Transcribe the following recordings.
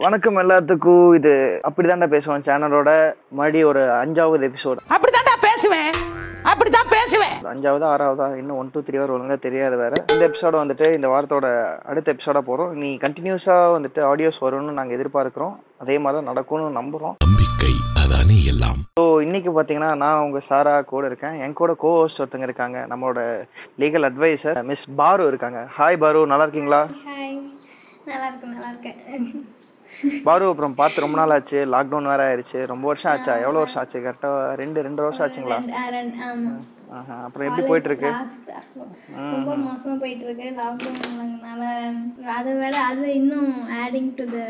வணக்கம் எல்லாத்துக்கும். இது அப்படிதான்டா பேசுவோம் சேனலோட. மறுபடியும் ஒரு அஞ்சாவது எபிசோட் அப்படித்தான்டா பேசுவேன். அப்படித்தான் பேசுவேன். அஞ்சாவது ஆறாவதா இன்னும் ஒன் டூ த்ரீ வரை ஒழுங்கா தெரியாது வேற. இந்த எபிசோட வந்துட்டு இந்த வாரத்தோட அடுத்த எபிசோட போறோம். நீ கண்டினியூஸா வந்துட்டு ஆடியோஸ் வரும்னு நாங்க எதிர்பார்க்கிறோம். அதே மாதிரி தான் நடக்கும்னு நம்புறோம். நம்பிக்கை அதானே எல்லாம். ஸோ இன்னைக்கு பாத்தீங்கன்னா நான் உங்க சாரா கூட இருக்கேன். என் கூட கோ ஹோஸ்ட் ஒருத்தங்க இருக்காங்க. நம்மளோட லீகல் அட்வைசர் மிஸ் பாரு இருக்காங்க. ஹாய் பாரு. நல்லா இருக்கீங்களா? ஹாய் நல்லா இருக்கேன் நல்லா இருக்கேன். பாரு அப்புறம் பார்த்து ரொம்ப நாள் ஆச்சு லாக்டவுன் வேற ஆயிருச்சு. ரொம்ப வருஷம் ஆச்சா? எவ்வளவு வருஷம் ஆச்சு? கரெக்டா ரெண்டு ரெண்டு வருஷம் ஆச்சுங்களா? அப்புறம் எப்படி போயிட்டு இருக்கு ரொம்ப மோசமா போயிட்டு இருக்கு லாக்டவுன்னால அது வேற அது இன்னும் ஆடிங் டு த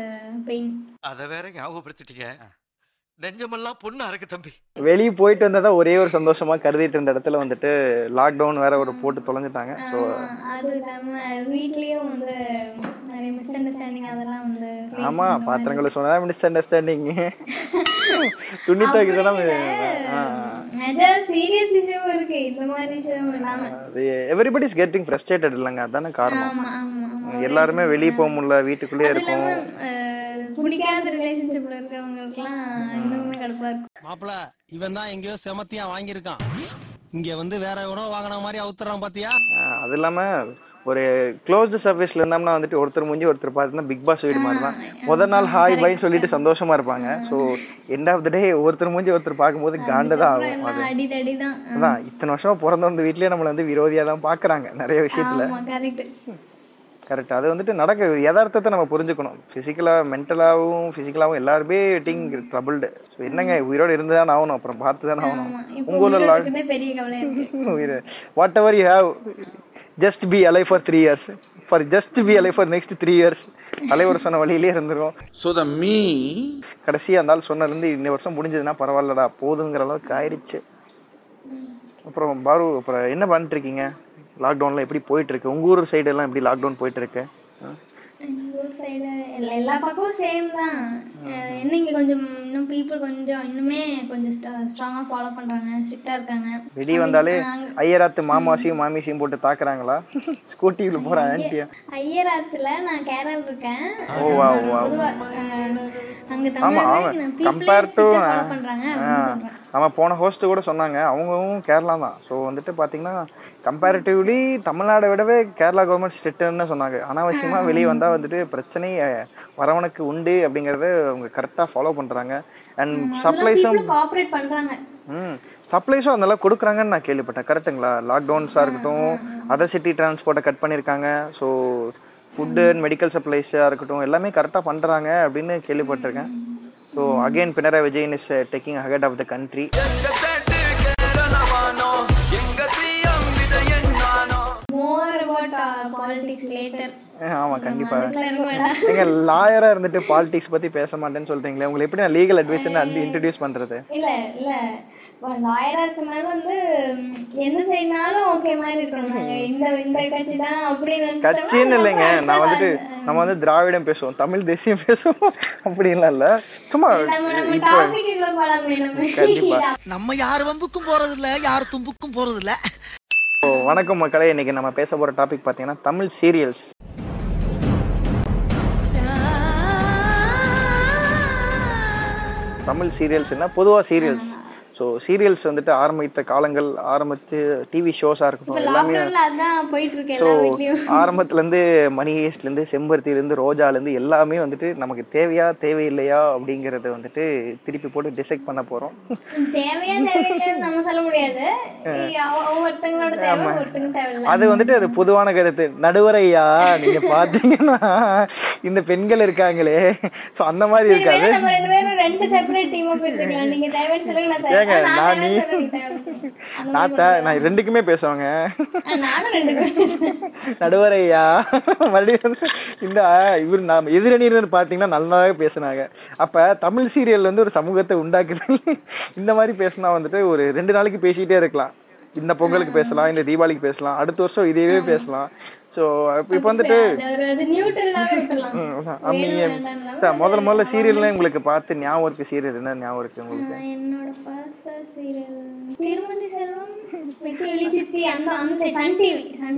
பெயின் அத வேற ஞாபகப்படுத்திட்டீங்க. நெஞ்சமெல்லாம் பொண்ணு அறக்கு தம்பி. வெளியே போயிட்டு வந்ததா ஒரே ஒரு சந்தோஷமா கருதிட்டு இருந்த இடத்துல வந்துட்டு லாக்டவுன் வேற ஒரு போட்டு தொலைஞ்சிட்டாங்க. ஸோ அது இல்லாம வீட்லயும் வந்து நிறைய மிஸ் அண்டர்ஸ்டாண்டிங் அதெல்லாம் வந்து face ஆமா பண்ற மாதிரி பாத்திரங்களை சொன்னா மிஸ் அண்டர்ஸ்டாண்டிங் துணி இல்லாம. எவ்ரிபடி இஸ் கெட்டிங் ஃப்ரஸ்ட்ரேட்டட் இல்லைங்க. அதானே காரணம். ஆமா ஆமா ஆமா. எல்லாருமே வெளியே போக முடியல வீட்டுக்குள்ளேயே இருக்கும். அஹ், பிடிக்காத ரிலேஷன்ஷிப்ல இருக்கவங்களுக்குலாம் இன்னுமே கடுப்பா இருக்கும் மாப்பிள இவன் தான் எங்கேயோ செமத்தியா வாங்கியிருக்கான். இங்க வந்து வேற எவனோ வாங்கின மாதிரி அவுத்துறான் பாத்தியா? அது இல்லாம ஒரு க்ளோஸ்டு சர்வீஸ்ல இருந்தோம்னா வந்துட்டு ஒருத்தர் முடிஞ்சு ஒருத்தர் பார்த்தீங்கன்னா பிக் பாஸ் வீடு மாதிரி தான். முதல் நாள் ஹாய் பைன்னு சொல்லிட்டு சந்தோஷமா இருப்பாங்க. So end of the day ஒருத்தர் முடிஞ்சு ஒருத்தர் பார்க்கும்போது காண்டதான் ஆகும் அது. எல்லாம் அடிதடி தான் அதான் இத்தனை வருஷமா பிறந்து வந்து வீட்லயே நம்மள வந்து விரோதியா தான் பாக்குறாங்க நிறைய விஷயத்துல. ஆமா கரெக்ட் அது வந்துட்டு நடக்க. யதார்த்தத்தை நம்ம புரிஞ்சுக்கணும். பிசிக்கலா மென்டலாவும் பிசிக்கலாவும் எல்லாருமே டீங் ட்ரபிள்டு ஸோ என்னங்க உயிரோட இருந்துதான் ஆகணும். அப்புறம் பார்த்து தானே ஆகணும். ஆமா. இப்போ உங்க ஊர்ல உயிரோட இருக்கிறதே பெரிய கவலை இருக்கு. Whatever you have just be alive for three years for just be alive for next three years தலைவர் சொன்ன வழியிலே இருந்துரும் So the me கடைசியா இருந்தாலும் சொன்னதுலேருந்து இந்த வருஷம் முடிஞ்சதுன்னா பரவாயில்லடா போதுங்கிற அளவுக்கு ஆயிடுச்சு. அப்புறம் பாரு அப்புறம் என்ன பண்ணிட்டு இருக்கீங்க? லாக்டவுன்ல எப்படி போயிட்டு இருக்கு உங்க ஊர் சைடு எல்லாம் எப்படி லாக்டவுன் போயிட்டு இருக்கு எல்லா பக்கமும் சேம் தான். என்ன இங்க கொஞ்சம் இன்னும் பீப்புள் கொஞ்சம் இன்னுமே கொஞ்சம் ஸ்ட்ராங்கா ஃபாலோ பண்றாங்க ஸ்ட்ரிக்டா இருக்காங்க. வெளியே வந்தாலே ஐயராத்து மாமாசியும் மாமிசியும் போட்டு தாக்குறாங்களா? ஸ்கூட்டியில போற ஆன்ட்டியா ஐயராத்துல நான் கேரள் இருக்கேன். ஓ வா வா அங்க தமிழ்நாடு கம்பேர் டு பண்றாங்க நம்ம போன ஹோஸ்ட் கூட சொன்னாங்க. அவங்களும் கேரளா தான். ஸோ வந்துட்டு பாத்தீங்கன்னா கம்பேரிட்டிவ்லி தமிழ்நாடை விடவே கேரளா கவர்மெண்ட் ஸ்ட்ரிக்ட்னு சொன்னாங்க. அனாவசியமா வெளியே வந்தா வந்துட்டு பிரச்சனை வரவனுக்கு உண்டு அப்படிங்கறத அவங்க கரெக்டா ஃபாலோ பண்றாங்க. அண்ட் சப்ளைஸும் பண்றாங்க. ம் சப்ளைஸும் அளவுக்கு கொடுக்குறாங்கன்னு நான் கேள்விப்பட்டேன். கரெக்ட்டுங்களா லாக்டவுன்ஸாக இருக்கட்டும் அதர் சிட்டி டிரான்ஸ்போர்ட்டை கட் பண்ணியிருக்காங்க. ஸோ ஃபுட்டு அண்ட் மெடிக்கல் சப்ளைஸாக இருக்கட்டும் எல்லாமே கரெக்டாக பண்ணுறாங்க அப்படின்னு கேள்விப்பட்டிருக்கேன். So again Pinarayi Vijayan is taking ahead of the country இருக்க வேண்டாம். நீங்க லாயரா இருந்துட்டு பாலிடிக்ஸ் பத்தி பேச மாட்டேன்னு சொல்றீங்களே உங்களுக்கு எப்படி நான் லீகல் அட்வைஸ் வந்து இன்ட்ரடியூஸ் பண்றது? இல்ல இல்ல. லாயரா இருக்கனால வந்து ம், எந்த சைடுனாலும் ஓகே மாதிரி இருக்கணும். இந்த இந்த கட்சி தான் அப்படி நினைச்சோம்னா கட்சின்னு இல்லைங்க நம்ம நான் வந்துட்டு நம்ம வந்து திராவிடம் பேசுவோம் தமிழ் தேசியம் பேசுவோம் அப்படின்லாம் இல்ல. சும்மா கண்டிப்பா. நம்ம யார் வம்புக்கும் போறது இல்ல யார் தும்புக்கும் போறது இல்ல வணக்கம் மக்களே. இன்னைக்கு நம்ம பேச போற டாபிக் பாத்தீங்கன்னா தமிழ் சீரியல்ஸ் தமிழ் சீரியல்ஸ்னா பொதுவா சீரியல்ஸ் ஸோ சீரியல்ஸ் வந்துட்டு ஆரம்பித்த காலங்கள் ஆரம்பித்து டிவி ஷோஸா இப்ப இருக்கட்டும் எல்லாமே ஸோ எல்லா வீட்லயும் ஆரம்பத்துல இருந்து மணி ஹேஸ்ட்ல இருந்து செம்பருத்தில இருந்து ரோஜால இருந்து எல்லாமே வந்துட்டு நமக்கு தேவையா தேவையில்லையா அப்படிங்கறத வந்துட்டு திருப்பி போட்டு டிசைட் பண்ண தேவையில்லை. அது வந்துட்டு அது பொதுவான கருத்து. நடுவரையா நீங்க பாத்தீங்கன்னா இந்த பெண்கள் இருக்காங்களே. சோ அந்த மாதிரி இருக்காது. ஏங்க, நான் நீ- மாதிரி நான் ரெண்டுக்குமே பேசுவாங்க. நடுவரையா? மறுபடியும் இந்த இவர் நாம எதிரணியினர் பாத்தீங்கன்னா நல்லாவே பேசுனாங்க. அப்ப தமிழ் சீரியல் வந்து ஒரு சமூகத்தை உண்டாக்குது இந்த மாதிரி பேசினா வந்துட்டு ஒரு ரெண்டு நாளைக்கு பேசிட்டே இருக்கலாம். இந்த பொங்கலுக்கு பேசலாம் இந்த தீபாவளிக்கு பேசலாம் அடுத்த வருஷம் இதேவே பேசலாம். சோ இப்ப வந்துட்டு சார், முதல்ல முதல்ல சீரியல்லாம் உங்களுக்கு பார்த்து ஞாபகம் இருக்கு சீரியல் என்ன ஞாபகம் இருக்கு உங்களுக்கு? சீரியல்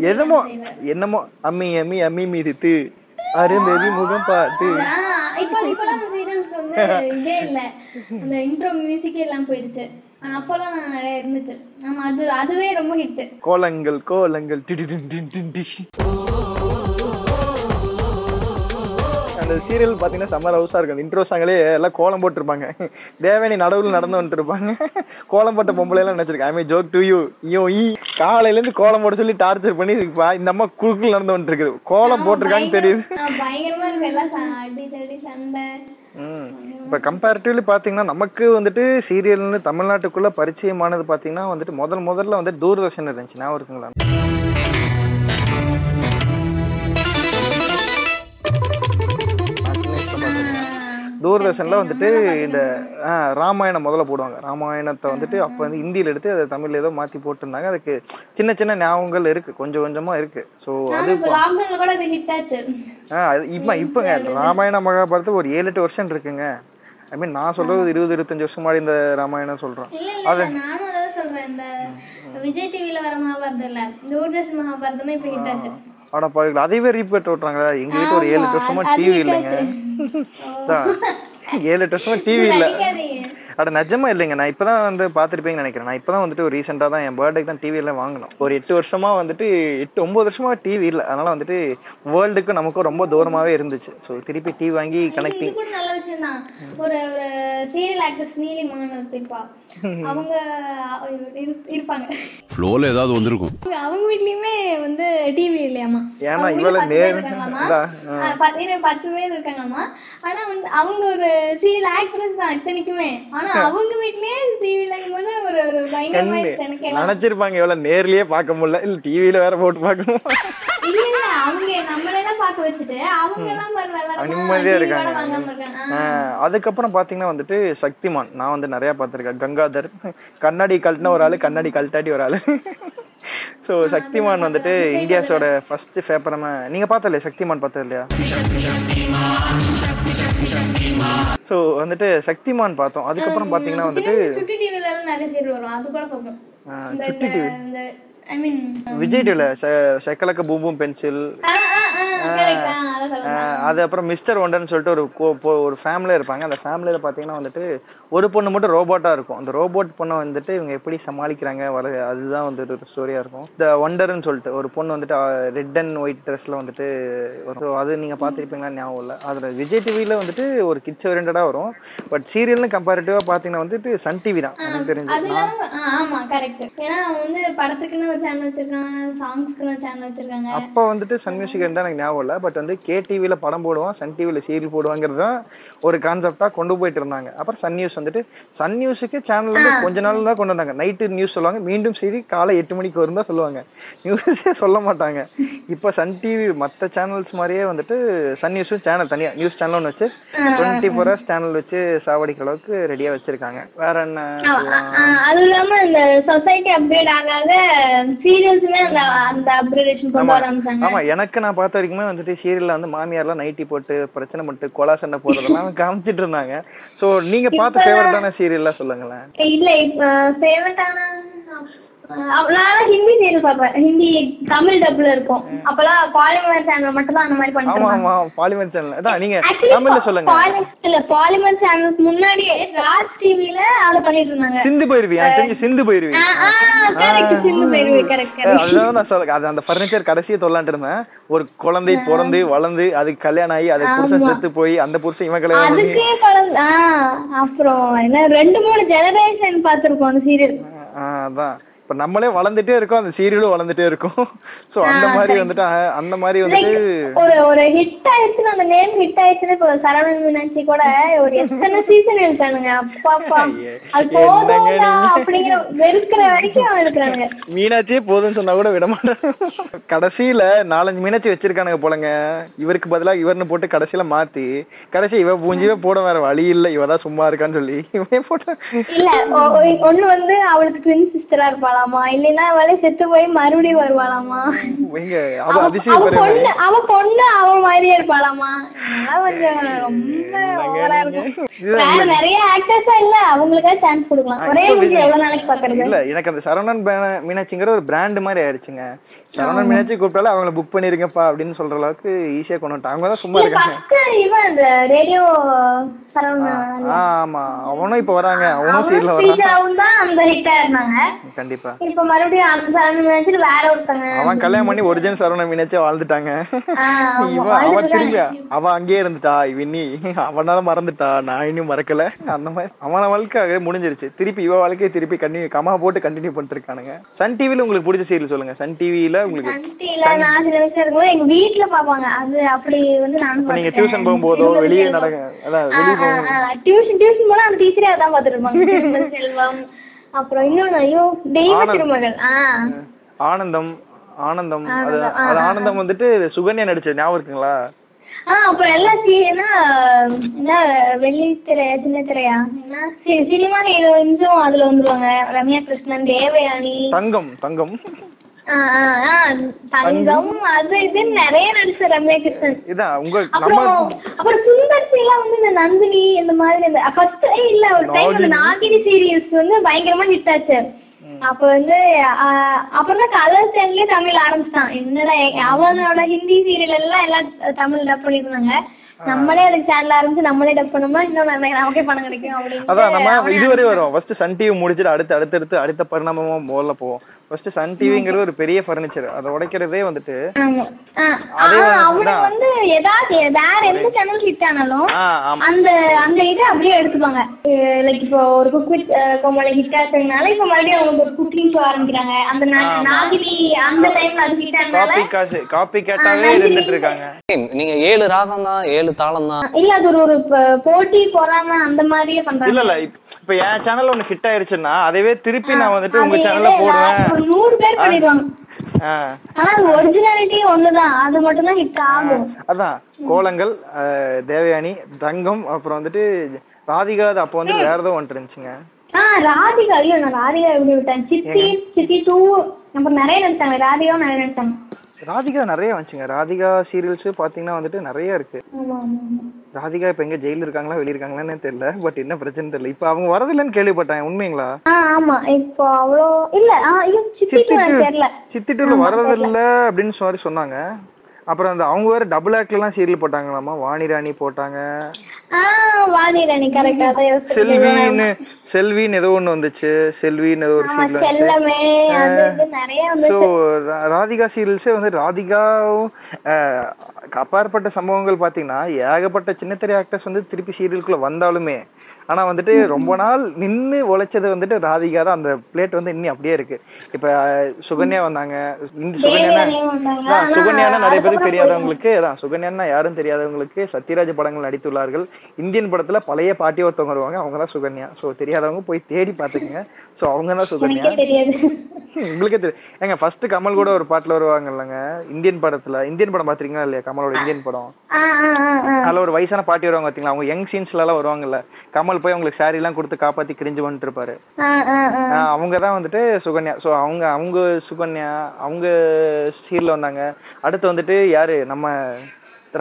எதுமோ என்னமோ அம்மி அம்மி அம்மி மீதித்து அருந்ததி முகம் பார்த்து. இப்போ வந்து இதே இல்ல. அந்த இன்ட்ரோ மியூசிக்கே எல்லாம் போயிருச்சு ஆஹ் அப்பெல்லாம் நிறைய இருந்துச்சு. ஆமா அது அதுவே ரொம்ப ஹிட் கோலங்கள் கோலங்கள். அந்த சீரியல் பாத்தீங்கன்னா செம்ம ஹவுஸா இருக்கும். இன்ட்ரோ சாங்களே எல்லாம் கோலம் போட்டிருப்பாங்க. தேவனி நடுவுல நடந்து வந்துட்டு இருப்பாங்க கோலம் போட்ட பொம்பளை எல்லாம் நினைச்சிருக்கேன். I mean joke to you ஐயோ ஈ காலையில இருந்து கோலம் போட சொல்லி டார்ச்சர் பண்ணி இந்த அம்மா குழுக்குள் நடந்து வந்துட்டு இருக்குது கோலம் போட்டிருக்கான்னு தெரியுது. பயங்கரமா இருக்கு. எல்லாம் அடி தடி சண்டை. இப்ப கம்பேரிட்டிவ்லி பாத்தீங்கன்னா நமக்கு வந்துட்டு சீரியல்னு தமிழ்நாட்டுக்குள்ள பரிச்சயமானது பாத்தீங்கன்னா வந்துட்டு முதல் முதல்ல வந்து தூர்தர்ஷன் இருந்துச்சு. ஞாபகம் இருக்குங்களா? தூர்தர்ஷன்ல வந்துட்டு இந்த ராமாயணம் முதல்ல போடுவாங்க. ராமாயணத்தை வந்துட்டு அப்ப வந்து ஹிந்தியில எடுத்து அதை தமிழ்ல ஏதோ மாத்தி போட்டிருந்தாங்க. அதுக்கு சின்ன சின்ன ஞாபகங்கள் இருக்கு. கொஞ்சம் கொஞ்சமா இருக்கு. சோ அது இப்ப அது அது இப்பங்க ராமாயண மகாபாரதம் ஒரு ஏழு எட்டு வருஷம் இருக்குங்க. ஐ மீன் நான் சொல்றது இருபது இருபத்தஞ்சு வருஷம் முன்னாடி இந்த ராமாயணம் நானும் அதான் சொல்றேன். இந்த விஜய் டிவில வர மகாபாரதம் இல்ல. தூர்தர்ஷன் மகாபாரதமே இப்ப ஹிட் ஆச்சு. ஆனா பாருங்க அதையவே ரீபேட் விட்டுறாங்களா எங்க வீட்டு ஒரு ஏழு வருஷமா டிவி இல்லைங்க. ஏழு வருஷமா டிவி இல்ல. அட நிஜமா இல்லைங்க. நான் இப்பதான் வந்து பாத்திருப்பீங்கன்னு நினைக்கிறேன். நான் இப்பதான் வந்துட்டு ஒரு ரீசெண்டா தான் என் பர்த்டேக்கு தான் டிவி எல்லாம் வாங்கினோம். ஒரு எட்டு வருஷமா வந்துட்டு எட்டு ஒன்பது வருஷமா டிவி இல்ல. அதனால வந்துட்டு வேர்ல்டுக்கும் நமக்கும் ரொம்ப தூரமாவே இருந்துச்சு. சோ திருப்பி டிவி வாங்கி கனெக்டிங் கூட நல்ல விஷயம் தான் ஒரு ஒரு சீரியல் ஆக்ட்ரஸ் நீலிமான் இருப்பா அவங்க இருப்பாங்க. ஃப்ளோல ஏதாவது வந்திருக்கும். அவங்க- வீட்லயுமே வந்து டிவி இல்லையாமா ஏன்னா இவ்வளவு நேர் பத்து பேர் இருக்காங்களாமா ஆனா வந்து அவங்க ஒரு சீரியல் ஆக்ட்ரஸ் தான் இத்தனைக்குமே. ஆனா அவங்க வீட்லயே டிவில போது ஒரு ஒரு பயங்கரமா இருந்துச்சு எனக்கு எல்லாம். நினைச்சிருப்பாங்க எவ்வளவு நேர்லயே பார்க்க முடியல. இல்ல டிவில வேற போட்டு பார்க்கணும் இல்ல இல்ல அவங்க நம்மள எல்லாம் பார்க்க வச்சுட்டு அவங்க எல்லாம் நிம்மதியா இருக்காங்க. அதுக்கப்புறம் பாத்தீங்கன்னா வந்துட்டு சக்திமான். நான் வந்து நிறைய பார்த்திருக்கேன். கங்காதர். கண்ணாடி கழட்டின ஒரு ஆளு கண்ணாடி கழட்டாடி ஒரு ஆளு. சோ சக்திமான் வந்துட்டு இந்தியாஸோட ஃபர்ஸ்ட் பேப்பரமா நீங்க பார்த்தல சக்திமான் பார்த்தது இல்லையா சோ வந்துட்டு சக்திமான் பார்த்தோம். அதுக்கப்புறம் பாத்தீங்கன்னா வந்துட்டு சுட்டி டிவில நிறைய சீரியல் வரும். அது கூட பார்ப்போம் சுட்டி ஐ மீன் விஜய் டிவில செக்கலக்க பூம்பும் பென்சில். அது அப்புறம் மிஸ்டர் ஒண்டர்னு சொல்லிட்டு ஒரு ஒரு ஃபேமிலியா இருப்பாங்க. அந்த ஃபேமிலியில பாத்தீங்கன்னா வந்துட்டு ஒரு பொண்ணு மட்டும் ரோபோட்டா இருக்கும். அந்த ரோபோட் பொண்ணை வந்துட்டு இவங்க எப்படி சமாளிக்கிறாங்க வர அதுதான் வந்துட்டு ஒரு ஸ்டோரியா இருக்கும். இந்த ஒண்டர்னு சொல்லிட்டு ஒரு பொண்ணு வந்துட்டு ரெட் அண்ட் ஒயிட் ட்ரெஸ்ல வந்துட்டு அது நீங்க பாத்திருப்பீங்களான்னு ஞாபகம் இல்ல. அதுல விஜய் டிவில வந்துட்டு ஒரு கிட்ஸ் ஓரியன்டா வரும். பட் சீரியல்னு கம்பேரிட்டிவா பாத்தீங்கன்னா வந்துட்டு சன் டிவி தான். எனக்கு தெரிஞ்சு ஆமா கரெக்ட் ஏன்னா வந்து படத்துக்குன்னு ஒரு சேனல் வச்சிருக்காங்க சாங்ஸ்க்குன்னு ஒரு சேனல் வச்சிருக்காங்க. அப்ப வந்துட்டு சன் மியூசிக் இருந்தா எனக்கு ஞாபகம் இல்ல பட் வந்து கே டிவில படம் போடுவான் சன் டிவில சீரியல் போடுவாங்கிறது ஒரு கான்செப்டா கொண்டு போயிட்டு இருந்தாங்க. அப்புறம் சன் நியூஸ் வந்துட்டு சன் நியூஸுக்கு சேனல் வந்து கொஞ்ச நாள் தான் கொண்டு வந்தாங்க. நைட்டு நியூஸ் சொல்லுவாங்க மீண்டும் செய்தி காலை எட்டு மணிக்கு வரும் தான் சொல்லுவாங்க. நியூஸே சொல்ல மாட்டாங்க. இப்ப சன் டிவி மத்த சேனல்ஸ் மாதிரியே வந்துட்டு சன் நியூஸும் சேனல் தனியா நியூஸ் சேனல் ஒன்று வச்சு டுவெண்ட்டி ஃபோர் ஹவர்ஸ் சேனல் வச்சு சாவடிக்கிற அளவுக்கு ரெடியா வச்சிருக்காங்க. வேற என்ன அதுவும் இல்லாம இந்த சொசைட்டி அப்கிரேட் ஆக சீரியல்ஸுமே அந்த அந்த அப்கிரேடேஷன் கொண்டு ஆரம்பிச்சாங்க ஆமா எனக்கு நான் பார்த்த வரைக்குமே வந்துட்டு சீரியல்ல வந்து மாமியார்லாம் நைட்டி போட்டு பிரச்சனை பண்ணிட்டு கொலா சண்டை போடுறதெல்லாம் காமிச்சிட்டு இருந்தாங்க. சோ நீங்க பார்த்த ஃபேவரட்டான சீரியல்லாம் சொல்லுங்களேன். இல்ல ஃபேவரட்டான நான் ஹிந்தி சீரியல் பார்ப்பேன். ஹிந்தி தமிழ் டப்ல இருக்கும். பாலிமர் சேனல் மட்டும் தான் அந்த மாதிரி ஆமா. ஆமா. பாலிமர் சேனல் அதான் நீங்க தமிழ்ல சொல்லுங்க. இல்ல பாலிமர் சேனலுக்கு முன்னாடியே ராஜ் டிவில அதை பண்ணிட்டு இருந்தாங்க. சிந்து போயிருவி தெரிஞ்சு சிந்து போயிருவி கரெக்ட் சிந்து பேரு கரெக்ட் அதுதான் நான் சொல்ல அது அந்த பர்னிச்சர் கடைசியை தொல்லான்ட்டு இருந்தேன் ஒரு குழந்தை பிறந்து வளர்ந்து அதுக்கு கல்யாணம் ஆகி அது புருஷன் செத்து போய் அந்த புருஷன் இவன் கல்யாணம் அதுக்கே அப்புறம் என்ன ரெண்டு மூணு ஜெனரேஷன் பாத்திருக்கோம் அந்த சீரியல் அதான். இப்ப நம்மளே வளர்ந்துட்டே இருக்கோம் அந்த சீரியலும் வளர்ந்துட்டே இருக்கும். சோ அந்த மாதிரி வந்துட்டு அந்த மாதிரி வந்துட்டு ஒரு ஒரு ஹிட் ஆயிடுச்சுன்னு அந்த நேம் ஹிட் ஆயிடுச்சுன்னு இப்போ சரவணன் மீனாட்சி கூட ஒரு எத்தனை சீசன் எடுத்தானுங்க? அப்பா அப்பா. அது போதும்டா அப்படிங்கிற வெறுக்கிற வரைக்கும் எடுக்கிறானுங்க மீனாட்சியே போதும்னு சொன்னா கூட விட மாட்டேன். கடைசியில நாலஞ்சு மீனாட்சி வச்சிருக்கானுங்க போலங்க. இவருக்கு பதிலா இவர்னு போட்டு கடைசியில மாத்தி கடைசி இவ பூஞ்சிவே போட வேற வழி இல்ல. இவதான் சும்மா இருக்கான்னு சொல்லி இவன் போட்ட இல்ல ஒண்ணு வந்து அவளுக்கு ட்வின் சிஸ்டரா இருப்பாளாமா இல்லைன்னா அவளே செத்து போய் மறுபடியும் வருவாளாமா? பொண்ணு அவ பொண்ணு அவ மாதிரியே இருப்பாளாமா? கொஞ்சம் ரொம்ப நிறைய ஆக்டர்ஸா இல்ல. அவங்களுக்கா சான்ஸ் கொடுக்கலாம். ஒரே எவ்வளவு நாளைக்கு பாக்குறது? இல்ல எனக்கு அந்த சரவணன் மீனாட்சிங்கிற ஒரு பிராண்ட் மாதிரி ஆயிடுச்சுங்க. சரவணன் மீனாட்சி கூப்பிட்டாலும் அவங்கள புக் பண்ணிருங்கப்பா அப்படின்னு சொல்ற அளவுக்கு ஈஸியா கொண்டு வந்துட்டாங்க அவங்க தான் சும்மா இருக்காங்க. ஆமா. அவனும் இப்ப வராங்க. அவனும் சீட்ல இருந்தாங்க. கண்டிப்பா. இப்ப மறுபடியும் வேற ஒருத்தங்க அவன் கல்யாணம் பண்ணி ஒரிஜினல் சரவணன் மீனாட்சியா வாழ்ந்துட்டாங்க. இவன் அவன் திரும்பி அவன் அங்கேயே இருந்துட்டா இவனி. அவனால மறந்துட்டா. நான் இன்னும் மறக்கல. அந்த மாதிரி. அவன வாழ்க்கை முடிஞ்சிருச்சு. திருப்பி இவ வாழ்க்கையை திருப்பி கண்டினியூ கமா போட்டு கண்டினியூ பண்ணிட்டு இருக்கானுங்க. சன் டிவில உங்களுக்கு பிடிச்ச சீரியல் சொல்லுங்க. சன் டிவில உங்களுக்கு? நான் சில விஷயம் இருக்கும்போது எங்க வீட்டுல பாப்பாங்க அது அப்படி வந்து நானும் இப்ப நீங்க டியூஷன் போகும்போதோ வெளியே நடக்க டியூஷன் டியூஷன் போனா அந்த டீச்சரே அதான் பாத்துட்டு இருப்பாங்க செல்வம் அப்புறம் இன்னொன்னு ஐயோ தெய்வ திருமகள். ஆனந்தம் ஆனந்தம். அது ஆனந்தம் வந்துட்டு சுகன்யா நடிச்சது ஞாபகம் இருக்குங்களா? ஆஹ் அப்புறம் எல்லாம் சி என்ன என்ன வெள்ளித்திரை சின்ன திரையா? சினிமா ஹீரோயின்ஸும் அதுல வந்துருவாங்க. ரம்யா கிருஷ்ணன் தேவயானி. தங்கம் தங்கம். தங்கம் அது இதுன்னு நிறைய நடிச்ச ரம்யா கிருஷ்ணன் அப்புறம் அப்புறம் சுந்தர்சி எல்லாம் வந்து இந்த நந்தினி இந்த மாதிரி இந்த ஃபர்ஸ்ட் இல்ல ஒரு டைம் நாகினி. சீரியல்ஸ் வந்து பயங்கரமா ஹிட் ஆச்சு. அப்ப வந்து அப்புறம் தான் கலர் சேனல்லே தமிழ் ஆரம்பிச்சிட்டான். என்னடா அவனோட ஹிந்தி சீரியல் எல்லாம் எல்லாம் தமிழ் டப் பண்ணிருந்தாங்க நம்மளே அதுக்கு சேனல் ஆரம்பிச்சு நம்மளே டப் பண்ணோமா இன்னும் நமக்கே பணம் கிடைக்கும் அதான் நம்ம இதுவரை வரும். ஃபர்ஸ்ட் சன் டிவி முடிச்சிட்டு அடுத்து அடுத்தடுத்து அடுத்த பரிணாமமா முதல்ல போவோம். ஃபர்ஸ்ட் சன் டிவிங்கிறது ஒரு பெரிய ஃபர்னிச்சர் அதை உடைக்கிறதே வந்துட்டு அதே வந்து- ஏதாவது வேற எந்த சேனல் ஹிட் ஆனாலும். அந்த அந்த இதை அப்படியே எடுத்துப்பாங்க. லைக் இப்போ ஒரு குக் வித் கோமாளி ஹிட் ஆச்சதுனால இப்ப மறுபடியும் அவங்க ஒரு குக்கிங் ஷோ ஆரம்பிக்கிறாங்க. அந்த நா- நாகினி அந்த டைம்ல அது ஹிட் ஆனதுனால காப்பி காசு காப்பி கேட்டாவே இருந்துட்டு இருக்காங்க நீங்க ஏழு ராகம் தான் ஏழு தாளம் தான். இல்ல அது ஒரு ஒரு போட்டி பொறாம அந்த மாதிரியே இல்ல பண்றாங்க. இல்ல இப்ப- இப்ப என் சேனல்ல ஒண்ணு ஹிட் ஆயிருச்சுன்னா அதவே திருப்பி நான் வந்துட்டு உங்க சேனல்ல போடுவேன். நூறு பேர் பண்ணிடுவாங்க. ஆனா அது ஒரிஜினாலிட்டி ஒண்ணுதான். அது மட்டும் தான் ஹிட் ஆகும். அதான். கோலங்கள் தேவயானி தங்கம் அப்புறம் வந்துட்டு ராதிகா அது அப்போ வந்து வேற ஏதோ ஒன்று இருந்துச்சுங்க. ஆஹ் ராதிகா ஐயோ நான் ராதிகா எப்படி விட்டேன்? சித்தி சித்தி டூ அப்புறம் நிறைய நடிச்சாங்க. ராதிகாவும் நிறைய நடிச்சாங்க. ராதிகா நிறைய வந்துச்சுங்க. ராதிகா சீரியல்ஸ் பாத்தீங்கன்னா வந்துட்டு நிறைய இருக்கு. ராதிகா இப்ப எங்க ஜெயில இருக்காங்களா வெளிய இருக்காங்களான்னு தெரியல. பட் என்ன பிரச்சனை தெரியல. இப்ப அவங்க வரதில்லைன்னு கேள்விப்பட்டேன். உண்மைங்களா? ஆமா. இப்போ அவ்வளோ இல்ல சித்திட்டுல வர்றதில்ல அப்படின்னு சொல்லி சொன்னாங்க. அப்புறம் அந்த அவங்க வேற டபுள் ஆக்ட்ல எல்லாம் சீரியல் போட்டாங்களாமா? வாணி ராணி போட்டாங்க. ஆ வாணிராணி கரெக்டா தான் செல்வின்னு செல்வின்னு ஏதோ ஒண்ணு வந்துச்சு. செல்வின்னு ஏதோ ஒரு சீரியல் ஸோ ராதிகா சீரியல்ஸே வந்து ராதிகாவும் அப்பாற்பட்ட சம்பவங்கள் பாத்தீங்கன்னா ஏகப்பட்ட சின்ன திரை ஆக்டர்ஸ் வந்து திருப்பி சீரியலுக்குள்ள வந்தாலுமே ஆனா வந்துட்டு ரொம்ப நாள் நின்னு உழைச்சது வந்துட்டு ராதிகா தான். அந்த பிளேட் வந்து இன்னும் அப்படியே இருக்கு. இப்ப சுகன்யா வந்தாங்க. சுகன்யா சுகன்யானா நிறைய பேருக்கு தெரியாதவங்களுக்கு அதான் சுகன்யானா யாரும் தெரியாதவங்களுக்கு சத்யராஜ் படங்கள் நடித்துள்ளார்கள். இந்தியன் படத்துல பழைய பாட்டி ஒருத்தவங்க வருவாங்க. அவங்க தான் சுகன்யா. சோ தெரியாதவங்க போய் தேடி பாத்துக்கங்க சோ அவங்க தான் சுகன்யா. உங்களுக்கே தெரியும் ஏங்க ஃபர்ஸ்ட் கமல் கூட ஒரு பாட்டுல வருவாங்க இல்லங்க இந்தியன் படத்துல. இந்தியன் படம் பாத்திருக்கீங்களா இல்லையா? கமலோட இந்தியன் படம். அதுல ஒரு வயசான பாட்டி வருவாங்க பாத்தீங்களா? அவங்க யங் சீன்ஸ்ல எல்லாம் வருவாங்கல்ல. கமல் போய் அவங்களுக்கு சாரி எல்லாம் கொடுத்து காப்பாத்தி கிரிஞ்சு வந்துட்டு இருப்பாரு அவங்க தான் வந்துட்டு சுகன்யா. சோ அவங்க அவங்க சுகன்யா அவங்க சீர்ல வந்தாங்க. அடுத்து வந்துட்டு யாரு? நம்ம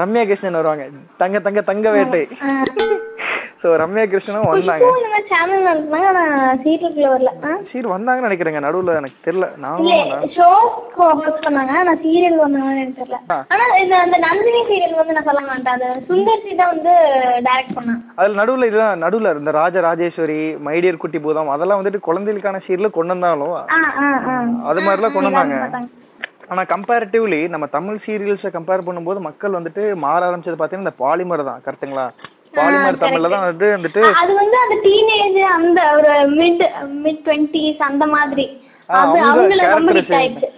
ரம்யா கிருஷ்ணன் வருவாங்க. தங்க தங்க தங்க வேட்டை. சோ ரம்யா கிருஷ்ணனும் வந்தாங்க? சீர் வந்தாங்கன்னு நினைக்கிறேங்க. நடுவுல எனக்கு தெரியல. நானும் இல்ல ஷோஸ் ஹோஸ்ட் பண்ணாங்க ஆனா சீரியல் வந்தாங்கன்னு எனக்கு தெரியல. ஆனா இந்த அந்த நந்தினி சீரியல் வந்து நான் சொல்ல மாட்டேன். அது சுந்தர் வந்து டைரக்ட் பண்ணான். அதுல நடுவுல இதுதான் நடுவுல இந்த ராஜ ராஜேஸ்வரி மைடியர் குட்டி பூதம் அதெல்லாம் வந்துட்டு குழந்தைகளுக்கான சீர்ல கொண்டு வந்தாலும் அது மாதிரிலாம் கொண்டு வந்தாங்க. ஆனா கம்பேரிட்டிவ்லி நம்ம தமிழ் சீரியல்ஸை கம்பேர் பண்ணும்போது மக்கள் வந்துட்டு மாற ஆரம்பிச்சது பாத்தீங்கன்னா இந்த பாலிமர் தான். கரெக்ட்டுங்களா பாலிமர் தமிழ்ல தான் வந்துட்டு வந்துட்டு அது வந்து அந்த டீனேஜ் அந்த ஒரு மிட் மிட் டுவெண்ட்டிஸ் அந்த மாதிரி. அது அவங்க அவங்கள ரொம்ப ஹிட். ஆயிடுச்சு.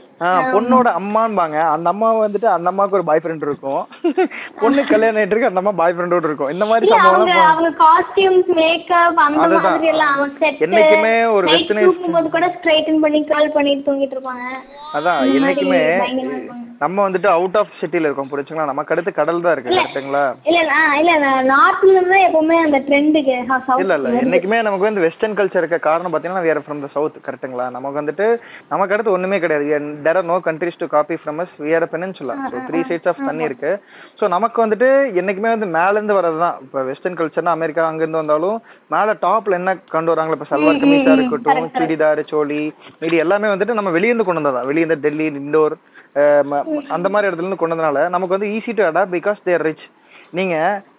பொண்ணோட அம்மான்பாங்க. அந்த அம்மா வந்துட்டு அந்த அம்மாவுக்கு ஒரு பாய் ஃப்ரெண்ட் இருக்கும். பொண்ணு கல்யாணம் ஆயிட்டு இருக்கு அந்த அம்மா பாய் ஃப்ரெண்டோட இருக்கும். இந்த மாதிரி அவங்க காஸ்டியூம்ஸ் மேக்கப் அந்த. மாதிரி எல்லாம் செட் என்னைக்குமே ஒரு தூக்கும் போது கூட ஸ்ட்ரைட்டன் பண்ணி கால் பண்ணிட்டு தூங்கிட்டு இருப்பாங்க. அதான் என்னைக்குமே. நம்ம வந்துட்டு அவுட் ஆஃப் சிட்டில இருக்கோம் புரிச்சுங்களா நமக்கு அடுத்து கடல் தான் இருக்கு கரெக்ட்டுங்களா? இல்ல இல்ல நார்த்ல இருந்து எப்பவுமே அந்த ட்ரெண்டுக்கு இல்ல இல்ல. என்னைக்குமே நமக்கு வந்து வெஸ்டர்ன் கல்ச்சர் இருக்க காரணம் பாத்தீங்கன்னா வேற ஃப்ரம் த சவுத் கரெக்ட்டுங்களா? நமக்கு வந்துட்டு நமக்கு அடுத்து ஒண்ணுமே கிடையாது. There are no countries to copy from us we are peninsula so three sides of தண்ணி இருக்கு. ஸோ நமக்கு வந்துட்டு என்னைக்குமே வந்து மேல இருந்து வரதுதான் இப்ப வெஸ்டர்ன் கல்ச்சர்னா அமெரிக்கா அங்க இருந்து வந்தாலும் மேல டாப்ல என்ன கொண்டு வராங்களோ இப்ப சல்வார் கமீஸா இருக்கட்டும் சுடிதார் சோலி மீதி எல்லாமே வந்துட்டு நம்ம வெளியிருந்து கொண்டு வந்ததா? வெளியிருந்து டெல்லி இண்டோர் அந்த மாதிரி இடத்துல இருந்து கொண்டு வந்தனால நமக்கு வந்து easy to adapt because there rich நீங்க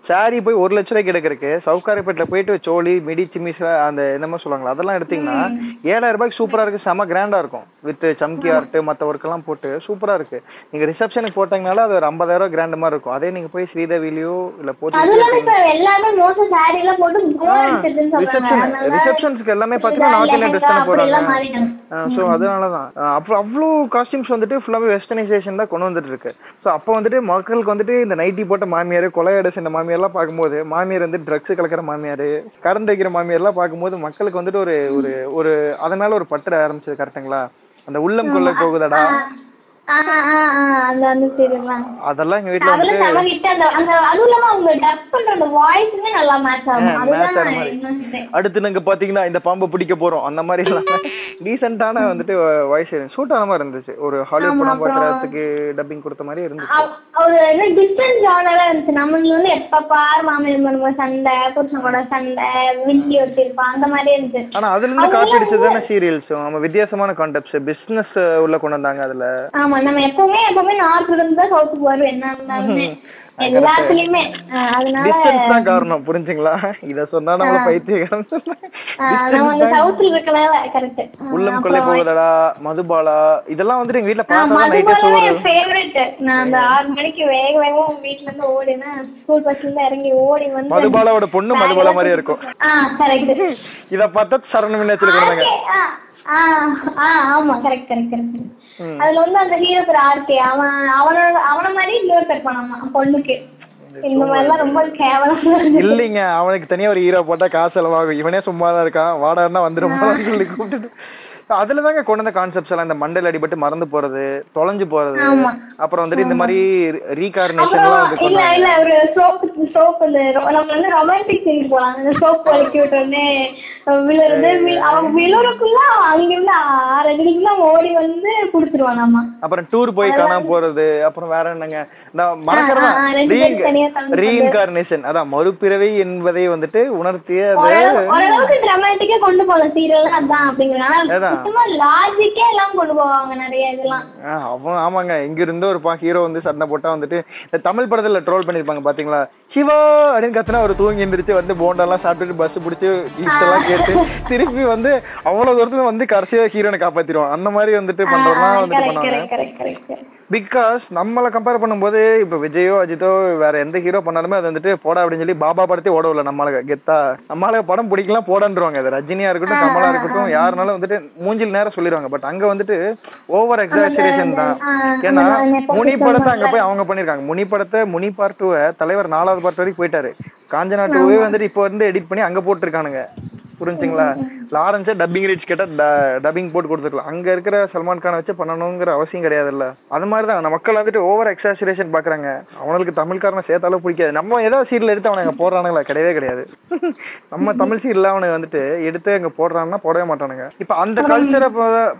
சாரி போய் ஒரு லட்ச ரூபாய்க்கு எடுக்கிறதுக்கு சவுகாரிப்பேட்டில போயிட்டு சோலி மிடி சிமிஸ் அந்த என்னமோ சொல்லுவாங்களா அதெல்லாம் எடுத்தீங்கன்னா ஏழாயிரம் ரூபாய்க்கு சூப்பரா இருக்கு செம கிராண்டா இருக்கும். வித் சம்கி ஆர்ட் மத்த ஒர்க் எல்லாம் போட்டு சூப்பரா இருக்கு. நீங்க ரிசப்ஷனுக்கு போட்டீங்கனால அது ஒரு ஐம்பதாயிரம் ரூபாய் கிராண்ட் மாதிரி இருக்கும். அதே நீங்க போய் ஸ்ரீதேவிலையோ இல்ல போட்டு ரிசப்ஷன் ரிசப்ஷன்ஸ்க்கு எல்லாமே பாத்தீங்கன்னா நார்த் இந்தியன் ட்ரெஸ் தானே மாறிட்டாங்க சோ அதனாலதான். அப்புறம் அவ்வளவு காஸ்டியூம்ஸ் வந்துட்டு ஃபுல்லாவே வெஸ்டர்னைசேஷன் தான் கொண்டு வந்துட்டு இருக்கு. சோ அப்ப வந்துட்டு மக்களுக்கு வந்துட்டு இந்த நைட்டி போட்ட மாமியார் கொலையடை செஞ்ச மாமியார் எல்லாம் பார்க்கும்போது மாமியார் வந்து ட்ரக்ஸ் கலக்கிற மாமியார் கரண்ட் வைக்கிற மாமியார் எல்லாம் பார்க்கும்போது மக்களுக்கு வந்துட்டு ஒரு ஒரு ஒரு அது மேல ஒரு பற்ற ஆரம்பிச்சது கரெக்ட்டுங்களா அந்த உள்ளம் கொள்ளை போகுதடா? அதெல்லாம் எங்க. இன்னும் இது. அடுத்து நாங்க பாத்தீங்கன்னா இந்த பாம்பை பிடிக்க போறோம். அந்த மாதிரி எல்லாம். டீசென்டான வந்துட்டு வாய்ஸ் சூட் ஆன மாதிரி இருந்துச்சு. ஒரு ஹாலிவுட் படம் பாக்குறதுக்கு டப்பிங் கொடுத்த மாதிரி இருந்துச்சு. ஒரு என்ன டிஃப்ரெண்ட் ஜானரா இருந்துச்சு. நம்மளுக்கு வந்து எப்ப பார் மாமியார் மருமக சண்டை புருஷன் கூட சண்டை வில்லி ஒட்டிருப்பான் அந்த மாதிரி இருந்துச்சு. ஆனா அதுல இருந்து காப்பி அடிச்சதான சீரியல்ஸும் நம்ம வித்தியாசமான கான்செப்ட்ஸ் பிசினஸ் உள்ள கொண்டு வந்தாங்க அதுல. ஆமா நம்ம எப்பவுமே எப்பவுமே நார்த்ல இருந்து தான் சவுத்துக்கு வருவோம். என்ன இருந்தாலுமே. எல்லாத்துலயுமே. அதனால காரணம் புரிஞ்சுங்களா? இத சொன்னா பைத்தியக்காரன் நம்ம கரெக்ட் உள்ளம் கொள்ளை போகுதடா மதுபாலா இதெல்லாம் வந்துட்டு எங்க வீட்டுல பார்த்தா நான் அந்த ஆறு மணிக்கு வேக வேகமா வீட்ல இருந்து ஓடினா ஸ்கூல் பஸ்ல இருந்து இறங்கி ஓடி வந்து மதுபாலாவோட பொண்ணு மதுபாலா மாதிரியே இருக்கும். ஆ கரெக்ட் இத பார்த்தா சரண மீனாட்சியில கொண்டாங்க ஆமா கரெக்ட் கரெக்ட் கரெக்ட் அதுல வந்து அந்த ஹீரோ பேர் ஆர்கே அவன் அவனோட அவன மாதிரி இன்னொரு பேர் பண்ணான். பொண்ணுக்கு. இந்த மாதிரி எல்லாம் ரொம்ப கேவலமா. இல்லைங்க அவனுக்கு தனியா ஒரு ஹீரோ போட்டா காசு செலவாகும். இவனே சும்மா தான் இருக்கான் வாடான்னா வந்துரும் சொல்லி கூப்பிட்டு அதுலதாங்க கொண்டு வந்த கான்செப்ட்ஸ் எல்லாம் இந்த மண்டல் அடிபட்டு மறந்து போறது தொலைஞ்சு போறது. அப்புறம் வந்துட்டு இந்த மாதிரி ரீகார்னேஷன் எல்லாம் இல்ல இல்ல ஒரு சோப் சோப் இந்த ரொ- நம்ம வந்து ரொமான்டிக் சீன் போலாம் அந்த சோப் வலிக்கி விட்டு வந்து விழுறது அவன் விழுறதுக்குள்ள அங்க இருந்து ஆறு அடிக்குள்ள ஓடி வந்து குடுத்துருவான் நம்ம அப்புறம் டூர் போய் காணாம போறது அப்புறம் வேற என்னங்க? நான் தனியா கலந்து ரீஇன்கார்னேஷன் அதான் மறுபிறவை என்பதை வந்துட்டு உணர்த்திய கொண்டு போகலாம் சீரியல் அதான் அப்படிங்கிறனால எல்லாம் அவன் ஆமாங்க. இங்க இருந்து ஒரு ஹீரோ வந்து சண்டை போட்டா வந்துட்டு இந்த தமிழ் படத்துல ட்ரோல் பண்ணிருப்பாங்க பாத்தீங்களா? சிவா அப்படின்னு கத்துனா ஒரு தூங்கி எந்திரிச்சு வந்து போண்டெல்லாம் சாப்பிட்டுட்டு பஸ் பிடிச்சி எல்லாம் கேட்டு திருப்பி வந்து அவ்வளவு தூரத்துல வந்து கடைசியா ஹீரோனை காப்பாத்திடுவான். அந்த மாதிரி வந்துட்டு பண்றதெல்லாம் வந்துட்டு பண்ணுவாங்க. பிகாஸ் நம்மள கம்பேர் பண்ணும்போது இப்ப விஜயோ அஜித்தோ வேற எந்த ஹீரோ பண்ணாலுமே அது வந்துட்டு போடா அப்படின்னு சொல்லி பாபா படத்தே ஓடவில்ல நம்மளுக்கு. கெத்தா நம்மளுக்கு படம் பிடிக்கலாம் போடான்ருவாங்க அது ரஜினியா இருக்கட்டும் கமலா இருக்கட்டும் யாருனாலும் வந்துட்டு மூஞ்சில் நேரம் சொல்லிடுவாங்க பட் அங்க வந்துட்டு ஓவர் எக்ஸாஜரேஷன் தான். ஏன்னா முனி படத்தை அங்க போய் அவங்க பண்ணிருக்காங்க. முனி படத்தை முனி பார்ட் டூவை தலைவர் நாலாவது பார்ட் வரைக்கும் போயிட்டாரு. காஞ்சனா டூவே வந்துட்டு இப்போ வந்து எடிட் பண்ணி அங்க போட்டிருக்கானுங்க. புரிஞ்சுங்களா? லாரன்ஸே டப்பிங் ரீச் கேட்டா டப்பிங் போட்டு கொடுத்துருக்கலாம். அங்க இருக்கிற சல்மான் கானை வச்சு பண்ணணுங்கிற அவசியம் கிடையாதுல்ல. அது மாதிரிதான் மக்கள் வந்துட்டு ஓவர் எக்ஸாசுரேஷன் பாக்குறாங்க. அவனுக்கு தமிழ்காரனை சேர்த்தாலும் பிடிக்காது. நம்ம ஏதாவது சீரியல் எடுத்து அவனை அங்க போடுறானுங்களா? கிடையவே கிடையாது. நம்ம தமிழ் சீரியல் அவனுக்கு வந்துட்டு எடுத்து அங்க போடுறான்னா போடவே மாட்டானுங்க. இப்ப அந்த கல்ச்சரை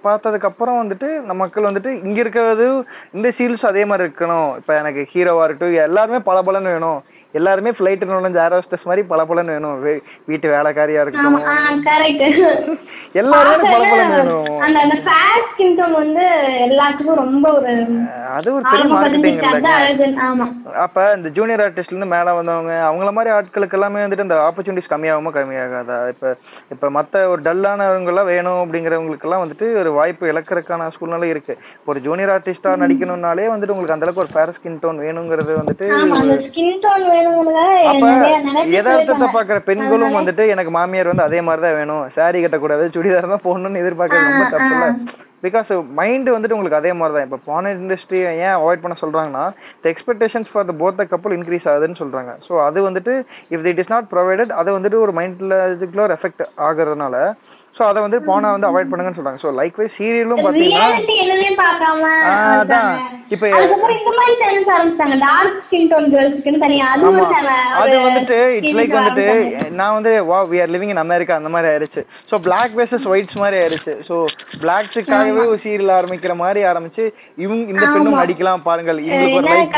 பார்த்ததுக்கு அப்புறம் வந்துட்டு நம்ம மக்கள் வந்துட்டு இங்க இருக்கிறது இந்த சீரியல்ஸ் அதே மாதிரி இருக்கணும். இப்ப எனக்கு ஹீரோவா இருக்கட்டும் எல்லாருமே பல வேணும். எல்லாருமே பிளைட் நுழைஞ்ச ஏர் ஹோஸ்டஸ் மாதிரி பல வேணும். வீ- வீட்டு வேலைக்காரியா கரெக்ட் எல்லாருமே பல வேணும். அந்த அந்த வந்து எல்லாத்துக்கும் ரொம்ப ஒரு அது ஒரு பெரிய மார்க்கெட்டிங் அப்ப இந்த ஜூனியர் ஆர்டிஸ்ட்ல இருந்து மேல வந்தவங்க அவங்கள மாதிரி ஆட்களுக்கு எல்லாமே வந்துட்டு இந்த ஆப்பர்ச்சுனிட்டிஸ் கம்மியாகாம கம்மியாகாதா? இப்ப இப்ப மத்த ஒரு டல்லானவங்க எல்லாம் வேணும் அப்படிங்கிறவங்களுக்கு எல்லாம் வந்துட்டு ஒரு வாய்ப்பு இழக்கிறதுக்கான சூழ்நிலை இருக்கு. ஒரு ஜூனியர் ஆர்டிஸ்டா நடிக்கணும்னாலே வந்துட்டு உங்களுக்கு அந்த அளவுக்கு ஒரு ஃபேர் ஸ்கின் டோன் வேணுங்கிறது வந்துட்டு யதார்த்தத்தை பாக்குற பெண்களும் வந்துட்டு எனக்கு மாமியார் வந்து அதே மாதிரிதான் வேணும். saree கட்டக்கூடாது சுடிதார் தான் போடணும்னு எதிர்பார்க்கறது ரொம்ப தப்பு பிகாஸ் மைண்ட் வந்துட்டு உங்களுக்கு அதே மாதிரி தான் இப்ப பான இண்டஸ்ட்ரி ஏன் அவாய்ட் பண்ண சொல்றாங்கன்னா expectations for the both the couple increase ஆகுதுன்னு சொல்றாங்க. சோ அது வந்துட்டு if it is not provided அது வந்துட்டு ஒரு மைண்ட்ல இதுக்குள்ள ஒரு எஃபெக்ட் ஆகுறதுனால சோ அத வந்து போனா வந்து அவாய்ட் பண்ணுங்கன்னு சொல்றாங்க. சோ லைக் வைஸ் சீரியலும் பாத்தீங்கன்னா அதான். இப்ப- அது வந்துட்டு இட்ஸ் லைக் வந்துட்டு. நான் வந்து வா we are living in America அந்த மாதிரி ஆயிருச்சு. சோ பிளாக் வேர்சஸ் ஒயிட்ஸ் மாதிரி ஆயிருச்சு. சோ பிளாக்ஸுக்காகவே ஒரு சீரியல் ஆரம்பிக்கிற மாதிரி ஆரம்பிச்சு இவங்க இந்த பெண்ணும் நடிக்கலாம் பாருங்கள். இவங்களுக்கு ஒரு லைக்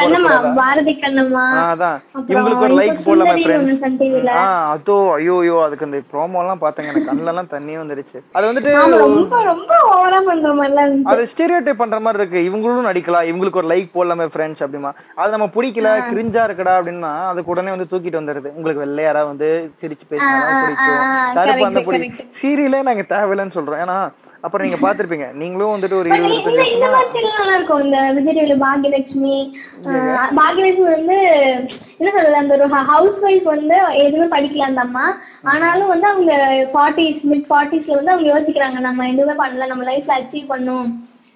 அதான். இவங்களுக்கு ஒரு லைக் போடலாமே ஃப்ரெண்ட்ஸ் ஆ அதோ ஐயோ ஐயோ அதுக்கு அந்த ப்ரோமோ எல்லாம் பாத்தங்க எனக்கு கண்ணுல எல்லாம் தண்ணியே வந்துருச்சு. அது வந்துட்டு அது ஸ்டீரியோடைப் பண்ற மாதிரி இருக்கு. இவங்களும் நடிக்கலாம். இவங்களுக்கு ஒரு லைக் போடலாமே ஃப்ரெண்ட்ஸ் அப்படிமா. அது நம்ம பிடிக்கல கிரிஞ்சா இருக்கடா அப்படின்னா அதுக்கு உடனே வந்து தூக்கிட்டு வந்துருது உங்களுக்கு வெள்ளையாரா வந்து சிரிச்சு correct, பிடிக்கும் சீரியலே நாங்க தேவையில்லைன்னு சொல்றோம். ஏன்னா அப்புறம் நீங்க பாத்திருப்பீங்க நீங்களும் வந்துட்டு ஒரு இருபது இந்த மாதிரி நல்லா இருக்கும். இந்த விஜய் டிவில பாக்யலட்சுமி பாக்யலட்சுமி வந்து என்ன சொல்றது அந்த ஒரு ஹவுஸ் ஒய்ஃப் வந்து எதுவுமே படிக்கல அந்த அம்மா. ஆனாலும் வந்து அவங்க ஃபார்ட்டிஸ் மிட் ஃபார்ட்டிஸ்ல வந்து அவங்க யோசிக்கிறாங்க நம்ம எதுவுமே பண்ணல நம்ம லைஃப்ல அச்சீவ் பண்ணும்.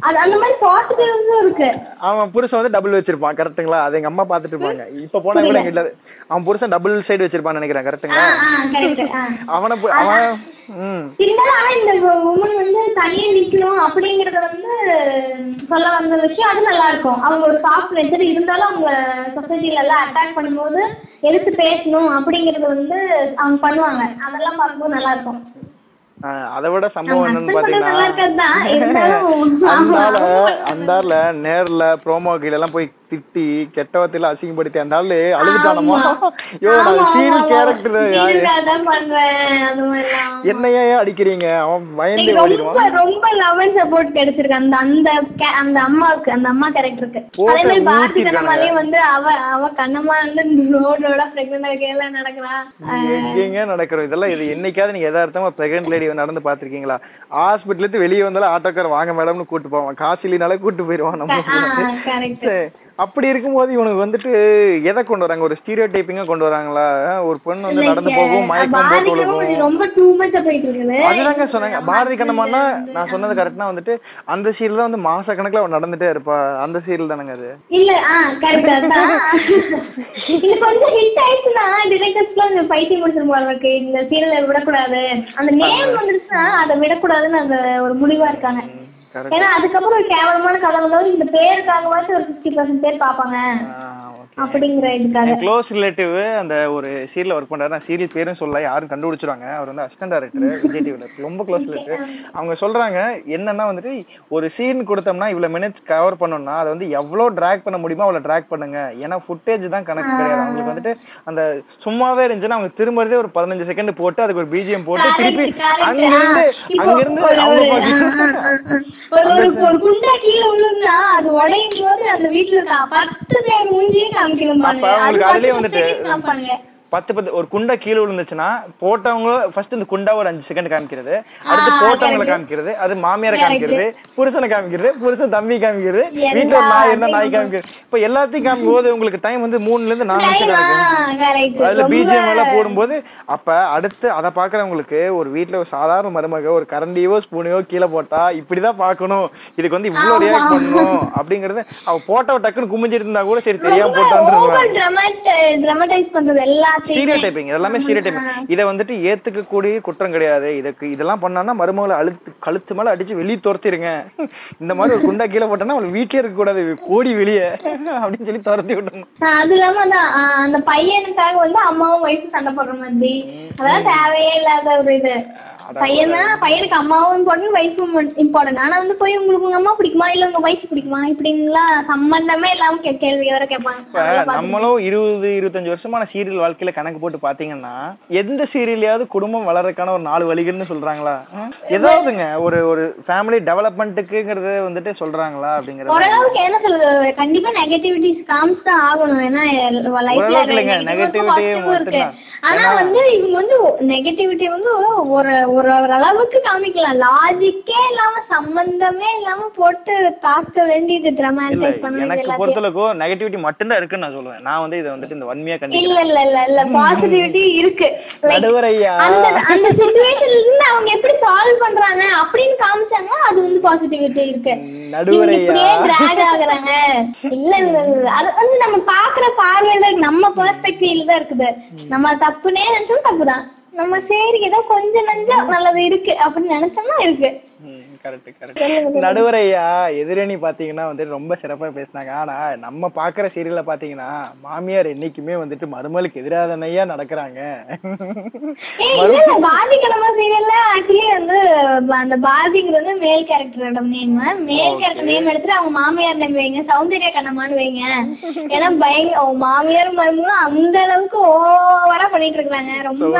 அது அந்த மாதிரி பாசிட்டிவ்ஸும் இருக்கு. அவன் புருஷன் வந்து டபுள் வச்சிருப்பான் கரெக்ட்டுங்களா அது எங்க அம்மா பாத்துட்டு இருப்பாங்க. இப்ப போனா கூட எங்க அவன் புருஷன் டபுள் சைடு வச்சிருப்பான்னு நினைக்கிறேன் கரெக்ட்டுங்களா கரெக்ட் அவனை அவன் இருந்தாலும் ஆனா இந்த உமன் வந்து தனியா நிக்கணும் அப்படிங்கறத வந்து சொல்ல வந்த விஷயம் அது நல்லா இருக்கும். அவங்க ஒரு சாஃப்ட் இருந்தாலும் அவங்க சொசைட்டில எல்லாம் அட்டாக் பண்ணும்போது எதிர்த்து பேசணும் அப்படிங்கறது வந்து அவங்க பண்ணுவாங்க. அதெல்லாம் பார்க்கும்போது நல்லா இருக்கும். அதை விட சம்பவம் என்னன்னு பாத்தீங்கன்னா அந்தால நேர்ல ப்ரோமோ கீழ எல்லாம் போய் திட்டி கெட்ட வார்த்தையில அசிங்கப்படுத்தி அந்த ஆளு அழுதுட்டானமா ஐயோ நான் சீரியல் கேரக்டர் என்னையா ஏன் அடிக்கிறீங்க? அவன் பயந்து ரொம்ப ரொம்ப லவ் அண்ட் சப்போர்ட் கிடைச்சிருக்கு. அந்த அந்த அந்த அம்மாவுக்கு அந்த அம்மா கேரக்டருக்கு அதே மாதிரி பாரதி. கண்ணம்மாலே வந்து அவ அவ கண்ணம்மா வந்து ரோட் ரோட பிரெக்னென்ட் இருக்கையில நடக்கிறா. எங்கெங்க நடக்கிறோம்? இதெல்லாம் இது என்னைக்காவது நீங்க எதார்த்தமா பிரெக்னென்ட் லேடி நடந்து பாத்திருக்கீங்களா ஹாஸ்பிட்டல் இருந்து வெளியே வந்தாலும் ஆட்டோக்கார வாங்க மேடம்னு கூட்டு போவான். காசு இல்லைனாலே கூட்டு போயிருவான் நம்ம கரெக்ட் அப்படி இருக்கும்போது இவனுக்கு வந்துட்டு எதை கொண்டு வராங்க? ஒரு ஸ்டீரியோ டைப்பிங்கா கொண்டு வராங்களா? ஒரு பெண் வந்து நடந்து போகும் மயக்கம் போட்டு ரொம்ப டூ போயிட்டு அதுதாங்க சொன்னாங்க. பாரதி கண்ணம்மான்னா நான் சொன்னது கரெக்டா வந்துட்டு அந்த சீரியல் தான் வந்து மாச கணக்குல அவன் நடந்துட்டே இருப்பா. அந்த சீரியல் தானங்க அது? இல்ல கரெக்ட் அதான். இது கொஞ்சம் ஹிட் ஆயிடுச்சுன்னா டிரெக்டர்ஸ்லாம் கொஞ்சம் பைத்தியம் இருக்கு இந்த சீரியலை விடக்கூடாது. அந்த நேம் வந்துருச்சுன்னா அதை விடக்கூடாதுன்னு அந்த ஒரு முடிவா இருக்காங்க. ஏன்னா அதுக்கப்புறம் கேவலமான கதை வந்தாலும் இந்த பேருக்காகவாச்சும் ஒரு பிப்டி பர்சன்ட் பேர் பாப்பாங்க அப்படிங்கிற இதுக்காக. க்ளோஸ் ரிலேட்டிவ் அந்த ஒரு சீரியல் ஒர்க் பண்றாரு சீரியல் பேரும் சொல்ல யாரும் கண்டுபிடிச்சிருவாங்க. அவர் வந்து அசிஸ்டன்ட் டைரக்டர் விஜய் டிவில ரொம்ப க்ளோஸ் ரிலேட்டிவ் அவங்க சொல்றாங்க என்னன்னா வந்துட்டு ஒரு சீன் கொடுத்தோம்னா இவ்வளவு மினிட்ஸ் கவர் பண்ணோம்னா அதை வந்து எவ்வளவு டிராக் பண்ண முடியுமோ அவ்வளவு டிராக் பண்ணுங்க. ஏன்னா ஃபுட்டேஜ் தான் கணக்கு கிடையாது. அவங்களுக்கு வந்துட்டு அந்த சும்மாவே இருந்துச்சுன்னா அவங்க திரும்பறதே ஒரு பதினஞ்சு செகண்ட் போட்டு அதுக்கு ஒரு பிஜிஎம் போட்டு திருப்பி. அங்கிருந்து அங்கிருந்து அவங்க ஒரு- குண்டா கீழே விழுந்தா அது உடையும் போது அந்த வீட்டுல பத்து பேர் மூஞ்சியே காமிக்கணும் அவங்களுக்கு அதுலயே வந்துட்டு பத்து பத்து ஒரு குண்டா கீழே விழுந்துச்சுன்னா போட்டவங்க ஃபர்ஸ்ட் இந்த குண்டா ஒரு அஞ்சு செகண்ட் காமிக்கிறது அடுத்து போட்டவங்களை காமிக்கிறது அது மாமியாரை காமிக்கிறது புருஷனை காமிக்கிறது புருஷன் தம்பி காமிக்கிறது வீட்டுல ஒரு நாய் இருந்தா நாய் காமிக்கிறது. இப்ப எல்லாத்தையும் காமிக்கும் போது உங்களுக்கு டைம் வந்து மூணுல இருந்து நாலு நிமிஷம் அதுல பிஜிஎம் எல்லாம் போடும்போது அப்ப அடுத்து அத பாக்குறவங்களுக்கு ஒரு வீட்ல ஒரு சாதாரண மருமக ஒரு கரண்டியோ ஸ்பூனையோ கீழே போட்டா இப்படிதான் பாக்கணும் இதுக்கு வந்து இவ்வளவு ரியாக்ட் பண்ணணும் அப்படிங்கறது அவ போட்டவ டக்குன்னு குமிஞ்சிட்டு இருந்தா கூட சரி தெரியாம எல்லாத்தையும். ஸ்டீரியோ டைப்பிங் எல்லாமே ஸ்டீரியோ டைப்பிங் இதை வந்துட்டு ஏத்துக்க கூடிய குற்றம் கிடையாது. இதுக்கு இதெல்லாம் பண்ணான்னா மருமகளை அழுத்து கழுத்து மேல அடிச்சு வெளியே துரத்திருங்க. இந்த மாதிரி ஒரு குண்டா கீழே போட்டோம்னா அவள் வீட்லயே இருக்க கூடாது. கோடி வெளியே. அப்படின்னு சொல்லி துரத்தி விட்டணும் அது இல்லாம அந்த அந்த பையனுக்காக வந்து அம்மாவும் ஒய்ஃபும் சண்டை போடுற மாதிரி. அதெல்லாம் தேவையே இல்லாத ஒரு இது. பையன்? தான் பையனுக்கு அம்மாவும் இம்பார்ட்டன்ட் ஒய்ஃபும் இம்பார்ட்டன்ட் ஆனா வந்து போய் உங்களுக்கு உங்க அம்மா பிடிக்குமா? இல்ல உங்க ஒய்ஃப் பிடிக்குமா? இப்படின்லாம் சம்பந்தமே இல்லாம கேள்வி வேற கேட்பாங்க நம்மளும் இருபது இருபத்தஞ்சு வருஷமான சீரியல் வாழ்க்கையில கணக்கு போட்டு பாத்தீங்கன்னா எந்த சீரியல்லையாவது குடும்பம் வளர்றதுக்கான ஒரு நாலு வழிகள்னு சொல்றாங்களா? ஏதாவதுங்க. ஒரு ஒரு ஃபேமிலி டெவலப்மெண்ட்டுக்குங்கறத வந்துட்டு சொல்றாங்களா அப்படிங்கறது? ஓரளவுக்கு என்ன சொல்றது? கண்டிப்பா நெகட்டிவிட்டிஸ் காமிச்சு தான் ஆகணும். ஏன்னா லைஃப்ல மட்டும்தான். ஆனா வந்து இவங்க வந்து நெகட்டிவிட்டி வந்து ஒரு ஒரு ஒரு அளவுக்கு காமிக்கலாம். லாஜிக்கே இல்லாம சம்பந்தமே இல்லாம போட்டு தாக்க வேண்டியது டிராமாடைஸ் பண்ண எனக்கு பொறுத்தளவுக்கு நெகட்டிவிட்டி மட்டும்தான் இருக்குன்னு நான் சொல்லுவேன். நான் வந்து இதை வந்துட்டு இந்த வன்மையா கண்டிப்பேன் இல்ல இல்ல இல்ல இல்ல. பாசிட்டிவிட்டி இருக்கு. அந்த அந்த சிச்சுவேஷன்ல இருந்து அவங்க எப்படி சால்வ் பண்றாங்க அப்படின்னு காமிச்சாங்கன்னா அது வந்து பாசிட்டிவிட்டி இருக்கு. இப்படியே. டிராக் ஆகுறாங்க. இல்ல இல்ல அது வந்து நம்ம பாக்குற பார்வையில நம்ம பெர்ஸ்பெக்டிவ்ல தான் இருக்குது. நம்ம தப்புனே நினைச்சோம் தப்புதான். நம்ம சரி ஏதோ கொஞ்சம் நஞ்சம் நல்லது இருக்கு அப்படின்னு நினைச்சோம்னா இருக்கு. கரெக்ட் கரெக்ட் நடுவரையா எதிரணி பாத்தீங்கன்னா வந்துட்டு ரொம்ப சிறப்பா பேசினாங்க. ஆனா நம்ம பாக்குற சீரியல்ல பாத்தீங்கன்னா மாமியார் என்னைக்குமே வந்துட்டு மருமலுக்கு எதிராதனையா நடக்கிறாங்க. கடமா சீரியல்ல ஆக்சுவலி வந்து அந்த பாரதிங்கிறது வந்து மேல் கேரக்டரோட நேம் மேல் கேரக்டர் நேம் எடுத்துட்டு அவங்க மாமியார் நேம் வைங்க. சௌந்தர்யா கண்ணம்மான்னு வைங்க. ஏன்னா பயங்க மாமியார் மருமகளும் அந்த அளவுக்கு ஓவரா பண்ணிட்டு இருக்காங்க ரொம்ப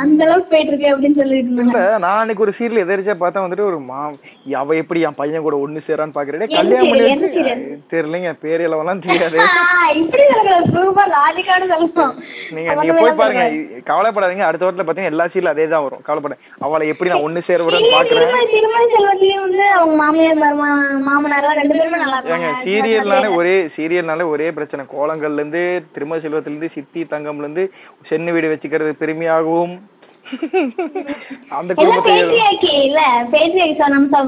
அந்த அளவுக்கு போயிட்டு இருக்கு அப்படின்னு சொல்லிட்டு நான் அன்னைக்கு ஒரு சீரியல் எதிர்ச்சா பார்த்தா வந்துட்டு ஒரு மா அவ எப்படி என் பையன் கூட ஒண்ணு சேரான்னு பாக்குறேன் கல்யாணம் பண்ணி? தெரியலங்க பேர் எல்லாம் தெரியாது. நீங்க நீங்க போய் பாருங்க கவலைப்படாதீங்க அடுத்த வாரத்துல பாத்தீங்கன்னா எல்லா சீரியல் அதே தான் வரும். கவலைப்பட அவளை எப்படி நான் ஒண்ணு சேர விடுறேன்னு இல்ல, பாக்குறேன். சீரியல்னாலே ஒரே சீரியல்னாலே ஒரே பிரச்சனை. கோலங்கள்ல இருந்து திருமண செல்வத்துல இருந்து சித்தி தங்கம்ல இருந்து சென்னு வீடு வச்சுக்கிறது பெருமையாகவும் அந்த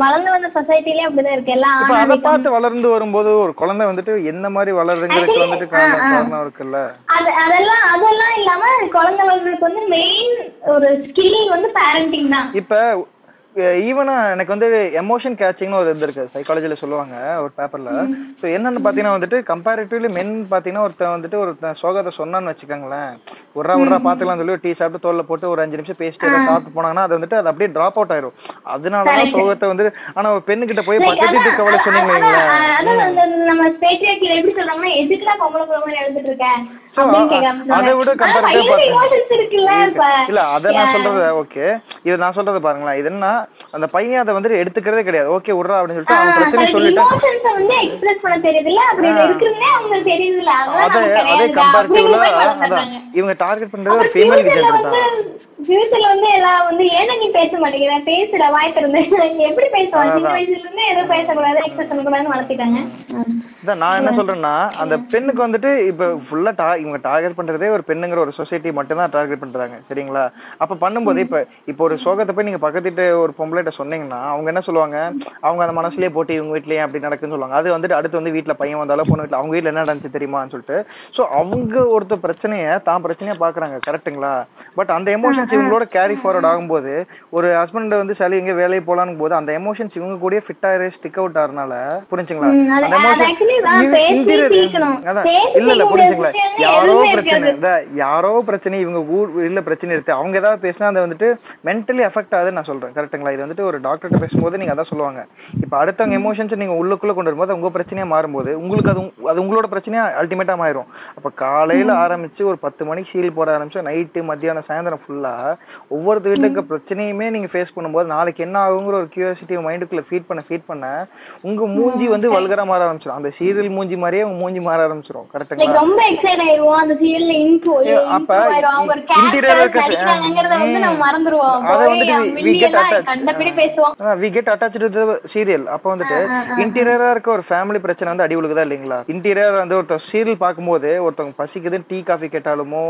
வளர்ந்து வந்த சொசைட்டிலே அப்படிதான் இருக்கு. எல்லாம் அதை. பார்த்து வளர்ந்து வரும்போது ஒரு குழந்தை வந்துட்டு என்ன மாதிரி வளருதுங்கிறதுக்கு வந்துட்டு காரணம் இருக்குல்ல? அது அதெல்லாம் அதெல்லாம் இல்லாம குழந்தை வளர்றதுக்கு வந்து மெயின் ஒரு ஸ்கில் வந்து பேரண்டிங் தான். இப்ப ஈவனா எனக்கு வந்து எமோஷன் கேச்சிங்னு ஒரு இது இருக்கு. சைக்காலஜில சொல்லுவாங்க ஒரு பேப்பர்ல சோ என்னன்னு பாத்தீங்கன்னா வந்துட்டு கம்பேரிட்டிவ்லி மென் பாத்தீங்கன்னா ஒருத்தன் வந்துட்டு ஒரு சோகத்தை சொன்னான்னு வச்சுக்கோங்களேன். உர்ரா உர்ரா பாத்துக்கலாம் சொல்லி ஒரு டீ சாப்பிட்டு தோல்ல போட்டு ஒரு அஞ்சு நிமிஷம் பேசிட்டு சாப்பிட்டு போனாங்கன்னா அது வந்துட்டு அது அப்படியே டிராப் அவுட் ஆயிரும். அதனாலதான் சோகத்தை வந்து ஆனா ஒரு பெண்ணு கிட்ட போய் பக்கத்து கவலை சொன்னீங்க வைங்களேன். அதான் அந்த நம்ம எப்படி சொல்றாங்கன்னா எதுக்குடா பொம்பளை மாதிரி எழுதிட்டு இருக்க? அதை விட இல்ல அத நான் சொல்றது ஓகே இது நான் சொல்றது பாருங்களேன். இது என்ன அந்த பையன் அதை வந்து எடுத்துக்கிறதே கிடையாது. ஓகே விட்றா அப்படின்னு சொல்லிட்டு அவன் பிரச்சனை சொல்லிட்டான். அதே கம்பேரிட்டிவ்ல. இவங்க டார்கெட் பண்றது ஒரு ஃபீமேல் தான் ஃபியூச்சர்ல வந்து எல்லாம் வந்து ஏன்னா நீ பேச மாட்டேங்கிற? பேசுற வாய் திறந்து. எப்படி பேசுவாங்க சின்ன வயசுல இருந்து எதுவும் பேசக்கூடாது எக்ஸ்பிரஸ் பண்ணக்கூடாதுன்னு வளர்த்திட்டாங்க. நான் என்ன சொல்றேன்னா அந்த பெண்ணுக்கு வந்துட்டு இப்ப ஃபுல்லா டா இவங்க டார்கெட் பண்றதே ஒரு பெண்ணுங்கிற ஒரு சொசைட்டி மட்டும் தான் டார்கெட் பண்றாங்க சரிங்களா? அப்ப பண்ணும்போது இப்ப இப்ப ஒரு சோகத்தை போய் நீங்க பக்கத்து வீட்டு ஒரு பொம்பளைட்ட சொன்னீங்கன்னா அவங்க என்ன சொல்லுவாங்க? அவங்க அந்த மனசுலயே போட்டு இவங்க வீட்லயே அப்படி நடக்குன்னு சொல்லுவாங்க. அது வந்துட்டு அடுத்து வந்து வீட்ல பையன் வந்தாலும் பொண்ணு வீட்ல அவங்க வீட்ல என்ன நடந்துச்சு தெரியுமான்னு சொல்லிட்டு சோ அவங்க ஒருத்த பிரச்சனைய தான் பிரச்சனையா பாக்குறாங்க கரெக்ட்டுங்களா பட் அந்த எமோஷன்ஸ் இவங்களோட கேரி ஃபார்வர்ட் ஆகும்போது ஒரு ஹஸ்பண்ட் வந்து சளி எங்க வேலைக்கு போலான்னு போது அந்த எமோஷன்ஸ் இவங்க கூட ஃபிட் ஆயிரு ஸ்டிக் அவுட் ஆறனால புரிஞ்சுங்களா? அந்த. அதான், இல்ல இல்ல புரிஞ்சுங்களா? யாரோ பிரச்சனை யாரோ பிரச்சனை இவங்க ஊர் இல்ல பிரச்சனை இருக்கு. அவங்க ஏதாவது பேசினா அது வந்துட்டு மென்டலி அஃபெக்ட் ஆகுதுன்னு நான் சொல்றேன். கரெக்ட்டுங்களா இது வந்துட்டு ஒரு டாக்டர்கிட்ட பேசும்போது நீங்க அதான் சொல்லுவாங்க. இப்ப அடுத்தவங்க எமோஷன்ஸ் நீங்க உள்ளுக்குள்ள கொண்டு வரும்போது உங்க பிரச்சனையா மாறும்போது உங்களுக்கு அது அது உங்களோட பிரச்சனையா அல்டிமேட்டா மாறிடும் அப்ப காலையில ஆரம்பிச்சு ஒரு பத்து மணிக்கு சீல் போட ஆரம்பிச்சு நைட்டு மத்தியானம் சாயந்தரம் ஃபுல்லா ஒவ்வொரு வீட்டுக்கு பிரச்சனையுமே நீங்க ஃபேஸ் பண்ணும்போது நாளைக்கு என்ன ஆகுங்கிற ஒரு கியூரியாசிட்டி மைண்டுக்குள்ள ஃபீட் பண்ண ஃபீட் பண்ண உங்க மூஞ்சி வந்து வல்கரா மாற ஆரம்பிச்சிடும் அந்த சீரியல் மூஞ்சி மாதிரியே உங்க மூஞ்சி மாற ஆரம்பிச்சிடும் கரெக்ட்டுங்களா ரொம்ப எக்ஸைட் ஆயிருவோம் அந்த சீரியல்ல இன்ட்ரோ அப்ப அவங்க ஒரு interior கேரக்டர் இருக்க- நடிக்கிறாங்கிறத வந்து நம்ம மறந்துருவோம். அதை get மில்லியெல்லாம் attached. கண்டபடி பேசுவோம். We get attach to serial அப்ப வந்துட்டு இன்டீரியரா இருக்க ஒரு ஃபேமிலி பிரச்சனை வந்து அடி விழுகுதா இல்லைங்களா? இன்டீரியர் வந்து ஒருத்தர் சீரியல் பார்க்கும்போது ஒருத்தவங்க பசிக்குது டீ காஃபி கேட்டாலுமோ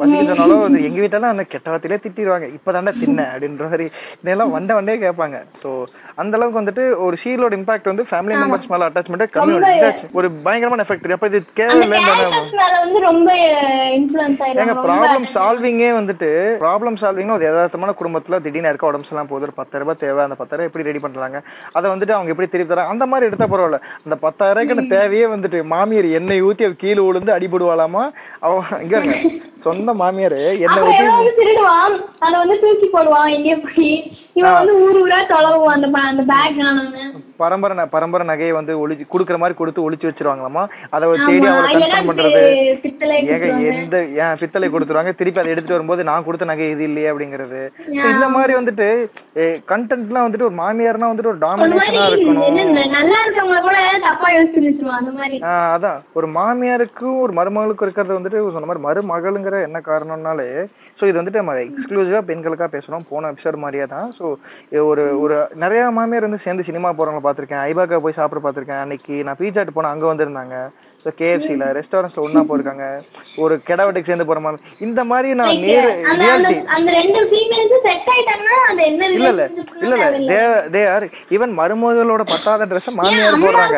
பசிக்குதுனாலும் வந்து எங்க வீட்டெல்லாம் அந்த கெட்ட வார்த்தையிலே திட்டிடுவாங்க இப்பதாண்டா தின்ன அப்படின்ற மாதிரி இதெல்லாம் வண்ட வண்டே கேட்பாங்க. சோ அந்த அளவுக்கு வந்துட்டு ஒரு சீரியலோட இம்பாக்ட் வந்து ஃபேமிலி மெம்பர்ஸ் மேல அட்டாச்மெண்ட் கம்மி. ஒரு பயங்கரமான எஃபெக்ட் அப்ப இது வந்து ரொம்ப ப்ராப்ளம் சால்விங்கே வந்துட்டு ப்ராப்ளம் சால்விங் ஒரு யதார்த்தமான குடும்பத்துல திடீர்னு இருக்க உடம்பு எல்லாம் போகுது. ஒரு பத்தாயிரம் ரூபாய் தேவை. அந்த பத்தாயிரம் எப்படி ரெடி பண்றாங்க? அதை வந்துட்டு அவங்க எப்படி திருப்பி தராங்க அந்த மாதிரி எடுத்தா பரவாயில்ல. அந்த பத்தாயிரம் ரூபாய்க்கு தேவையே வந்துட்டு மாமியார் எண்ணெய் ஊத்தி அவ கீழே விழுந்து அடிபடுவாளாமா? அவ இங்க சொந்த மாமியார் திருடுவான். அத வந்து தூக்கி போடுவான் எங்கேயோ போய். இவன் வந்து ஊர் ஊரா தொலைவுவான் அந்த அந்த பேக் பரம்பரை பரம்பரை நகையை வந்து ஒளிச்சு குடுக்குற மாதிரி கொடுத்து ஒளிச்சு வச்சிருவாங்களாமா? அதை தேடி அவளை கன்ஃபார்ம் பண்றது. ஏங்க. எந்த ஏன் பித்தளை கொடுத்துருவாங்க? திருப்பி அதை எடுத்துட்டு வரும்போது நான் கொடுத்த நகை இது இல்லையே அப்படிங்கிறது. இந்த மாதிரி வந்துட்டு கண்டென்ட்லாம் வந்துட்டு ஒரு மாமியார்னா வந்துட்டு ஒரு டாமினேஷனா இருக்கணும். என்ன நல்லா இருக்கவங்க கூட தப்பா யோசிச்சு அதான். ஒரு மாமியாருக்கும் ஒரு மருமகளுக்கும் இருக்கிறது வந்துட்டு சொன்ன மாதிரி மருமகளுங்கிற என்ன காரணம்னாலே சோ இது வந்துட்டு நம்ம எக்ஸ்க்ளூசிவா பெண்களுக்கா பேசுறோம் போன எபிசோட் மாதிரியே தான். சோ ஒரு ஒரு நிறைய மாமியார் வந்து சேர்ந்து சினிமா போறவங்க பாத்திருக்கேன் ஐபாக்கா போய் சாப்பிட பாத்திருக்கேன் அன்னைக்கு நான் பீச்சாட்டு போன அங்க வந்திருந்தாங்க. ஸோ கேஎஃப்சில ரெஸ்டாரண்ட்ஸ்ல ஒண்ணா போயிருக்காங்க. ஒரு கெடவட்டுக்கு சேர்ந்து போற மாதிரி. இந்த மாதிரி நான் நேரு இல்ல இல்ல. இல்ல இல்ல. தே தே ஆர் ஈவன் மருமகளோட பத்தாத ட்ரெஸ் மாமியார் போடுறாங்க.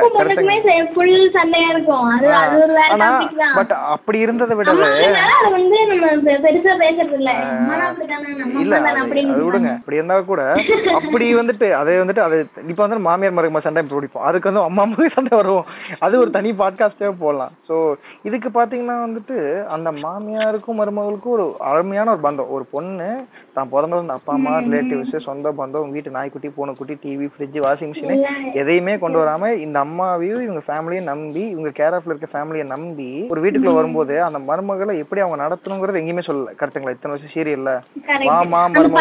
ஆனா பட் அப்படி இருந்ததை பேசுறது இல்ல அது விடுங்க. அப்படி இருந்தா கூட அப்படி வந்துட்டு அதை வந்துட்டு அது இப்ப வந்து மாமியார் மருமக சண்டை பிடிப்போம் அதுக்கு வந்து அம்மா அம்மா சண்டை வரும் அது ஒரு தனி பாட்காஸ்டே போடலாம். ஸோ இதுக்கு பாத்தீங்கன்னா வந்துட்டு அந்த மாமியாருக்கும் மருமகளுக்கும் ஒரு அருமையான ஒரு பந்தம். ஒரு பொண்ணு தான். பிறந்த வந்து அப்பா அம்மா ரிலேட்டிவ்ஸ் சொந்த பந்தம் வீட்டு நாய்க்குட்டி பூனைக்குட்டி டிவி ஃப்ரிட்ஜ் வாஷிங் மிஷின் எதையுமே கொண்டு வராம இந்த அம்மாவையும் இவங்க ஃபேமிலியும் நம்பி இவங்க கேர் ஆஃப்ல இருக்க ஃபேமிலியை நம்பி ஒரு வீட்டுக்குள்ள வரும்போது அந்த மருமகளை எப்படி அவங்க நடத்தணுங்கிறது எங்கேயுமே சொல்லல. கரெக்ட்டுங்களா? இத்தனை வருஷம் சீரியல்ல. மாமா மருமகள்.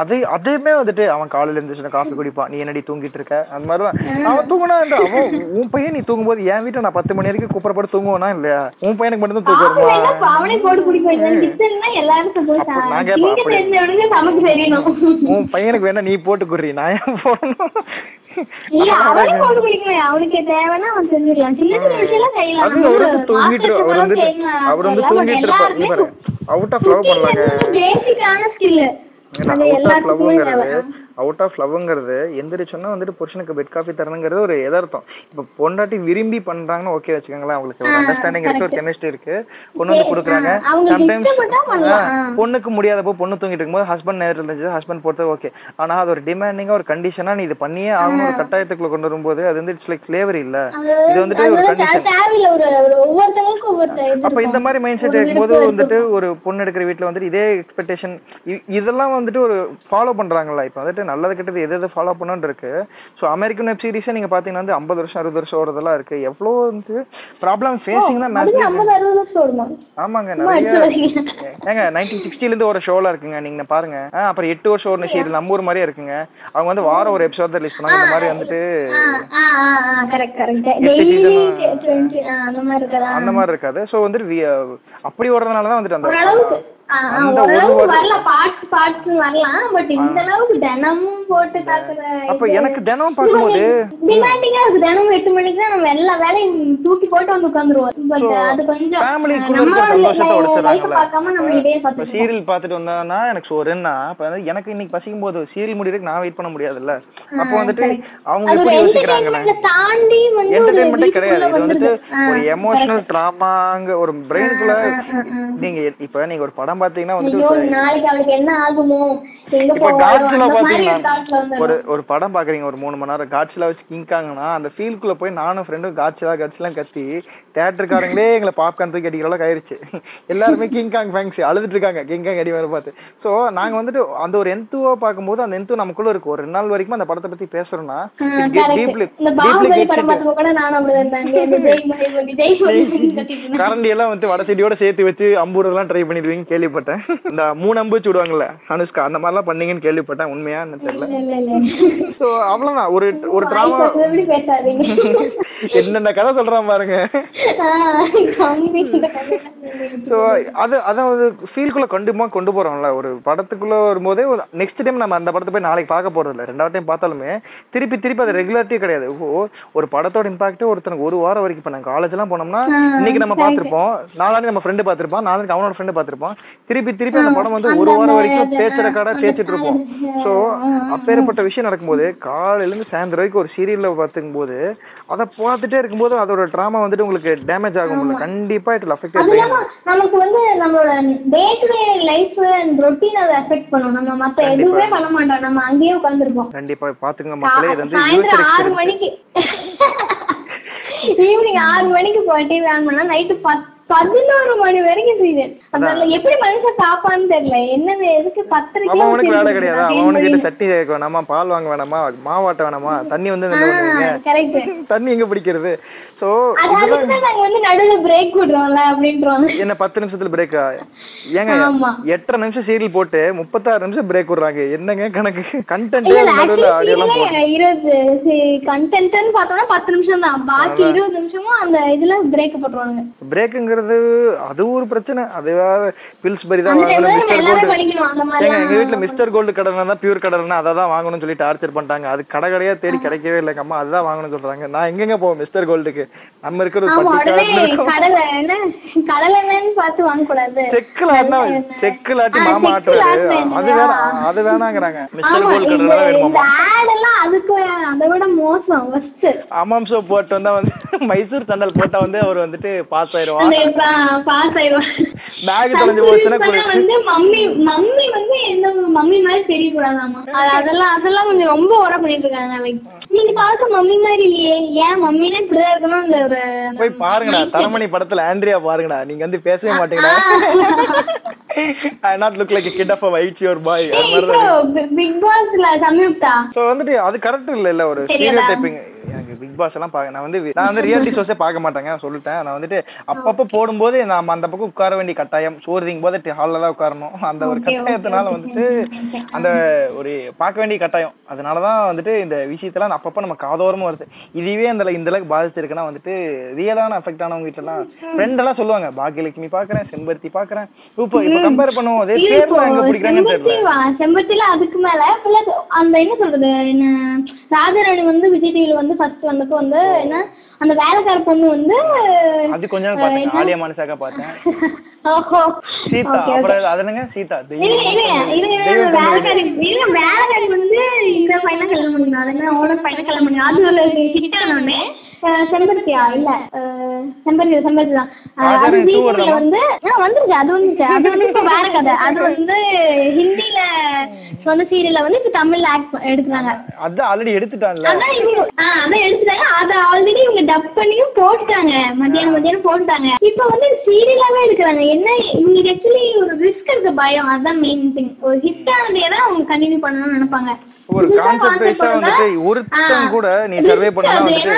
அது அதுவுமே வந்துட்டு அவன் காலையில இருந்து காஃபி குடிப்பான் நீ என்னடி தூங்கிட்டு இருக்க? அந்த மாதிரிதான். அவன் தூங்கினா அவன் உன் பையன் நீ தூங்கும்போது என் வீட்டுல நான் பத்து மணி வரைக்கும் குப்புறப்பட்டு தூங்குவானா இல்லையா? உன் பையனுக்கு மட்டும் தான் தூக்கம் வருமா? உன் பையனுக்கு வேணா நீ போட்டு குடுறி நான் ஏன் போடணும்? அவனுக்கு தேவைன்னா அவன் செஞ்சிடலாம் சின்ன சின்ன விஷயம் எல்லாம் செய்யலாம். அது ஒரு தூங்கிட்டு அவர் வந்து. அவர் வந்து தூங்கிட்டு இருப்பார். அவுட் ஆஃப் லவ் பண்ணலாங்க. பேசிக்கான ஸ்கில் அது அவுட் ஆஃப் எல்லாத்துக்குமே லவ்ங்கிறது தேவை. அவுட் ஆஃப் லவ்ங்கிறது எந்திரிச்சோன்னா வந்துட்டு புருஷனுக்கு பெட் காஃபி தரணுங்கிறது ஒரு எதார்த்தம். இப்ப பொண்டாட்டி விரும்பி பண்றாங்கன்னு ஓகே வச்சுக்கோங்களேன். அவங்களுக்கு ஒரு அண்டர்ஸ்டாண்டிங் இருக்கு ஒரு கெமிஸ்ட்ரி இருக்கு. பொண்ணு வந்து கொடுக்குறாங்க. சம்டைம்ஸ். பொண்ணுக்கு முடியாதப்போ பொண்ணு தூங்கிட்டு இருக்கும்போது ஹஸ்பண்ட் நேரில் இருந்துச்சு ஹஸ்பண்ட் பொறுத்த ஓகே ஆனா அது ஒரு டிமாண்டிங்கா ஒரு கண்டிஷனா நீ இது பண்ணியே ஆகணும். ஒரு கட்டாயத்துக்குள்ள கொண்டு வரும்போது அது வந்து இட்ஸ் லைக் ஸ்லேவரி இல்ல. இது வந்துட்டு ஒரு கண்டிஷன் அப்ப இந்த. மாதிரி மைண்ட் செட் இருக்கும்போது வந்துட்டு ஒரு பொண்ணு எடுக்கிற வீட்ல வந்துட்டு இதே எக்ஸ்பெக்டேஷன் இதெல்லாம் வந்துட்டு ஒரு ஃபாலோ பண்றாங்கல்ல. இப்ப வந்துட்டு நல்லது கெட்டது எது எது ஃபாலோ பண்ணணும் இருக்கு. சோ அமெரிக்கன் வெப் சீரிஸ் நீங்க பாத்தீங்கன்னா வந்து ஐம்பது வருஷம் அறுபது வருஷம் ஓடுறதெல்லாம் இருக்கு. எவ்வளவு வந்து ப்ராப்ளம் ஃபேஸிங் தான் ஆமாங்க நிறைய. ஏங்க நைன்டீன் சிக்ஸ்டில இருந்து ஒரு ஷோல இருக்குங்க நீங்க பாருங்க. அப்புறம் எட்டு வருஷம் ஒரு சீரியல் நம்ம ஊர் மாதிரியே இருக்குங்க. அவங்க வந்து வாரம் ஒரு எபிசோட் தான் ரிலீஸ் பண்ணாங்க இந்த மாதிரி வந்துட்டு ஆ, ஆ, ஆ, ஆ, correct, correct. எட்டு Daily season 20, ஆ, அந்த மாதிரி இருக்கதா? சோ வந்துட்டு அப்படி வர்றதுனாலதான் வந்துட்டு அந்த வரலாம் பார்ட்ஸ் பார்ட்ஸ் வரலாம். பட் இந்த அளவுக்கு தினமும் போட்டு தாக்குற அப்ப எனக்கு தினம் பார்க்கும்போது டிமாண்டிங்கா இருக்கு தினமும் எட்டு மணிக்கு தான் நம்ம எல்லா வேலையும் தூக்கி போட்டு வந்து உட்காந்துருவோம். பட் அது கொஞ்சம் சீரியல் பார்த்துட்டு வந்தானா எனக்கு சோறுன்னா இப்ப வந்து எனக்கு இன்னைக்கு பசிக்கும் போது சீரியல் முடியறதுக்கு நான் வெயிட் பண்ண முடியாதுல்ல. அப்போ வந்துட்டு அவங்க ஒரு எப்படி entertainment தாண்டி வந்து ஒரு என்டர்டைன்மெண்ட்டே கிடையாது. இது வந்துட்டு ஒரு எமோஷனல் டிராமாங்க ஒரு பிரெயினுக்குள்ள நீங்க இப்ப நீங்க ஒரு படம் பாத்தீங்கன்னா வந்துட்டு நாளைக்கு அவளுக்கு என்ன ஆகுமோ? இப்ப பாத்தீங்கன்னா ஒரு ஒரு படம் பாக்குறீங்க ஒரு மூணு மணி நேரம் காட்சில வச்சு கிங்காங்கன்னா அந்த ஃபீல்குள்ள போய் நானும் ஃப்ரெண்டும் காட்சிலா காட்சிலாம் கத்தி தேட்டருக்காரங்களே எங்களை பாப்கார்ன் தூக்கி அடிக்கிற அளவுக்கு ஆயிருச்சு. எல்லாருமே கிங் காங் ஃபேன்ஸ் அழுதுட்டு இருக்காங்க. கிங் காங் அடி வேற பார்த்து. சோ நாங்க வந்துட்டு அந்த ஒரு எந்துவா பார்க்கும்போது அந்த எந்து நமக்குள்ள இருக்கு. ஒரு ரெண்டு நாள் வரைக்கும் அந்த படத்தை பத்தி பேசுறோம்னா. கரண்டி எல்லாம் வந்து வட செடியோட சேர்த்து வச்சு அம்புறதெல்லாம் ட்ரை பண்ணிடுவீங்க கேள்விப்பட்டேன். இந்த மூணு அம்பு வச்சு விடுவாங்கல்ல அனுஷ்கா அந்த மாதிரிலாம் பண்ணீங்கன்னு கேள்விப்பட்டேன். உண்மையா தெரியல. சோ அவ்வளவுதான். ஒரு ஒரு டிராமா என்னென்ன கதை சொல்றான் பாருங்க. அது அதாவது ஃபீல்குள்ள கொண்டுமா கொண்டு போறோம்ல. ஒரு படத்துக்குள்ள வரும்போதே நெக்ஸ்ட் டைம் நம்ம அந்த படத்தை போய் நாளைக்கு பார்க்க போறது இல்ல ரெண்டாவது டைம் பார்த்தாலுமே திருப்பி திருப்பி அது ரெகுலாரிட்டி கிடையாது. ஓ ஒரு படத்தோட இம்பாக்ட் ஒருத்தனுக்கு ஒரு வாரம் வரைக்கும். இப்ப நாங்க காலேஜ் எல்லாம் போனோம்னா இன்னைக்கு நம்ம பார்த்திருப்போம். நாளானிக்கு நம்ம ஃப்ரெண்டு பார்த்திருப்போம். நாளைக்கு அவனோட ஃப்ரெண்டு பார்த்திருப்போம். திருப்பி திருப்பி அந்த படம் வந்து ஒரு வாரம் வரைக்கும் தேய்ச்ச ரெக்கார்டா தேய்ச்சிட்டு இருப்போம். சோ அப்பேற்பட்ட விஷயம் நடக்கும்போது காலையில இருந்து சாயந்தரம் வரைக்கும் ஒரு சீரியல்ல பார்த்துக்கும் போது அதை பார்த்துட்டே இருக்கும்போது அதோட டிராமா வந்துட்டு உங்களுக்கு டேமேஜ் ஆகும்ல. கண்டிப்பா இட் அஃபெக்ட் நமக்கு வந்து நம்மளோட day to day life and routine அதை எஃபெக்ட் பண்ணும். நம்ம மத்த எதுவுமே பண்ண மாட்டோம். நம்ம அங்கேயே உட்காந்துருப்போம் கண்டிப்பா. பாத்துங்க மக்களே இது வந்து சாயந்தரம் ஆறு மணிக்கு. ஈவினிங் ஆறு மணிக்கு போய் டிவி ஆன் பண்ணா நைட்டு பதினோரு மணி வரைக்கும் சீரியல் அதனால எப்படி மனுஷன் சாப்பான்னு தெரியல. என்னது எதுக்கு பத்தரைக்கு அவன் அவனுக்கு வேலை கிடையாது. அவன் அவனுக்கு கேட்க வேணாமா பால் வாங்க வேணாமா? மாவாட்ட வேணாமா? தண்ணி வந்து தண்ணி எங்க பிடிக்கிறது? சோ என்ன பத்து நிமிஷத்துல பிரேக்கா ஏங்க. எட்டரை நிமிஷம் சீரியல் போட்டு முப்பத்தாறு நிமிஷம் பிரேக் விடுறாங்க. என்னங்க கணக்கு? கண்டென்ட் இல்ல நடுவுல ஆடியோ எல்லாம் போட்டு. ஆக்சுவலி இருபது கண்டென்ட்னு பார்த்தோம்னா பத்து நிமிஷம் தான். பாக்கி இருபது நிமிஷமும் அந்த இதுல பிரேக் போட்டுருவாங்க. பிரேக்குங்கிறது அது ஒரு பிரச்சனை. அது தான் ஏங்க எங்க வீட்டுல மிஸ்டர் கோல்டு கடனை தான் பியூர் கடனை அதை தான் வாங்கணும்னு சொல்லி டார்ச்சர் பண்ணிட்டாங்க. அது கடை கடையா தேடி கிடைக்கவே இல்லை அம்மா அதுதான் வாங்கணும்னு சொல்றாங்க. நான் எங்கெங்க போவோம் மிஸ்டர் கோல்டுக்கு நம்ம இருக்கிற செக்குல ஆட்டினா செக்குல ஆட்டி மாமா ஆட்டுனா அது வேணாம் அது வேணாங்கிறாங்க. அம்மாம் சோப் போட்டு வந்தா வந்து மைசூர் சண்டல் போட்டா வந்து அவர் வந்துட்டு பாஸ் அந்த பாஸ் ஆயிடுவான் பேக் தொலைஞ்சு போச்சுன்னா வந்து மம்மி மம்மி வந்து எந்த மம்மி மாதிரி தெரியக்கூடாதாமா? அது- அதெல்லாம் அதெல்லாம் கொஞ்சம் ரொம்ப ஓர பண்ணிட்டு இருக்காங்க நீங்க பார்க்க மம்மி மாதிரி இல்லையே. ஏன் மம்மினே இப்படிதான் இருக்கணும் போய் பாருங்கடா தரமணி படத்துல ஆண்ட்ரியா பாருங்கடா. நீங்க வந்து பேசவே மாட்டீங்கடா. I not look like kid of a white your boy அது மாதிரி தான் பிக் பாஸ்ல சம்யுக்தா சோ வந்துட்டு அது கரெக்ட் இல்ல இல்ல ஒரு தெரியாதா? எனக்கு பிக் பாஸ் எல்லாம் நான் வந்து நான் வந்து ரியாலிட்டி ஷோஸே பார்க்க மாட்டேங்க சொல்லிட்டேன். நான் வந்துட்டு அப்பப்ப போடும்போது நாம அந்த பக்கம் உட்கார வேண்டிய கட்டாயம் சோறுதிங் போது ஹால்ல தான் உட்காரணும். அந்த ஒரு கட்டாயத்தினால வந்துட்டு. அந்த ஒரு பார்க்க வேண்டிய கட்டாயம். அதனாலதான் வந்துட்டு இந்த விஷயத்தெல்லாம் அப்பப்ப நம்ம காதோரமா வருது. இதுவே அந்த இந்த அளவுக்கு பாதிச்சிருக்குன்னா வந்துட்டு ரியலான அஃபெக்ட் ஆனவங்க கிட்ட எல்லாம் ஃப்ரெண்ட் எல்லாம் சொல்லுவாங்க பாக்கியலட்சுமி பாக்குறேன் செம்பருத்தி பாக்குறேன். இப்போ இப்போ கம்பேர் பண்ணுவோம் அதே பேர்ல எங்க பிடிக்கிறாங்கன்னு தெரியல. செம்பருத்தில அதுக்கு மேல அந்த என்ன சொல்றது என்ன ராஜராணி வந்து விஜய் டிவில வந்து ஃபர்ஸ்ட் வந்தப்போ வந்து என்ன அந்த வேலைக்கார பொண்ணு வந்து அது கொஞ்ச நாள் பார்த்தேன். ஆலியா மனசாக்கா பார்த்தேன். ஓஹோ. சீதா. அப்புறம் அது என்னங்க? சீதா இல்ல இல்ல இல்ல வேலைக்காரி இல்ல வேலைக்காரி வந்து இந்த பையனை கல்யாணம் பண்ணிருந்தா அது என்ன ஓனர் பையனை கல்யாணம் பண்ணி அது ஒரு ஹிட் ஆனோடனே செம்பருத்தியா? இல்ல செம்பருத்தி செம்பருத்தி தான். அது ஜீவில? வந்து வந்துருச்சு அது வந்துருச்சு. அது வந்து இப்ப வேற கதை. அது வந்து ஹிந்தில சொந்த சீரியல்ல வந்து இப்ப தமிழ்ல ஆக்ட் எடுக்கிறாங்க. அதான் ஆல்ரெடி அதான் எடுத்துட்டாங்க. அத ஆல்ரெடி இவங்க டப் பண்ணியும் போட்டாங்க மத்தியானம் மத்தியானம் போட்டாங்க இப்ப வந்து சீரியலாவே எடுக்கிறாங்க. என்ன இவங்களுக்கு ஆக்சுவலி ஒரு ரிஸ்க் இருக்கு பயம். அதான் மெயின் திங் ஒரு ஹிட் ஆனதே தான் அவங்க கண்டினியூ பண்ணணும்னு நினைப்பாங்க. ஒரு கான்செப்ட் வைஸா வந்துட்டு ஒருத்தன் கூட நீ சர்வே பண்ணா வந்துட்டு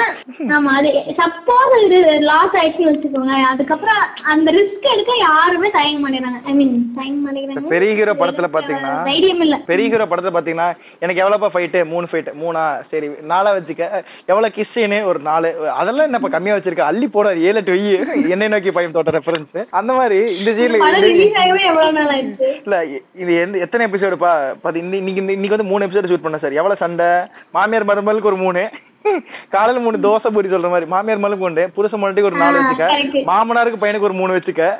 ஆமா அது சப்போஸ் இது லாஸ் ஆயிடுச்சுன்னு வச்சுக்கோங்க. அதுக்கப்புறம் அந்த ரிஸ்க் எடுக்க யாருமே தயங்க மாட்டேங்கிறாங்க. ஐ மீன் தயங்க மாட்டேங்கிறாங்க. பெரிய ஹீரோ படத்துல பாத்தீங்கன்னா தைரியம் இல்ல. பெரிய ஹீரோ படத்துல பாத்தீங்கன்னா எனக்கு எவ்வளவுப்பா ஃபைட்டு மூணு ஃபைட் மூணா சரி நாலா வச்சுக்க எவ்வளவு கிஸ்ஸின்னு ஒரு நாலு அதெல்லாம் என்னப்பா கம்மியா வச்சிருக்க? அள்ளி போட ஏழு எட்டு வெய்யி. என்னை நோக்கி பயம் தோட்ட ரெஃபரன்ஸ் அந்த மாதிரி இந்த ஆயிடுச்சு? இல்ல இது எந்த எத்தனை எபிசோடுப்பா இன்னைக்கு இன்னைக்கு வந்து மூணு எபிசோடு ஷூட் பண்ண சார். எவ்வளவு சண்டை? மாமியார் மருமலுக்கு ஒரு மூணு. காலையில மூணு தோசை பூரி சொல்ற மாதிரி. மாமியார் மலுக்கு ஒன்று புருஷ முன்னாடி ஒரு நாலு வச்சுக்க. மாமனாருக்கு பையனுக்கு ஒரு மூணு வச்சுக்க.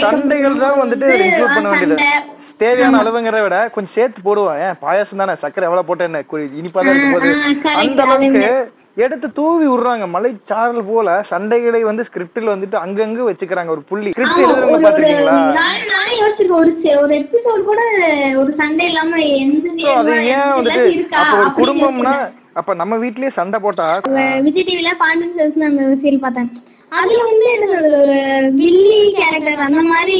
சண்டைகள் தான் வந்துட்டு இன்க்ளூட் பண்ண வேண்டியது. தேவையான அளவுங்கிறத விட கொஞ்சம் சேர்த்து போடுவோம். ஏன்? பாயாசம் தானே? சக்கரை எவ்வளவு போட்ட என்ன குறி- இனிப்பா தான் இருக்கும் போது. அந்த அளவுக்கு எடுத்து தூவி விடுறாங்க. மலை சாரல் போல சண்டைகளை வந்து ஸ்கிரிப்ட்ல வந்துட்டு அங்கங்க வச்சுக்கிறாங்க ஒரு புள்ளி. ஸ்கிரிப்ட் எழுதுறவங்க யோசிச்சிருக்கேன். ஒரு ஒரு எபிசோட் கூட ஒரு சண்டே இல்லாம எந்த So, அது நேரம் ஏன் வந்துட்டு அப்ப ஒரு குடும்பம்னா. அப்ப நம்ம வீட்லயே சண்டை போட்டா விஜய் டிவில பாண்டியன் ஸ்டோர்ஸ்னு அந்த சீரியல் பார்த்தேன். அதுல வந்து என்ன சொல்றது ஒரு வில்லி கேரக்டர் அந்த மாதிரி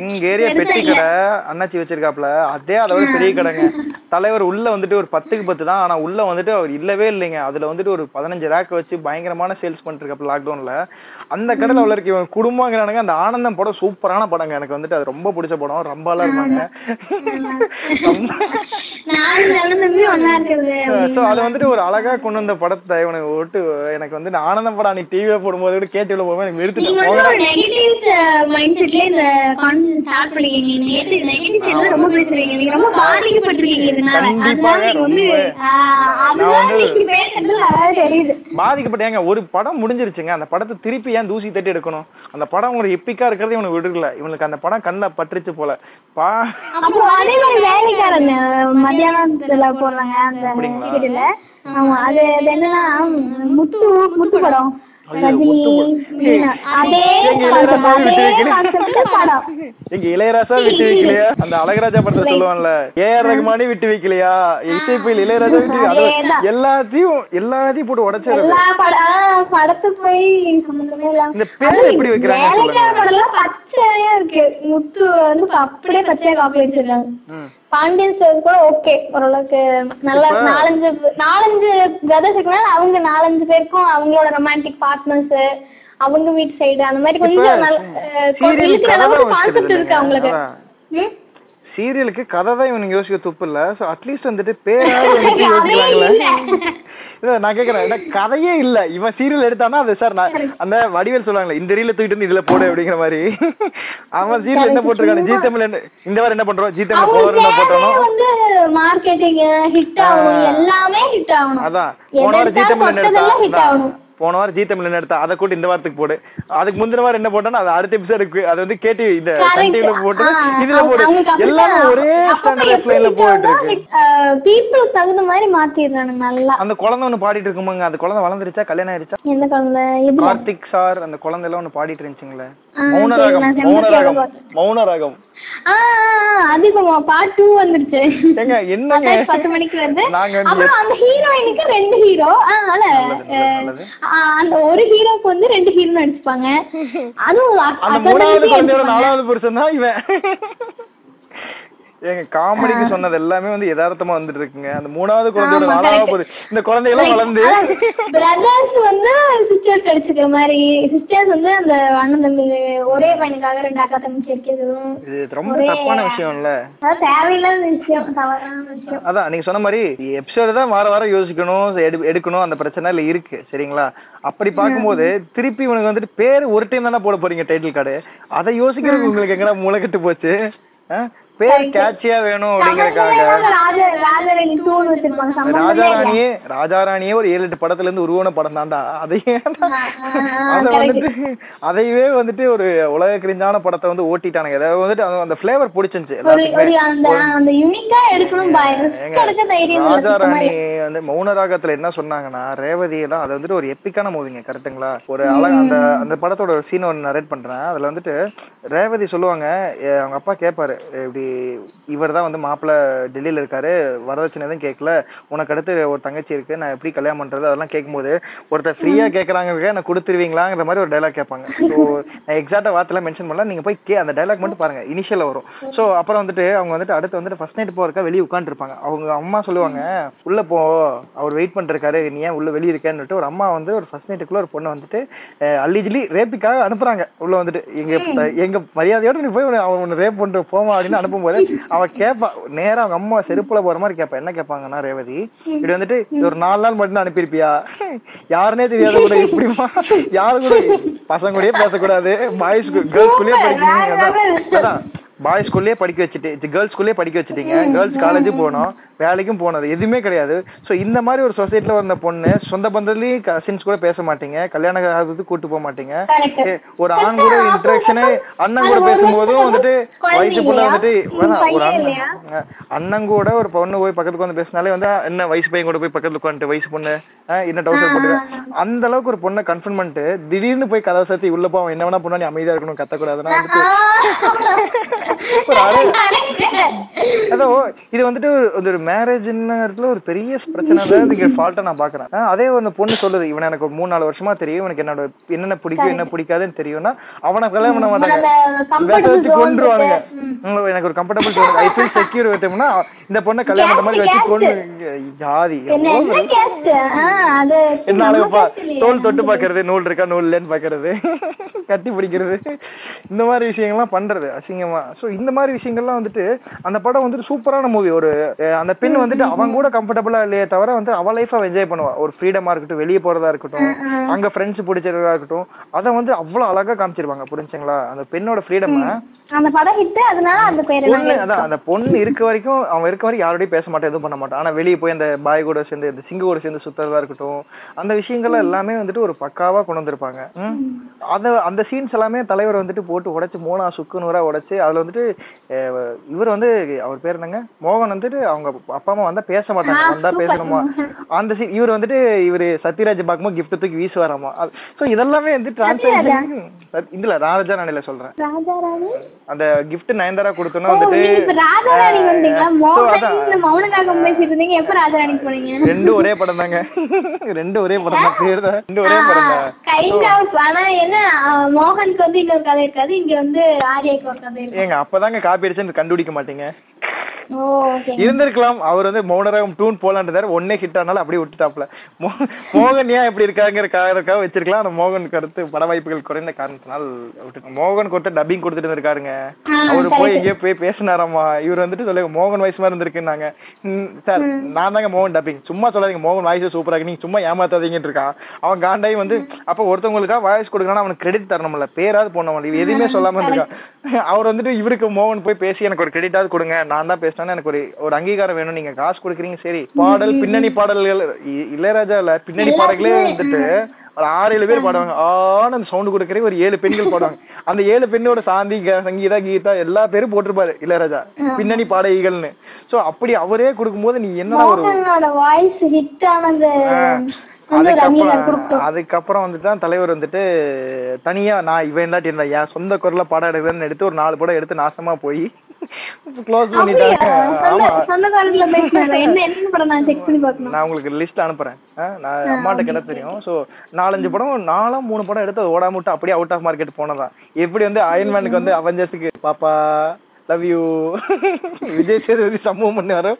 எங்க ஏரியா பெட்டி. கடை அண்ணாச்சி வச்சிருக்காப்ல அதே விட பெரிய கடைங்க. தலைவர் உள்ள வந்துட்டு ஒரு பத்துக்கு பத்து தான் ஆனா உள்ள வந்துட்டு அவர் இல்லவே இல்லைங்க. அதுல வந்துட்டு ஒரு பதினஞ்சு ரேக் வச்சு பயங்கரமான சேல்ஸ் பண்ணிட்டு லாக்டவுன்ல அந்த கடையில உள்ள இருக்க இவன் குடும்பங்கிறானுங்க அந்த ஆனந்தம் படம் சூப்பரான படங்க. எனக்கு வந்துட்டு அது ரொம்ப பிடிச்ச படம். ஒன்னா இருக்கிறது சோ அது வந்துட்டு ஒரு அழகா கொண்டு வந்த படத்தை இவனுக்கு விட்டு எனக்கு வந்து ஆனந்தம் படம் அன்னைக்கு டிவில போடும்போது கூட கேட்டுல போகும்போது எனக்கு சைடுல ரொம்ப பாதிக்கப்பட்டாங்க ஒரு படம் முடிஞ்சிருச்சுங்க. அந்த படத்தை திருப்பி ஏன் தூசி தட்டி எடுக்கணும்? அந்த படம் ஒரு எப்பிக்கா இருக்கிறது இவனுக்கு விடுக்கல இவனுக்கு அந்த படம் கண்ணில் பற்றுச்சு போல. பா மத்தியானத்துல போடுறாங்க அந்த முத்து முத்து படம். எங்க இளையராஜா விட்டு வைக்கலையா? அந்த அழகராஜா படத்துல சொல்லுவான்ல ஏஆர் ரகுமானி விட்டு வைக்கலையா? இசைப்பில் இளையராஜா விட்டு. எல்லாத்தையும் எல்லாத்தையும் போட்டு படத்து போய் இல்லாம இந்த பேர் எப்படி வைக்கிறாங்க பச்சையா இருக்கு. முத்து வந்து அப்படியே பச்சையா காப்பி வச்சிருக்காங்க. பாண்டியன் ஸ்டோர் கூட ஓகே ஓரளவுக்கு நல்லா நாலஞ்சு நாலஞ்சு பிரதர்ஸ் இருக்கனால அவங்க நாலஞ்சு பேருக்கும் அவங்களோட ரொமான்டிக் பார்ட்னர்ஸ் அவங்க வீட்டு சைடு அந்த மாதிரி கொஞ்சம் கான்செப்ட் இருக்கு. அவங்களுக்கு? சீரியலுக்கு கதை தான் இவனுக்கு யோசிக்க துப்பு இல்ல. சோ அட்லீஸ்ட் வந்துட்டு பேராவது நான் கேக்குறேன். கதையே இல்ல. இவன் சீரியல் எடுத்தானா அது சார் நான் அந்த வடிவேல் சொல்லுவாங்களே இந்த ரீல தூக்கிட்டு வந்து இதுல போடு அப்படிங்கிற மாதிரி. அவன் சீரியல் என்ன போட்டிருக்கானு ஜி தமிழ் என்ன இந்த வாரம் என்ன பண்றோம்? ஜி தமிழ் போர் என்ன போட்டோம். மார்க்கெட்டிங் ஹிட் ஆகணும் எல்லாமே ஹிட் ஆகணும். அதான். போன வாரம் ஜி தமிழ் என்ன தொட்டதெல்லாம் hit எடுத்தா ஆகணும். போன வாரம் ஜி தமிழ் என்ன எடுத்தா? அதை கூட்டு இந்த வாரத்துக்கு போடு. அதுக்கு முந்தின வாரம் என்ன போட்டானோ அது அடுத்த எபிசோட் இருக்கு. அது வந்து கேட்டி இந்த. கண்டில போட்டு இதுல போடு. எல்லாமே ஒரே ஸ்டாண்டர்ட் லைன்ல போயிட்டு இருக்கு. people தகுந்த மாதிரி மாத்திடுறானுங்க நல்லா. அந்த குழந்தை ஒண்ணு பாடிட்டு இருக்குமாங்க. அந்த குழந்தை வளர்ந்துருச்சா? கல்யாணம் ஆயிருச்சா? எந்த குழந்தை? கார்த்திக் சார் அந்த குழந்தை எல்லாம் ஒண்ணு பாடிட்டு இருந்துச்சுங்களே. ஆ, மௌன சரி, ராகம் நான் மௌன செம்பருத்தி ராகம் அழகா. மௌன ராகம் ஆ, ஆ, ஆ, அது இப்போ பார்ட் டூ வந்துருச்சு என்னங்க பத்து மணிக்கு வந்து அப்புறம் அந்த ஹீரோயினுக்கு ரெண்டு ஹீரோ அதனால. அந்த ஒரு ஹீரோக்கு வந்து ரெண்டு ஹீரோ நடிச்சுப்பாங்க அதுவும். நாலாவது புருஷன் தான் இவன் ஏங்க காமெடிக்கு சொன்னது எல்லாமே வந்து யதார்த்தமா வந்துட்டு இருக்குங்க அந்த மூணாவது குழந்தையோட correct. புருஷன் இந்த குழந்தையெல்லாம் வளர்ந்து பிரதர்ஸ் வந்து சிஸ்டர்ஸ் கிடைச்சிக்கிற மாதிரி சிஸ்டர்ஸ் வந்து அந்த அண்ணன் தம்பி ஒரே பையனுக்காக ரெண்டு அக்கா தங்கச்சி இருக்கிறதும் இது ரொம்ப தப்பான விஷயம்ல. அதாவது தேவையில்லாத விஷயம் தவறான விஷயம். அதான் நீங்க சொன்ன மாதிரி எபிசோடு தான் வார வாரம் யோசிக்கணும் எடு- எடுக்கணும் அந்த பிரச்சனை இல்ல இருக்கு சரிங்களா? அப்படி பார்க்கும்போது திருப்பி உனக்கு வந்துட்டு பேர் ஒரு டைம் தானே போட போறீங்க டைட்டில் கார்டு அதை யோசிக்கிறதுக்கு உங்களுக்கு எங்கடா முளைக்கட்டு போச்சு? பேர் கேட்சியா வேணும் இல்ல. ராஜாராணியே ராஜாராணியே ஒரு ஏழு எட்டு படத்துல இருந்து உருவான படம் தான்டா அதையே அத வந்துட்டு அதையவே வந்துட்டு ஒரு உலக கிரிஞ்சான படத்தை வந்து ஓட்டிட்டானுங்க. அதாவது வந்துட்டு அந்த- பிளேவர் பிடிச்சிருந்துச்சு ராஜாராணி. வந்து மௌன ராகத்துல என்ன சொன்னாங்கன்னா ரேவதி எல்லாம் அது வந்துட்டு ஒரு எப்பிக்கான மூவிங்க கரெக்ட்டுங்களா ஒரு அழகா அந்த அந்த படத்தோட ஒரு சீன் ஒன்று நரேட் பண்றேன். அதுல வந்துட்டு ரேவதி சொல்லுவாங்க அவங்க அப்பா கேட்பாரு இப்படி இவர் தான் வந்து மாப்பிள்ள டெல்லியில இருக்காரு. வரதட்சணை எதுவும் கேட்கல உனக்கு அடுத்து ஒரு தங்கச்சி இருக்கு. நான் எப்படி கல்யாணம் பண்றது? அதெல்லாம் கேட்கும்போது ஒருத்தர் ஃப்ரீயா கேக்குறாங்க நான் கொடுத்துருவீங்களாங்கிற மாதிரி ஒரு டைலாக் கேட்பாங்க. ஸோ எக்ஸாக்டா வார்த்தைலாம் மென்ஷன் பண்ணல. நீங்க போய் கே அந்த டைலாக் மட்டும் பாருங்க. இனிஷியலா வரும். சோ அப்புறம் வந்துட்டு அவங்க வந்துட்டு அடுத்து வந்துட்டு ஃபர்ஸ்ட் நைட் போறதுக்கா வெளியே உட்காந்துருப்பாங்க அவங்க அம்மா சொல்லுவாங்க உள்ள போ. அவர் வெயிட் பண்ணிருக்காரு. நீ ஏன் உள்ள வெளிய இருக்கேன்னு ஒரு அம்மா வந்து ஒரு ஃபர்ஸ்ட் நைட்டுக்குள்ள ஒரு பொண்ணை வந்துட்டு அள்ளிஜிலி ரேப்புக்காக அனுப்புறாங்க. உள்ள வந்துட்டு எங்க எங்க மரியாதையோட நீ போய் அவன் ரேப் பண்ணிட்டு போமா அப்படின்னு போகும்போது அவ கேப்பா நேரா அவங்க அம்மா செருப்புல போற மாதிரி கேப்பா. என்ன கேட்பாங்கன்னா ரேவதி இப்படி வந்துட்டு ஒரு நாலு நாள் மட்டும் அனுப்பியிருப்பியா? யாருனே தெரியாத கூட இப்படிமா யாரு கூட? பசங்க கூடயே பேசக்கூடாது. பாய்ஸ் கேர்ள்ஸ்குள்ளேயே படிக்கணும் அதான். படிக்க வச்சுட்டு கேர்ள்ஸ் ஸ்கூல்லயே படிக்க வச்சுட்டீங்க. கேர்ள்ஸ் காலேஜ் போனோம். வேலைக்கும் போனது. எதுவுமே கிடையாது. சோ இந்த மாதிரி ஒரு சொசைட்டில வந்த பொண்ணு சொந்த பந்தத்துலயும் கசின்ஸ் கூட பேச மாட்டீங்க. கல்யாணம் ஆகுது கூட்டு போக மாட்டீங்க. ஒரு ஆண் கூட இன்ட்ராக்ஷனே அண்ணன் கூட பேசும்போதும் வந்துட்டு வயசு பொண்ணு? வந்துட்டு ஒரு அண்ணன். கூட ஒரு பொண்ணு போய் பக்கத்துக்கு வந்து பேசினாலே வந்து என்ன வயசு பையன் கூட போய் பக்கத்துல உட்காந்துட்டு வயசு பொண்ணு என்ன டவுசர் போட்டு அந்த அளவுக்கு ஒரு பொண்ணை கன்ஃபர்ம் பண்ணிட்டு திடீர்னு போய் கதவை சாத்தி உள்ள போ அவன் என்ன வேணா பண்ணா நீ அமைதியா இருக்கணும் கத்தக்கூடாதுன்னா வந்துட்டு. ஒரு அதோ இது வந்துட்டு ஒரு- ஒரு மேரேஜ்ல ஒரு பெரிய பிரச்சனை இங்க ஃபால்ட்டா நான் பாக்குறேன். அதே அந்த பொண்ணு சொல்லுது இவன் எனக்கு ஒரு மூணு நாலு வருஷமா தெரியும். இவனுக்கு என்னோட என்னென்ன பிடிக்கும் என்ன பிடிக்காதுன்னு தெரியும்னா அவனை கல்யாணம் பண்ண மாட்டாங்க. வச்சு. உம், எனக்கு ஒரு கம்ஃபர்டபுள் ஐ ஃபீல் செக்யூர் விட்டோம்னா இந்த பொண்ணை கல்யாணம் மாதிரி வச்சு கொண்டு ஜாதி என்ன எவ்வளவு என்ன கேஸ்ட் அது என்ன நம்ம அழகுப்பா? caste இல்லையா? தோல் தொட்டு பாக்குறது நூல் இருக்கா நூல் இல்லைன்னு பாக்குறது கட்டி பிடிக்கிறது. இந்த மாதிரி விஷயங்கள்லாம் பண்றது அசிங்கமா. சோ இந்த மாதிரி விஷயங்கள்லாம் வந்துட்டு அந்த படம் வந்துட்டு சூப்பரான மூவி ஒரு அந்த பெண் வந்துட்டு அவங்க கூட கம்ஃபர்டபுளா இல்லையே தவிர வந்து அவ லைஃபா என்ஜாய் பண்ணுவா ஒரு ஃப்ரீடமா இருக்கட்டும் வெளியே போறதா இருக்கட்டும் அங்க ஃப்ரெண்ட்ஸ் பிடிச்சதா இருக்கட்டும் அத வந்து அவ்வளவு அழகா காமிச்சிருவாங்க புரிஞ்சுங்களா? அந்த பெண்ணோட ஃப்ரீடம் அந்த படம் ஹிட் அதனால அந்த பேர் அதான் அந்த பொண்ணு இருக்க வரைக்கும் அவன் இருக்க வரைக்கும் யாரோடய பேச மாட்டான் எதுவும் பண்ண மாட்டான். ஆனா வெளியே போய் அந்த பாய் கூட சேர்ந்து இந்த சிங்கு கூட சேர்ந்து சுத்துறதா இருக்கட்டும் அந்த விஷயங்கள் எல்லாமே வந்துட்டு ஒரு பக்காவா கொண்டு வந்திருப்பாங்க. அத அந்த சீன்ஸ் எல்லாமே தலைவர் வந்துட்டு போட்டு உடைச்சு மோனா சுக்கு நூறா உடைச்சு அதுல வந்துட்டு இவர் வந்து அவர் பேர் என்னங்க? மோகன் வந்துட்டு அவங்க அப்பா அம்மா வந்தா பேச மாட்டாங்க. வந்தா பேசணுமா? அந்த சீன் இவர் வந்துட்டு இவரு சத்யராஜ் பார்க்கும்போது gift தூக்கி வீசுவாராமா? சோ இதெல்லாமே வந்து டிரான்ஸ்லேஷன் இதுல ராஜா நானில சொல்றேன். அந்த gift நயன்தாரா கொடுத்தோன்னா ஓ, வந்துட்டு ரெண்டும் ஒரே படம் தாங்க. ரெண்டும் ஒரே படம் தான். பேர் தான். ரெண்டும் ஒரே படம் தான். கைண்ட் ஆஃப் ஆனா என்ன மோகனுக்கு வந்து இன்னொரு கதை இருக்காது. இங்க வந்து ஆர்யாக்கு ஒரு கதை இருக்கு ஏங்க அப்பதாங்க காப்பி அடிச்சு கண்டுபிடிக்க மாட்டீங்க. இருந்திருக்கலாம். அவர் வந்து மௌனராகம் டூன் போலான்றாரு ஒன்னே ஹிட் ஆனாலும் அப்படியே விட்டுட்டாப்ல மோகன் ஏன் இப்படி இருக்காங்கிற காரணக்காக வச்சிருக்கலாம். ஆனா மோகனுக்கு அடுத்து பட வாய்ப்புகள் குறைந்த காரணத்தினால் மோகன் கொடுத்த டப்பிங் கொடுத்துட்டு இருக்காருங்க அவரு போய் எங்கேயோ போய் பேசினாராமா? இவர் வந்துட்டு சொல்லுங்க மோகன் வாய்ஸ் மாதிரி இருந்திருக்குன்னாங்க. சார் நான் தாங்க மோகன் டப்பிங் சும்மா சொல்லாதீங்க. மோகன் வாய்ஸ் சூப்பரா இருக்கு. நீங்க சும்மா ஏமாத்தாதீங்கன்னு இருக்கான் அவன் காண்டாய் வந்து அப்ப ஒருத்தவங்களுக்கா வாய்ஸ் கொடுக்கணும் அவனுக்கு கிரெடிட் தரணும்ல. பேராது போனவன் எதுவுமே சொல்லாம இருக்கான் அவர் வந்துட்டு இவருக்கு மோகன் போய் பேசி எனக்கு ஒரு கிரெடிட்டாவது கொடுங்க. நான் தான் பேசினேன்னு எனக்கு ஒரு ஒரு அங்கீகாரம் வேணும். நீங்க காசு கொடுக்குறீங்க சரி. பாடல் பின்னணி பாடல்கள் இளையராஜால பின்னணி பாடல்களே வந்துட்டு ஒரு ஆறு ஏழு பேர் பாடுவாங்க. ஆன அந்த சவுண்ட் கொடுக்கறே ஒரு ஏழு பெண்கள் பாடுவாங்க. அந்த ஏழு பெண்ணோட சாந்தி சங்கீதா கீதா எல்லா பேரும் போட்டிருப்பாரு இளையராஜா. பின்னணி பாடகிகள்னு. சோ அப்படி அவரே கொடுக்கும்போது நீ என்ன ஒரு வாய்ஸ் ஹிட் ஆனது. அதுக்கப்புறம் அதுக்கப்புறம் வந்துட்டு தான் தலைவர் வந்துட்டு தனியா நான் இவன் இல்லாட்டி இருந்தா என் சொந்த குரல்ல படம் எடுக்கிறேன்னு எடுத்து ஒரு நாலு படம் எடுத்து நாசமா போய் க்ளோஸ் பண்ணிட்டாங்க. நான் உங்களுக்கு லிஸ்ட் அனுப்புறேன். நான் அம்மாட்ட கிட்ட தெரியும். சோ நாலஞ்சு படம் நாலாம் மூணு படம் எடுத்து ஓடாம விட்டு அப்படியே அவுட் ஆஃப் மார்க்கெட் போனதான். எப்படி வந்து அயன்மேனுக்கு வந்து அவெஞ்சர்ஸுக்கு பாப்பா லவ் யூ விஜய் சேதுபதி சம்பவம் பண்ணாரோ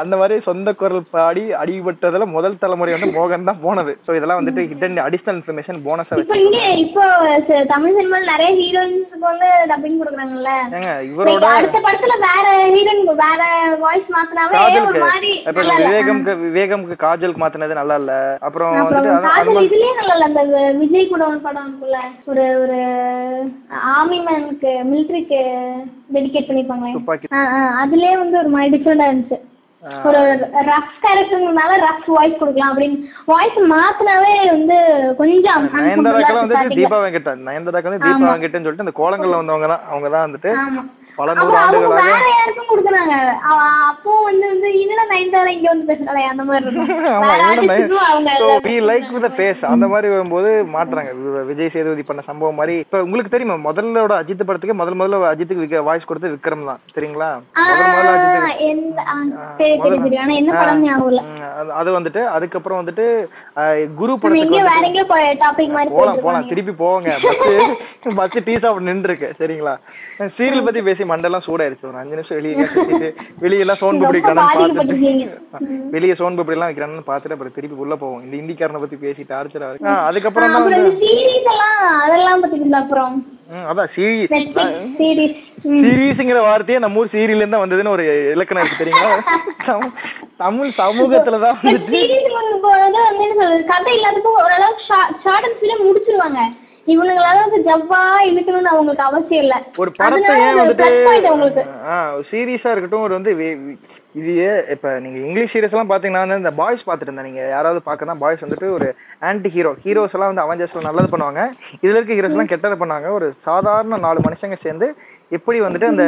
அந்த மாதிரி சொந்த குரல் பாடி அடிபட்டதுல முதல் தலைமுறை வந்து மோகன் தான் போனது. சோ இதெல்லாம் வந்துட்டு ஹிடன் அடிஷனல் இன்ஃபர்மேஷன் போனஸா இப்ப இங்க இப்போ தமிழ் சினிமால நிறைய ஹீரோயின்ஸ்க்கு வந்து டப்பிங் கொடுக்குறாங்கல்ல? ஏங்க இவரோட அடுத்த படத்துல வேற ஹீரோயின் வேற வாய்ஸ் மாத்தினாவே ஒரு மாதிரி இல்ல. விவேகம்க்கு காஜலுக்கு மாத்தினது நல்லா இல்ல. அப்புறம் வந்துட்டு இதுலயே நல்லா இல்ல. அந்த விஜய் கூட ஒரு படம் இருக்குல்ல ஒரு ஒரு ஆர்மி மேனுக்கு மிலிட்டரிக்கு டெடிகேட் பண்ணிருப்பாங்களே அதுலயே வந்து ஒரு மாதிரி டிஃப்ரெண்டா இருந்துச்சு. ஒரு ரஃப் கேரக்டர்னால ரஃப் வாய்ஸ் கொடுக்கலாம் அப்படின்னு. வாய்ஸ் மாத்தினாவே வந்து கொஞ்சம் நயன்தாராக்கெல்லாம் ல. தீபா வெங்கட் நயன்தாராக்கு வந்து தீபா வெங்கட்னு சொல்லிட்டு அந்த கோலங்கள்ல வந்தவங்க தான் அவங்க தான் வந்துட்டு. பல நூறு ஆண்டுகளாக வேற யாருக்கும் கொடுக்குறாங்க அப்போ வந்து வந்து என்னடா நயன்தாரா இங்க வந்து பேசுறாளே அந்த மாதிரி லைக் வித் பேஸ் அந்த மாதிரி வரும்போது மாட்டுறாங்க விஜய் சேதுபதி பண்ண சம்பவம் மாதிரி இப்ப உங்களுக்கு தெரியுமா முதல்லோட அஜித் படத்துக்கு முதல் முதல்ல அஜித்துக்கு வாய்ஸ் கொடுத்து விக்ரம் தான் சரிங்களா அது- வந்துட்டு அதுக்கப்புறம் வந்துட்டு குரு படத்துக்கு போலாம் போலாம் திருப்பி பஸ் பஸ் டீ சாப்பிட நின்று இருக்கு சரிங்களா சீரியல் பத்தி பேசி மண்டெல்லாம் சூடாயிருச்சு. ஒரு அஞ்சு நிமிஷம் வெளியே சுத்திட்டு வெளியே எல்லாம் சோன் பப்படி ரொம்ப வைக்கிறான்னு பாதிக்கப்பட்டிருக்கீங்க. பார்த்துட்டு வெளியே சோன் பப்படி எல்லாம் வைக்கிறான்னு பார்த்துட்டு அப்புறம் திருப்பி உள்ள போவோம். இந்த இந்திக்காரனை பத்தி அதுக்கப்புறம் வந்து இந்த சீரீஸ் எல்லாம் அதெல்லாம் அப்புறம். அதான் சீரீஸ் சீரீஸ்ங்கிற வார்த்தையே நம்ம ஊர் சீரியல்ல இருந்தா வந்ததுன்னு ஒரு இலக்கணம் இருக்கு தெரியுங்களா தமிழ் சமூகத்துலதான் சீரீஸ் கதை இல்லாதப்போ ஓரளவுக்கு ஷார்ட் அண்ட் ஸ்வீட்டா முடிச்சிருவாங்க. இவனுங்களால ஜவ்வா இழுக்கணும்னு அவங்களுக்கு அவசியம் இல்ல. ஒரு படத்தை ஏன் வந்துட்டு சீரியஸா இருக்கட்டும் ஒரு வந்து இது இப்ப நீங்க இங்கிலீஷ் சீரியஸ் எல்லாம் பாத்தீங்கன்னா வந்து இந்த பாய்ஸ் பாத்துட்டு இருந்தேன் நீங்க யாராவது பாக்கனா பாய்ஸ் வந்துட்டு ஒரு ஆன்டி ஹீரோ ஹீரோஸ் எல்லாம் வந்து அவெஞ்சர்ஸ்ல நல்லது பண்ணுவாங்க. இதுல இருக்க ஹீரோஸ் எல்லாம் கெட்டது பண்ணாங்க ஒரு சாதாரண நாலு மனுஷங்க சேர்ந்து எப்படி வந்துட்டு அந்த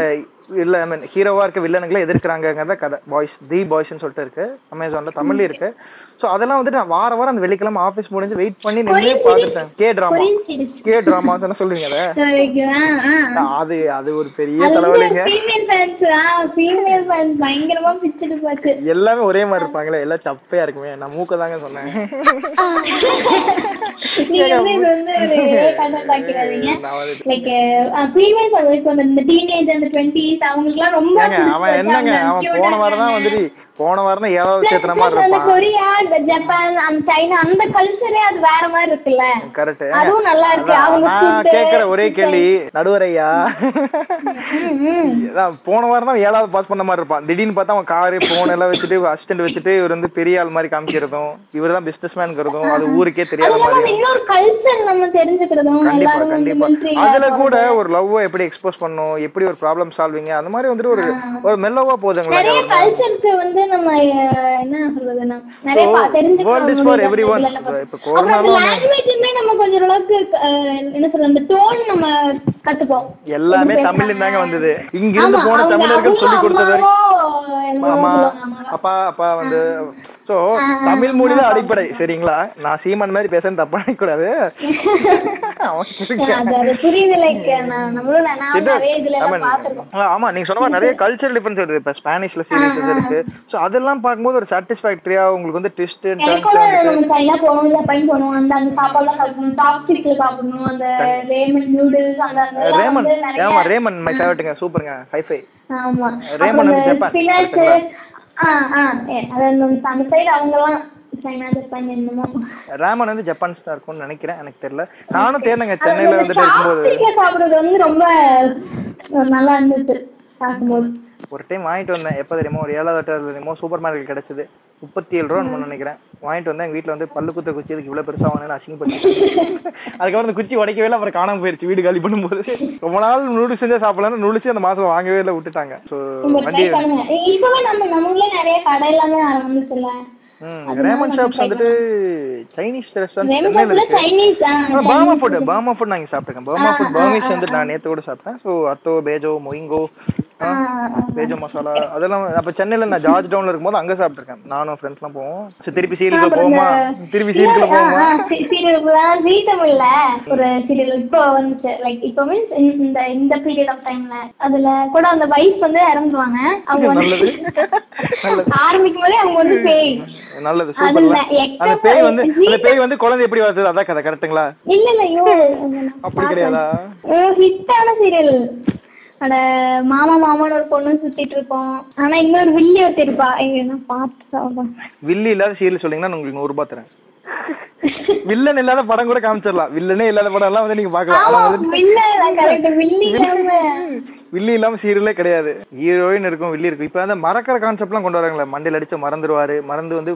இல்ல ஐ மீன் ஹீரோவா இருக்க வில்லனுங்களை எதிர்க்கிறாங்கிறத கதை பாய்ஸ் தி பாய்ஸ்னு சொல்லிட்டு இருக்கு. அமேசான்ல தமிழ்ல இருக்கு. சோ அதெல்லாம் வந்துட்டு நான் வார வாரம் அந்த வெள்ளிக்கிழமை ஆபீஸ் முடிஞ்சு வெயிட் பண்ணி நின்று பாத்துட்டேன் கே டிராமா. கே டிராமா சொல்லுவீங்க அதை? அது அது ஒரு பெரிய தலைவலிங்க. எல்லாமே ஒரே மாதிரி இருப்பாங்களே எல்லாம் சப்பையா இருக்குமே. நான் மூக்க தாங்க சொன்னேன். நீங்க வந்து இது வந்து ஒரு கண்டென்ட் ஆக்கிறாதீங்க நான் வந்து- லைக் ஃபீமேல் ஃபேன்ஸ் இப்போ இந்த டீனேஜ் அந்த 20s அவங்களுக்குலாம் ரொம்ப ஏங்க பிடிச்சு அவன் என்னங்க. அவன் போன வாரம் தான். வந்துட்டு போன வாரம் Plus- சேர்த்துன மாதிரி இருப்பான். கொரியா ஜப்பான் அந்த சைனா அந்த கல்ச்சரே அது வேற மாதிரி இருக்குல்ல? கரெக்ட் அதுவும் நல்லா இருக்கு. அவங்க கேக்குற ஒரே. கேள்வி நடுவரையா? போன வாரம் தான் ஏழாவது பாஸ் பண்ண மாதிரி இருப்பான். திடீர்னு பார்த்தா அவன் காரு போன் எல்லாம் வச்சுட்டு அசிஸ்டன்ட் வச்சுட்டு இவர் வந்து பெரிய ஆள் மாதிரி காமிக்கிறதும் இவர் தான் பிசினஸ் மேன்ங்கிறதும் அது ஊருக்கே தெரியாத மாதிரி இன்னொரு கல்ச்சர் நம்ம தெரிஞ்சுக்கிறதும் கண்டிப்பா கண்டிப்பா. அதுல கூட. ஒரு லவ் எப்படி எக்ஸ்போஸ் பண்ணும் எப்படி ஒரு ப்ராப்ளம் சால்விங் அந்த மாதிரி வந்துட்டு ஒரு ஒரு மெல்லவா போகுதுங்களா நிறைய கல்ச்சருக்கு வந்து நம்ம என்ன சொல்றதுன்னா நிறைய பா- தெரிஞ்சுக்க world is for everyone இப்ப அப்புறம் அந்த கொரோனா லாங்குவேஜுமே நம்ம கொஞ்சம் அளவுக்கு என்ன சொல்றது அந்த டோன் நம்ம கத்துப்போம். எல்லாமே தமிழ்ல. தாங்க வந்தது. இங்க இருந்து போன தமிழர்கள் சொல்லி கொடுத்தது ஆமா. அப்பா அப்பா வந்து சோ தமிழ் மொழி தான் அடிப்படை சரிங்களா? நான் சீமான் மாதிரி பேசுறது தப்பா கூடாது ஆமா நீங்க சொன்ன நிறைய கல்ச்சர் டிஃபரன்ஸ் இருக்கு இப்ப ஸ்பானிஷ்ல சீரியஸ் இருக்கு. சோ அதெல்லாம் பார்க்கும்போது ஒரு சாட்டிஸ்பாக்டரியா உங்களுக்கு வந்து ட்விஸ்ட் ரேமன் ஆமா ரேமன் மை ஃபேவரட்டுங்க சூப்பருங்க. ஹைஃபை ஆமா. ரேமன் ஜப்பான், அந்த- சைடு அவங்க எல்லாம் சைனா ஜப்பான் என்னமோ. ராமன் வந்து ஜப்பான் ஸ்டார் இருக்கும்னு நினைக்கிறேன் எனக்கு தெரியல. நானும் தேர்ந்தங்க சென்னையில வந்துட்டு இருக்கும்போது சாப்பிடுறது வந்து ரொம்ப நல்லா இருந்துச்சு பார்க்கும்போது. ஒரு டைம் வாங்கிட்டு வந்தேன். எப்ப தெரியுமோ? ஒரு ஏழாவது எட்டாவது தெரியுமோ? சூப்பர் மார்க்கெட் கிடைச்சது. முப்பத்தி ஏழு ரூபா நினைக்கிறேன். வாங்கிட்டு வந்தேன். வீட்டுல வந்து பல்லு குத்த குச்சி இதுக்கு இவ்வளவு பெருசா வாங்கினு அசிங்கப்பட்டு அதுக்கப்புறம் அந்த குச்சி உடைக்கவே இல்லை. அப்புறம் காணாம போயிருச்சு. வீடு காலி பண்ணும்போது. ரொம்ப நாள் நூடுல்ஸ் செஞ்சா சாப்பிடலாம் நூடுல்ஸ் அந்த மாசம் வாங்கவே இல்லை. விட்டுட்டாங்க. சோ நம்ம வண்டி இப்பவே நம்ம நம்மளே நிறைய கடை எல்லாமே ஆரம்பிச்சுல ம் ரேமன் ஷாப்ஸ் வந்துட்டு Chinese restaurant Chinese Burma food Burma food நாங்க சாப்பிட்டுருக்கேன். பாமா ஃபுட் பர்மீஸ் வந்து நான் நேத்து கூட சாப்பிட்டேன். சோ அத்தோ பேஜோ மொயிங்கோ பேஜோ மசாலா அதெல்லாம் அப்ப சென்னையில நான் ஜார்ஜ் டவுன்ல இருக்கும்போது அங்க சாப்பிட்டுருக்கேன். நானும் ஃப்ரெண்ட்ஸ் எல்லாம் போவோம். திருப்பி சீரியலுக்கு போவோமா? திருப்பி சீரியலுக்கு போவோமா? சீரியல் ஜீ தமிழ்ல ஒரு சீரியல் இப்போ வந்துச்சு. லைக் இப்போ மீன்ஸ் இந்த இந்த பீரியட் ஆஃப் டைம்ல அதுல கூட அந்த வைஃப் வந்து இறந்துருவாங்க. அவங்க நல்லது. வந்து ஆரம்பிக்கும் போதே அவங்க வந்து பேய். நல்லது அந்த பேய் வந்து அந்த பேய் வந்து குழந்தை எப்படி வளர்த்தது? அதான் கதை கரெக்ட்டுங்களா இல்ல இல்ல ஐயோ அப்படி கிடையாதா? ஹிட்டான சீரியல் அட மாமா மாமான்னு ஒரு பொண்ணு சுத்திட்டு இருப்போம். ஆனா இன்னொரு வில்லி ஒருத்தி இருப்பா. ஐயோ நான் பார்த்து சொல்றேன் வில்லி இல்லாத சீரியல் சொன்னீங்கன்னா உங்களுக்கு நூறு ரூபாய் தரேன். வில்லன் இல்லாத படம் கூட காமிச்சிடலாம். வில்லனே இல்லாத படம் எல்லாம் வந்து நீங்க பாக்கலாம் வில்ல இல்லாம. சீரியலே கிடையாது. ஹீரோயின் இருக்கும் வில்லி இருக்கும். இப்ப அந்த மறக்கிற கான்செப்ட் எல்லாம் கொண்டு வராங்களே மண்டையில அடிச்சு மறந்துருவாரு. மறந்து வந்து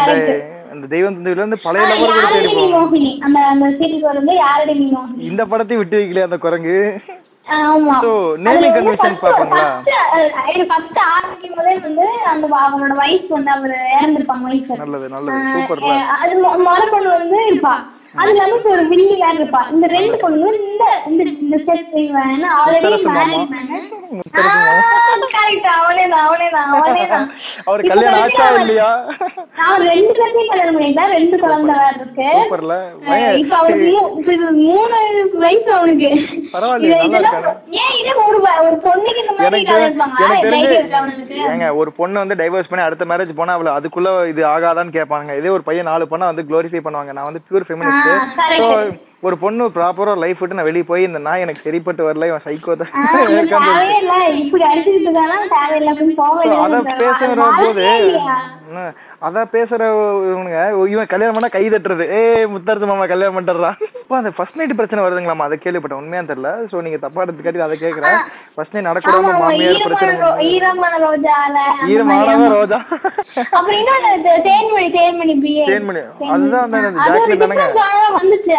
அந்த அந்த தெய்வம் தந்தையில இருந்து பழைய லவர் கூட தேடி யாரடி நீ போவாங்க மோகினி? அந்த அந்த சீரியல் வந்து யாரடி நீ மோகினி? இந்த படத்தையும் விட்டு வைக்கலையா அந்த குரங்கு. அவங்களோட வைஃப் வந்து அவர் இறந்திருப்பாங்க வைஃப் நல்லது நல்லது. சூப்பர்ல அது மொ- முத பொண்ணு வந்து இருப்பா. அது இல்லாம இப்ப ஒரு வில்லி வேற இருப்பா. இந்த ரெண்டு பொண்ணு இந்த இந்த இந்த செட் இவன் ஆல்ரெடி. மேரேஜ் கரெக்ட் அவனே தான் அவனே தான் அவனே தான் அவர் கல்யாணம் ஆச்சா இல்லையா? அவன் ரெண்டு பேர்த்தையும் கல்யாணம் பண்ணிட்டான் ரெண்டு குழந்தை வேற இருக்கு. இப்ப அவனுக்கு மூணு வயசு அவனுக்கு. ஏன் இதே ஒரு ஒரு பொண்ணுக்கு இந்த மாதிரி ஏங்க ஒரு பொண்ணு வந்து டைவர்ஸ் பண்ணி அடுத்த மேரேஜ் போனா அவள அதுக்குள்ள இது ஆகாதான்னு கேட்பாங்க இதே ஒரு பையன் நாலு பொண்ணை வந்து க்ளோரிஃபை பண்ணுவாங்க. நான் வந்து பியூர் ஆ, ஃபெமினிஸ்ட் correct. ஒரு பொண்ணு ப்ராப்பரா லைஃப் விட்டு நான் வெளிய போய் இந்த நாய் எனக்கு சரிப்பட்டு வரல இவன் சைக்கோ தான். பேசுற போது வாழ்க்கையே இல்லையா? ம், அத பேசுற இவனுங்க இவன் கல்யாணம் பண்ணா கை தட்டுறது. ஏ முத்தரசு மாமா கல்யாணம் பண்ணிட்டுறா இப்போ அந்த ஃபர்ஸ்ட் நைட் பிரச்சனை வருதுங்களாமா அதை கேள்விப்பட்டேன். உண்மையா தெரியல. சோ நீங்க தப்பா எடுத்துக்காட்டி அதை கேக்குறேன். ஃபர்ஸ்ட் நைட் ஆமா மாமியார் ஈரமான பிரச்சனை ஈரமான ஈரமானவ மாதிரி, ரோஜா. அப்புறம் தேன்மொழி தேன்மொழி பிஏ தேன்மொழி. அதுதான் அந்த ஜாக்லின் தானங்க? வந்துச்சு.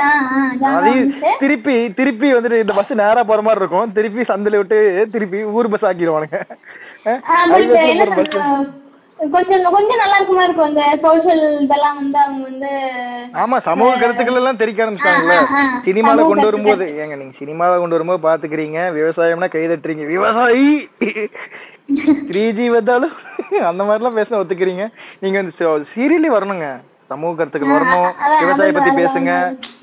திருப்பி திருப்பி வந்துட்டு இந்த பஸ் நேரா போற மாதிரி இருக்கும். திருப்பி சந்தில விட்டு திருப்பி ஊர் பஸ் ஆக்கிடுவானுங்க. கொஞ்சம் கொஞ்சம் நல்லா இருக்குமா இருக்கும் அந்த சோஷியல் இதெல்லாம் வந்து அவங்க வந்து ஆமா சமூக கருத்துக்கள் எல்லாம் தெரிவிக்க ஆரம்பிச்சிட்டாங்கல்ல. ஆ, ஆ, ஆ. சினிமால கொண்டு வரும்போது ஏங்க நீங்க சினிமால கொண்டு வரும்போது பாத்துக்கிறீங்க விவசாயம்னா கை தட்டுறீங்க. விவசாயி! த்ரீ ஜி வந்தாலும் அந்த மாதிரி எல்லாம் பேச ஒத்துக்கிறீங்க. நீங்க இந்த சீரியலே வரணுங்க. சமூக கருத்துக்கள் வரணும். விவசாய பத்தி பேசுங்க.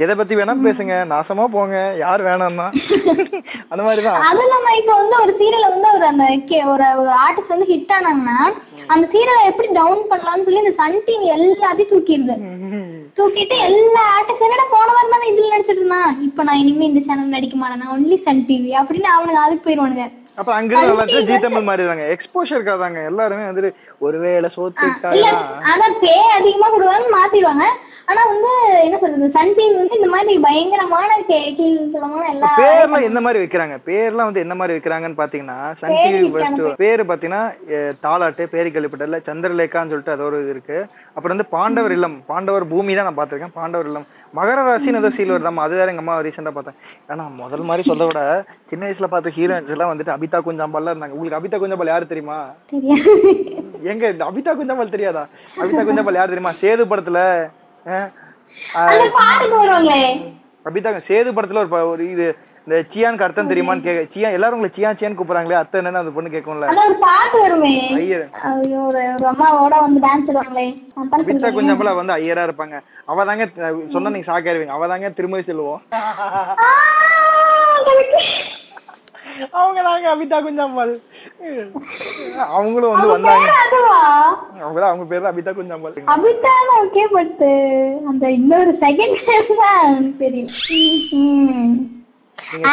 எதை பத்தி வேணா பேசுங்க. நாசமா போங்க. யார் வேணாம்னா அந்த மாதிரிதான் அது இல்லாம இப்ப வந்து ஒரு சீரியல வந்து ஒரு அந்த ஒரு ஒரு ஆர்டிஸ்ட் வந்து ஹிட் ஆனாங்கன்னா அந்த சீரியலை எப்படி டவுன் பண்ணலாம்னு சொல்லி இந்த சன் டிவி எல்லாத்தையும் தூக்கிடுது. தூக்கிட்டு எல்லா ஆர்டிஸ்ட் என்னடா போன வாரம் இதுல நடிச்சிட்டு இருந்தான். இப்ப நான் இனிமே இந்த சேனல் நடிக்க மாட்டேன். ஒன்லி சன் டிவி அப்படின்னு அவனுக்கு அதுக்கு போயிருவானுங்க. அப்ப அங்க இருந்து ஜி தமிழ் மாறிடுறாங்க எக்ஸ்போஷருக்காதாங்க எல்லாருமே வந்துட்டு ஒருவேளை சோத்துக்காக ஆனா பே அதிகமா கொடுவாங்க மாத்திடுவாங்க. ஆனா வந்து என்ன சொல்றது சன் வந்து இந்த மாதிரி பயங்கரமான கே- கீழ்த்தனமான எல்லா பேர்லாம் என்ன மாதிரி வைக்கிறாங்க? பேர்லாம் வந்து என்ன மாதிரி வைக்கிறாங்கன்னு பாத்தீங்கன்னா சன் பேர் டிவி வைக்காம ஃபர்ஸ்ட் பேரு பாத்தீங்கன்னா தாலாட்டு பேரு கேள்விப்பட்டதுல சந்திரலேகான்னு சொல்லிட்டு அது ஒரு இது இருக்கு. அப்புறம் வந்து பாண்டவர் இல்லம் பாண்டவர் பூமி தான் நான் பாத்திருக்கேன் பாண்டவர் இல்லம். மகர ராசின்னு ஏதோ சீல் வருதாமா அது வேற எங்க அம்மா ரீசெண்டா பார்த்தேன். ஏன்னா முதல் மாதிரி சொல்றத விட சின்ன வயசுல பார்த்த ஹீரோயின்ஸ் எல்லாம் வந்துட்டு அபிதா குஞ்சாம்பால் இருந்தாங்க. உங்களுக்கு அபிதா குஞ்சாம்பால் யாரு தெரியுமா? எங்க அபிதா குஞ்சாம்பால் தெரியாதா? அபிதா குஞ்சாம்பால் யாரு தெரியுமா? சேது படத்துல அபிதா சேது படத்துல ஒரு ஒரு இது இந்த சியானுக்கு அர்த்தம் தெரியுமான்னு கேக்க சியா எல்லாரும் உங்களை சியா சியான் கூப்பிடுறாங்களே அத்தை என்னன்னு அந்த பொண்ணு கேட்கும்ல பாட்டு வருமே. ஐயர். ஒரு அம்மாவோட வந்து ஐயரா இருப்பாங்க. அவ தாங்க சொன்னா நீங்க ஷாக்காயிருவீங்க அவ தாங்க திருமதி செல்வோம். அவங்க தாங்க அபிதா குஞ்சாம்பால் அவங்களும் வந்து வந்தாங்க. அவங்க அவங்க பேரு அபிதா குஞ்சாம்பால் அபிதான் ஓகே பட் அந்த இன்னொரு செகண்ட் தான் தெரியும்.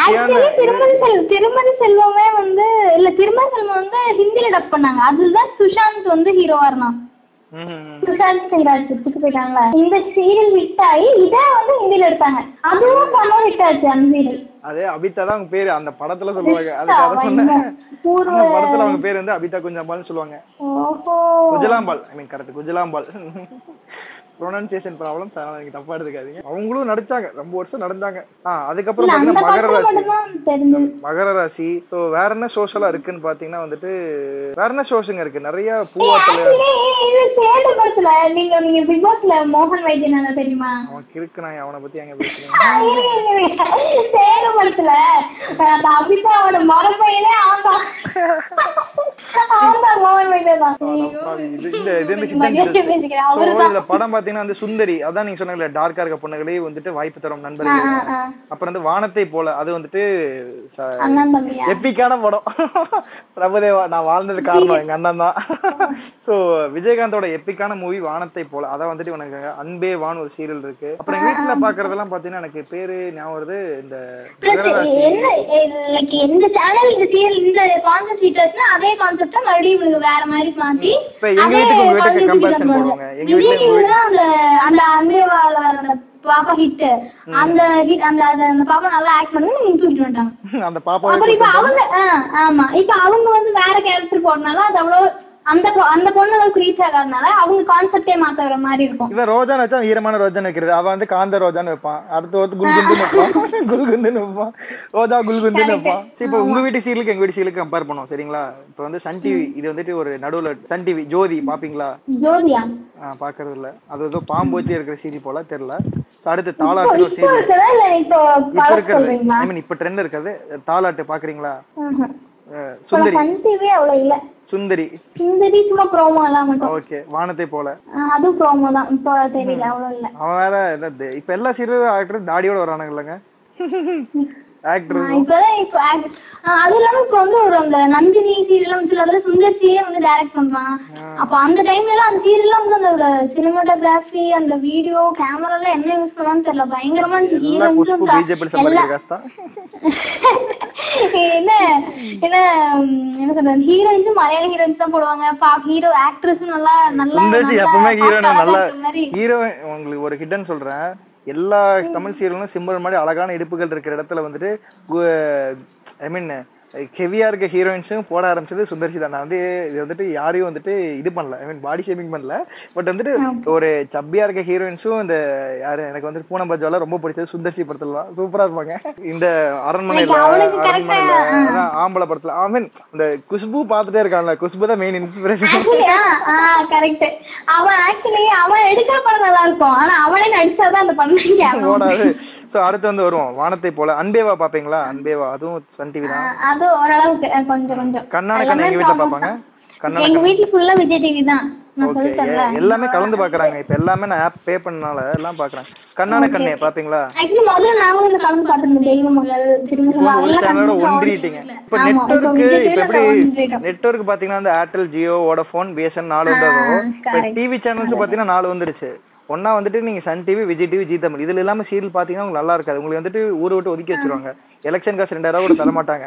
ஆக்சுவலி திருமதி செல்வம் திருமதி செல்வமே வந்து இல்ல திருமதி செல்வம் வந்து ஹிந்தில டப் பண்ணாங்க. அதுதான் சுஷாந்த் வந்து ஹீரோவா இருந்தான். சுஷாந்த் சிங் ராஜ்புத்துக்கு போயிட்டாங்களா? இந்த சீரியல் ஹிட் ஆகி இதை வந்து ஹிந்தில எடுத்தாங்க அதுவும் செம்ம ஹிட் ஆச்சு அந்த சீரியல் அது அபிதா தான் அவங்க பேரு. அந்த படத்துல சொல்லுவாங்க. அதுக்கு அதை சொன்னேன் படத்துல அவங்க பேர் வந்து அபிதா குஞ்சாம்பால்னு சொல்லுவாங்க. Kujalambal I mean correct Kujalambal pronunciation problem அதனால தப்பா எடுத்துக்காதீங்க. அவங்களும் நடிச்சாங்க. ரொம்ப வருஷம் நடந்தாங்க. ஆஹ் அதுக்கப்புறம் பாத்தீங்கன்னா மகர ராசி. மகர ராசி. ஸோ வேற என்ன எல்லாம் இருக்குன்னு பாத்தீங்கன்னா வந்துட்டு வேற என்ன ஷோஸுங்க இருக்கு? நிறைய பூவாத்தல நீங்க நீங்க பிக் பாஸ்ல மோகன் வைத்தியநாதன் தெரியுமா? அவன் கிறுக்கு நான் அவனை பத்தி அங்க பேசுறேன். சேடு படத்துல அபிதாவோட மரப்பையிலே ஆந்தான் ஆந்தான் மோகன் வைத்தியநாதன் இந்த படம் பாத்தீங்கன்னா வந்து சுந்தரி அதான் நீங்க சொன்னீங்கல்ல டார்க்கா இருக்க பொண்ணுகளே வந்துட்டு வாய்ப்பு தரும் நண்பர்கள். அப்புறம் வந்து வானத்தை போல அது வந்துட்டு எப்பிக்கான படம். பிரபுதேவா நான் வாழ்ந்தது காரணம் எங்க அண்ணன் தான். சோ விஜயகாந்தோட எப்பிக்கான மூவி வானத்தை போல அதான் வந்துட்டு உனக்கு அன்பே வான் ஒரு சீரியல் இருக்கு. அப்புறம் எங்க வீட்டுல பாக்குறதெல்லாம் பாத்தீங்கன்னா எனக்கு பேரு ஞாபகம் வருது இந்த எந்த சேனல் இந்த சீரியல் இந்த கான்செப்ட் ஃபீச்சர்ஸ்னா அதே கான்செப்ட மறுபடியும் வேற மாதிரி மாத்தி எங்க வீட்டுக்கு உங்க வீட்டுக்கு போடுவாங்க. எங்க வீட்டுல அந்த அந்த அந்த பாப்பா ஹிட் அந்த hit- அந்த அந்த- பாப்பா நல்லா ஆக்ட் பண்ணி நீங்க தூக்கிட்டு வந்துட்டாங்க. அந்த பாப்பா அப்புறம் இப்ப அவங்க ஆமா. இப்ப அவங்க வந்து வேற கேரக்டர் போடனால அது அவ்வளவு அந்த அந்த பொண்ணு அளவுக்கு ரீச் ஆகாதனால அவங்க கான்செப்டே மாத்த மாதிரி இருக்கும். இவன் ரோஜான் வச்சா ஈரமான ரோஜான் வைக்கிறது. அவன் வந்து காந்த ரோஜான்னு வைப்பான். அடுத்து வந்து குல்குந்து வைப்பான். குல்குந்துன்னு வைப்பான். ரோஜா குல்குந்துன்னு வைப்பான். சரி, இப்ப உங்க வீட்டு சீரியலுக்கு எங்க வீட்டு சீரியலுக்கு கம்பேர் பண்ணுவோம். சரிங்களா? இப்ப வந்து சன் டிவி இது வந்துட்டு ஒரு நடுவுல சன் டிவி ஜோதி பாப்பீங்களா? ஜோதியா? பாக்குறது இல்ல அது ஏதோ பாம்பு வச்சு இருக்கிற சீரி போல தெரியல. அடுத்து தாலாட்டு ஒரு இப்போ பழசு இருக்கிறது. ஐ மீன் இப்ப ட்ரெண்ட் இருக்கிறது தாலாட்டு பாக்குறீங்களா? சுந்தரி. சுந்தரி. சுந்தரி சும்மா ப்ரோமோ எல்லாம் மட்டும் ஓகே வானத்தை போல. அதுவும் ப்ரோமோ தான். இப்போ தெரியல அவ்வளவு இல்ல. அவன் வேற இப்ப எல்லா சீரியல் ஆக்டரும் தாடியோட வரானுங்க இல்லங்க? ஆக்டர் இப்பதான் இப்போ அது இல்லாம இப்ப வந்து ஒரு அந்த நந்தினி சீரியல் சொல்லி அதுல சுந்தர் சியே வந்து டைரக்ட் பண்றான். அப்ப அந்த டைம்ல எல்லாம் அந்த சீரியல் வந்து அந்த சினிமாட்டோகிராஃபி அந்த வீடியோ கேமரா எல்லாம் என்ன யூஸ் பண்ணுவான்னு தெரியல. பயங்கரமா என்ன என்ன என்ன சொல்றது? ஹீரோயின்ஸும் மலையாள ஹீரோயின்ஸ் தான் போடுவாங்க. பா ஹீரோ ஆக்ட்ரஸும் நல்லா நல்லா எப்பவுமே ஹீரோ உங்களுக்கு ஒரு சொல்றேன். எல்லா தமிழ் சீரியலும் சிம்பிள் மாதிரி அழகான இடுப்புகள் இருக்கிற இடத்துல வந்துட்டு ஐ மீன் ஹெவியா இருக்க ஹீரோயின்ஸும் போட ஆரம்பிச்சது சுந்தர்சி தான். நான் வந்து இது வந்துட்டு யாரையும் வந்துட்டு இது பண்ணல. ஐ மீன் பாடி ஷேமிங் பண்ணல. பட் வந்துட்டு ஒரு சப்பியா இருக்க ஹீரோயின்ஸும் இந்த யாரு எனக்கு வந்துட்டு பூனம் பஜால ரொம்ப பிடிச்சது சுந்தர்சி படத்துல தான் சூப்பரா இருப்பாங்க. இந்த அரண்மனையில அரண்மனையில ஆம்பளை படத்துல ஐ மீன் இந்த குஷ்பு பாத்துட்டே இருக்கான்ல குஷ்பு தான் மெயின் இன்ஸ்பிரேஷன் correct. அவன் ஆக்சுவலி அவன் எடுக்கிற படம் நல்லா இருக்கும். ஆனா அவனே நடிச்சாதான் அந்த படம் ஓடாது. அடுத்து வந்து வருவோம். வானத்தை போல. அன்பேவா பாப்பீங்களா அன்பேவா. அதுவும் சன் டிவி தான். அது ஓரளவுக்கு கொஞ்சம் கொஞ்சம். கண்ணான கண்ணு எங்க வீட்டுல பாப்பாங்க கண்ணான எங்க வீட்டுல ஃபுல்லா விஜய் டிவி தான். எல்லாமே கலந்து பாக்குறாங்க இப்ப எல்லாமே நான் ஆப் பே பண்ணனால எல்லாம் பாக்குறாங்க கண்ணான கண்ணே பாப்பீங்களா ஆக்சுவலி முதல்ல நாங்களும் இந்த கலந்து பார்த்திருந்தோம். தெய்வ மகள் ஒன்றிட்டீங்க இப்ப நெட்வொர்க் இப்ப எப்படி. நெட்வொர்க் பாத்தீங்கன்னா இந்த ஏர்டெல் ஜியோ வோடபோன் பிஎஸ்என் நாலு correct. டிவி சேனல்ஸ் பாத்தீங்கன்னா நாலு வந்துருச்சு. ஒன்னா வந்துட்டு நீங்க Sun TV Vijay TV Zee Tamil. இதுல இல்லாம சீரியல் பாத்தீங்கன்னா உங்களுக்கு நல்லா இருக்காது. உங்களுக்கு வந்துட்டு ஊரை விட்டு ஒதுக்கி வச்சிருவாங்க. எலெக்ஷன் காசு ரெண்டாயிரம் கூட தர மாட்டாங்க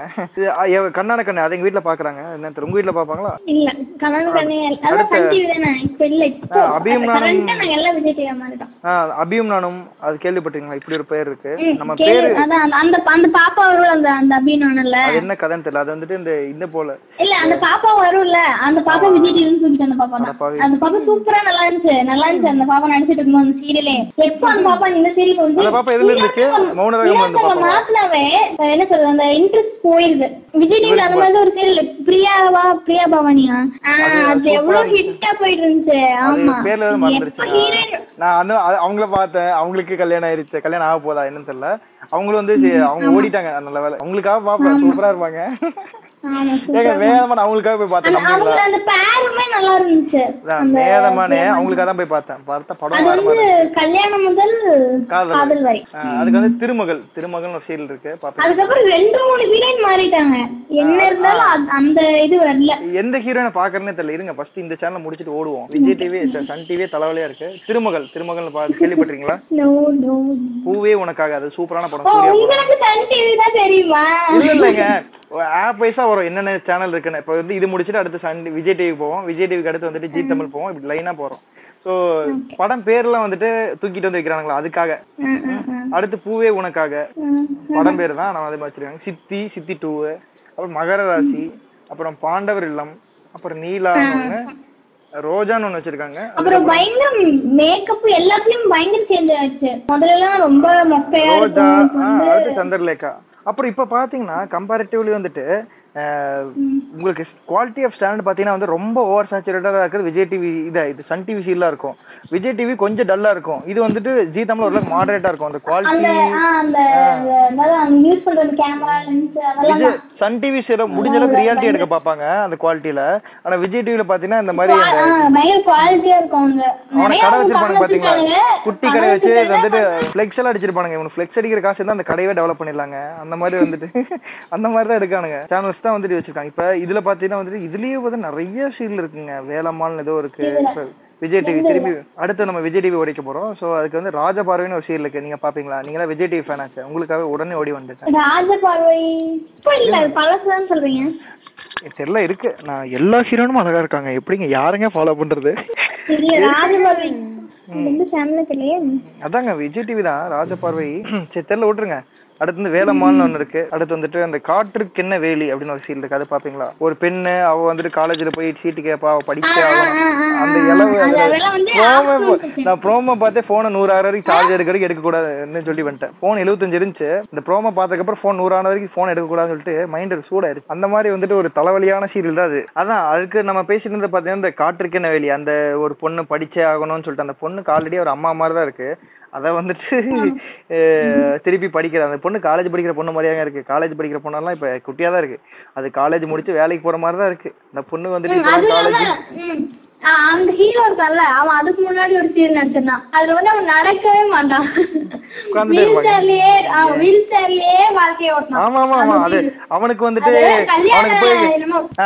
கண்ணான கண்ணு அதை எங்க வீட்டுல பாக்குறாங்க. என்ன தெரியும், உங்க வீட்டுல பாப்பாங்களா? இல்ல அபியும் நானும் அபியும் நானும் அது கேள்விப்பட்டீங்களா இப்படி ஒரு பேர் இருக்கு. நம்ம. பேரு அந்த- அந்த பாப்பா வரும்ல அந்த அந்த அபிநவனல்ல அது என்ன கதைன்னு தெரியல. அது வந்துட்டு இந்த இந்த போல. இல்ல அந்த பாப்பா வரும்ல. அந்த பாப்பா விஜய் டிவி தூக்கிட்டு அந்த பாப்பா தான். அந்த பாப்பா சூப்பரா நல்லா இருந்துச்சு. நல்லா இருந்துச்சு. அந்த பாப்பா நடிச்சிட்டு இருக்கும் அந்த சீரியலே எப்ப அந்த பாப்பா இந்த சீரியல் வந்து அந்த பாப்பா எதுல இருந்துச்சு? மௌனராகம்? மாத்தினாவே என்ன சொல்றது அந்த இன்ட்ரெஸ்ட் போயிருது. விஜய் டிவில அந்த மாதிரி ஒரு சீரியல் பிரியாவா பிரியா பவானியா? அது எவ்வளவு ஹிட்டா போயிட்டு இருந்துச்சு ஆமா. நான் அது- அவங்கள பார்த்தேன். அவங்களுக்கு கல்யாணம் ஆயிருச்சு. கல்யாணம் ஆக போதா என்னன்னு தெரியல. அவங்களும் வந்து அவங்க ஓடிட்டாங்க. நல்ல வேலை. அவங்களுக்காக பாப்பேன் சூப்பரா இருப்பாங்க. ஏங்க அவங்களுக்காக போய் பார்த்தேன் அந்த- பேருமே நல்லா இருந்துச்சு. அதான், வேதமானே அவங்களுக்காக தான் போய் பார்த்தேன். பார்த்த படம் வந்து கல்யாணம் முதல் காதல். வரை. அதுக்கு வந்து திருமகள் திருமகள்னு ஒரு சீரியல் இருக்கு பாப்பேன் அதுக்கப்புறம் ரெண்டு மூணு ஹீரோயின் மாறி மாறிட்டாங்க. என்ன இருந்தாலும் அது- அந்த இது வரல. எந்த ஹீரோனை பாக்குறேன்னு தெரியல. இருங்க ஃபர்ஸ்ட் இந்த சேனல் முடிச்சிட்டு ஓடுவோம். விஜய் டிவி சன் டிவி தலைவலியா இருக்கு. திருமகள் திருமகள் நோ பூவே உனக்காக அது சூப்பரான படம். உங்களுக்கு சன் டிவி தான் தெரியுமா? இல்ல இல்லைங்க. ஆப் வைஸா வரும். என்னென்ன சேனல் இருக்குன்னு. இப்ப வந்து இது முடிச்சிட்டு அடுத்து சன் விஜய் டிவி போவோம். விஜய் டிவிக்கு அடுத்து வந்துட்டு ஜி தமிழ் போவோம். இப்படி லைனா போறோம். சோ படம் பேர்லாம் வந்துட்டு தூக்கிட்டு வந்து வைக்கிறாங்களா அதுக்காக. அடுத்து பூவே உனக்காக. படம் பேர் தான். நம்ம அதே மாதிரி வச்சிருக்காங்க சித்தி சித்தி டூ அப்புறம் மகர ராசி. அப்புறம் பாண்டவர் இல்லம். அப்புறம் நீலா ரோஜான்னு ஒண்ணு வச்சிருக்காங்க. அப்புறம் பயங்கர மேக்கப் எல்லாத்துலயும் பயங்கர சேஞ்ச் ஆயிடுச்சு. முதல்ல எல்லாம் ரொம்ப மொக்கையா ரோஜா சந்திரலேகா. அப்புறம் இப்ப பாத்தீங்கன்னா கம்பேரிட்டிவ்லி வந்துட்டு உங்களுக்கு குவாலிட்டி ஆஃப் ஸ்டாண்டர்ட் பாத்தீங்கன்னா வந்து ரொம்ப ஓவர் சேச்சுரேட்டடா இருக்கிறது விஜய் டிவி இதா இது சன் டிவி சீலாம் இருக்கும். விஜய் டிவி கொஞ்சம் டல்லா இருக்கும். இது வந்துட்டு ஜி தமிழ் ஓரளவுக்கு மாடரேட்டா இருக்கும். அந்த குவாலிட்டி சன் டிவி சீர முடிஞ்ச அளவுக்கு ரியாலிட்டி எடுக்க பாப்பாங்க அந்த குவாலிட்டில ஆனா விஜய் டிவில பாத்தீங்கன்னா இந்த மாதிரி அவனை கடை பணம் பாத்தீங்களா. குட்டி கடை வச்சு வந்துட்டு பிளெக்ஸ் எல்லாம் அடிச்சிருப்பானுங்க. இவனு பிளெக்ஸ் அடிக்கிற காசு இருந்தா அந்த கடையவே டெவலப் பண்ணிடலாங்க. அந்த மாதிரி வந்துட்டு அந்த மாதிரி தான் எடுக்கானுங்க. சேனல்ஸ் தான் வந்துட்டு வச்சிருக்காங்க. இப்ப இதுல பாத்தீங்கன்னா வந்துட்டு இதுலயே வந்து நிறைய சீரியல் இருக்குங்க. வேலம்மாள்னு ஏதோ இருக்கு. விஜய் டிவி திரும்பி அடுத்து நம்ம விஜய் டிவி உடைக்க போறோம். சோ அதுக்கு வந்து ராஜபார்வைன்னு ஒரு சீரியல் இருக்கு. நீங்க பாப்பீங்களா? நீங்க தான் விஜய் டிவி ஃபேன் ஆச்சு. உங்களுக்காக உடனே ஓடி வந்துட்டேன். ராஜ பார்வை. இப்ப இல்ல அது பழசுதான் சொல்றீங்க. தெரியல இருக்கு. நான் எல்லா ஹீரோனும் அழகா இருக்காங்க. எப்படிங்க யாருங்க ஃபாலோ பண்றது? அதாங்க விஜய் டிவி தான். ராஜபார்வை சரி தெரியல விட்டுருங்க. அடுத்து வந்து வேலம்மாள்னு ஒண்ணு இருக்கு. அடுத்து வந்துட்டு அந்த காற்றுக்கு என்ன வேலி அப்படின்னு ஒரு சீல் இருக்கு. அது பாப்பீங்களா ஒரு பெண்ணு அவ வந்துட்டு காலேஜ்ல போய் சீட்டு கேப்பா அவ படிக்க அந்த இளவு அது அதுல அதெல்லாம் வந்து promo afternoon பா- நான் ப்ரோமோ பார்த்தே போனை நூறாயிரம் வரைக்கும் சார்ஜ் எடுக்க வரைக்கும் எடுக்க கூடாதுன்னு சொல்லி வந்துட்டேன். போன் எழுபத்தஞ்சு இருந்துச்சு. இந்த ப்ரோமோ பார்த்ததுக்கு அப்புறம் போன் நூறான வரைக்கும் போன் எடுக்க கூடாதுன்னு சொல்லிட்டு மைண்ட் சூடாயிருச்சு அந்த மாதிரி வந்துட்டு ஒரு தலைவலியான சீரியல் தான் அது. அதான் அதுக்கு நம்ம பேசிட்டு இருந்தது பாத்தீங்கன்னா இந்த காற்றுக்கு என்ன வேலி? அந்த ஒரு பொண்ணு படிச்சே ஆகணும்னு சொல்லிட்டு அந்த பொண்ணுக்கு ஆல்ரெடி ஒரு அம்மா மாதிரி தான் இருக்கு. அத வந்துட்டு திருப்பி படிக்கிற அந்த பொண்ணு காலேஜ் படிக்கிற பொண்ணு மாதிரியாங்க இருக்கு. காலேஜ் படிக்கிற பொண்ணெல்லாம் இப்ப குட்டியா தான் இருக்கு. அது காலேஜ் முடிச்சு வேலைக்கு போற மாதிரி தான் இருக்கு. அந்த பொண்ணு வந்துட்டு காலேஜ் அந்த ஹீரோ இருக்கான்ல அவன் அதுக்கு முன்னாடி ஒரு சீரியல் நடிச்சிருந்தான் அதுல வந்து அவன் நடக்கவே மாட்டான். வீல். சேர்லயே வீல் சேர்லயே வாழ்க்கைய ஓட்டினான். ஆமா ஆமா ஆமா. அது. அவனுக்கு வந்துட்டு அவனுக்கு போய்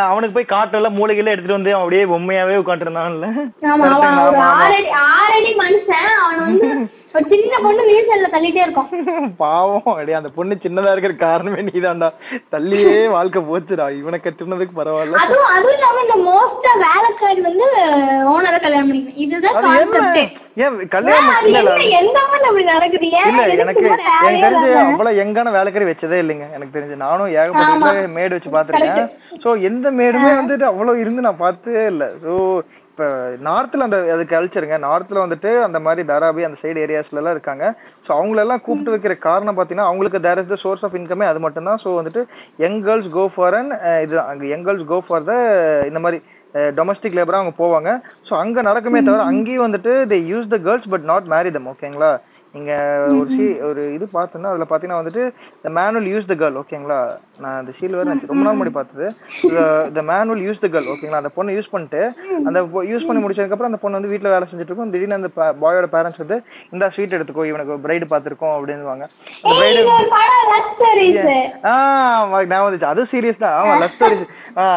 அவனுக்கு போய் காட்டெல்லாம் மூளைகள்லாம் எடுத்துட்டு வந்து அப்படியே பொம்மையாவே உட்காந்துருந்தான்ல ஆமா அவன் ஆறடி ஆறடி மனுஷன். அவன் வந்து ஒரு சின்ன பொண்ணு வீல் சேர்ல தள்ளிட்டே இருக்கும். பாவம். அப்படியே அந்த பொண்ணு சின்னதா இருக்கிற காரணமே நீதான்டா. தள்ளியே வாழ்க்கை போச்சுடா. இவனை கட்டுனதுக்கு பரவாயில்ல. அதுவும் அதுவும் இல்லாம இந்த மோஸ்டா வேலைக்காரி வந்து ஓனரை கல்யாணம் பண்ணிக்கணும். இதுதான் ஏன் கல்யாணம் எந்த அப்படி நடக்குது? இல்ல எனக்கு எனக்கு தெரிஞ்சு? அவ்வளவு எங்கான வேலைக்காரி வச்சதே இல்லைங்க. எனக்கு தெரிஞ்சு நானும் ஏகப்பட்ட மேடு வச்சு பாத்திருக்கேன் சோ எந்த மேடுமே வந்துட்டு அவ்வளவு இருந்து நான் பார்த்ததே இல்ல. சோ இப்ப நார்த்ல அந்த அது கல்ச்சருங்க. நார்த்ல வந்துட்டு அந்த மாதிரி தாராபி அந்த சைடு ஏரியாஸ்ல எல்லாம் இருக்காங்க. சோ அவங்கள எல்லாம் கூப்பிட்டு வைக்கிற காரணம் பாத்தீங்கன்னா அவங்களுக்கு there is the source of இன்கமே அது மட்டும் தான் சோ வந்துட்டு young girls go for an இதுதான். அங்க young girls go for the இந்த மாதிரி டொமஸ்டிக் லேபரா அவங்க போவாங்க. சோ அங்க நடக்குமே தவிர அங்கேயும் வந்துட்டு they use the girls but not marry them ஓகேங்களா நீங்க ஒரு சி ஒரு இது பார்த்தோன்னா அதுல பாத்தீங்கன்னா வந்துட்டு the manual use the girl ஓகேங்களா நான் அந்த சீல் வேற நான் ரொம்ப நாள் முன்னாடி பார்த்தது. The manual use the girl ஓகேங்களா அந்த பொண்ணை யூஸ் பண்ணிட்டு அந்த யூஸ் பண்ணி முடிச்சதுக்கு அப்புறம் அந்த பொண்ணு வந்து வீட்ல வேலை செஞ்சுட்டு இருக்கும் திடீர்னு அந்த பாயோட பேரண்ட்ஸ் வந்து இந்த ஸ்வீட் எடுத்துக்கோ இவனுக்கு பிரைடு பார்த்திருக்கோம் அந்த ஆஹ் ஞாபகம் வந்துச்சு. அது சீரியஸ் தான். ஆமா லவ் ஸ்டோரிஸ்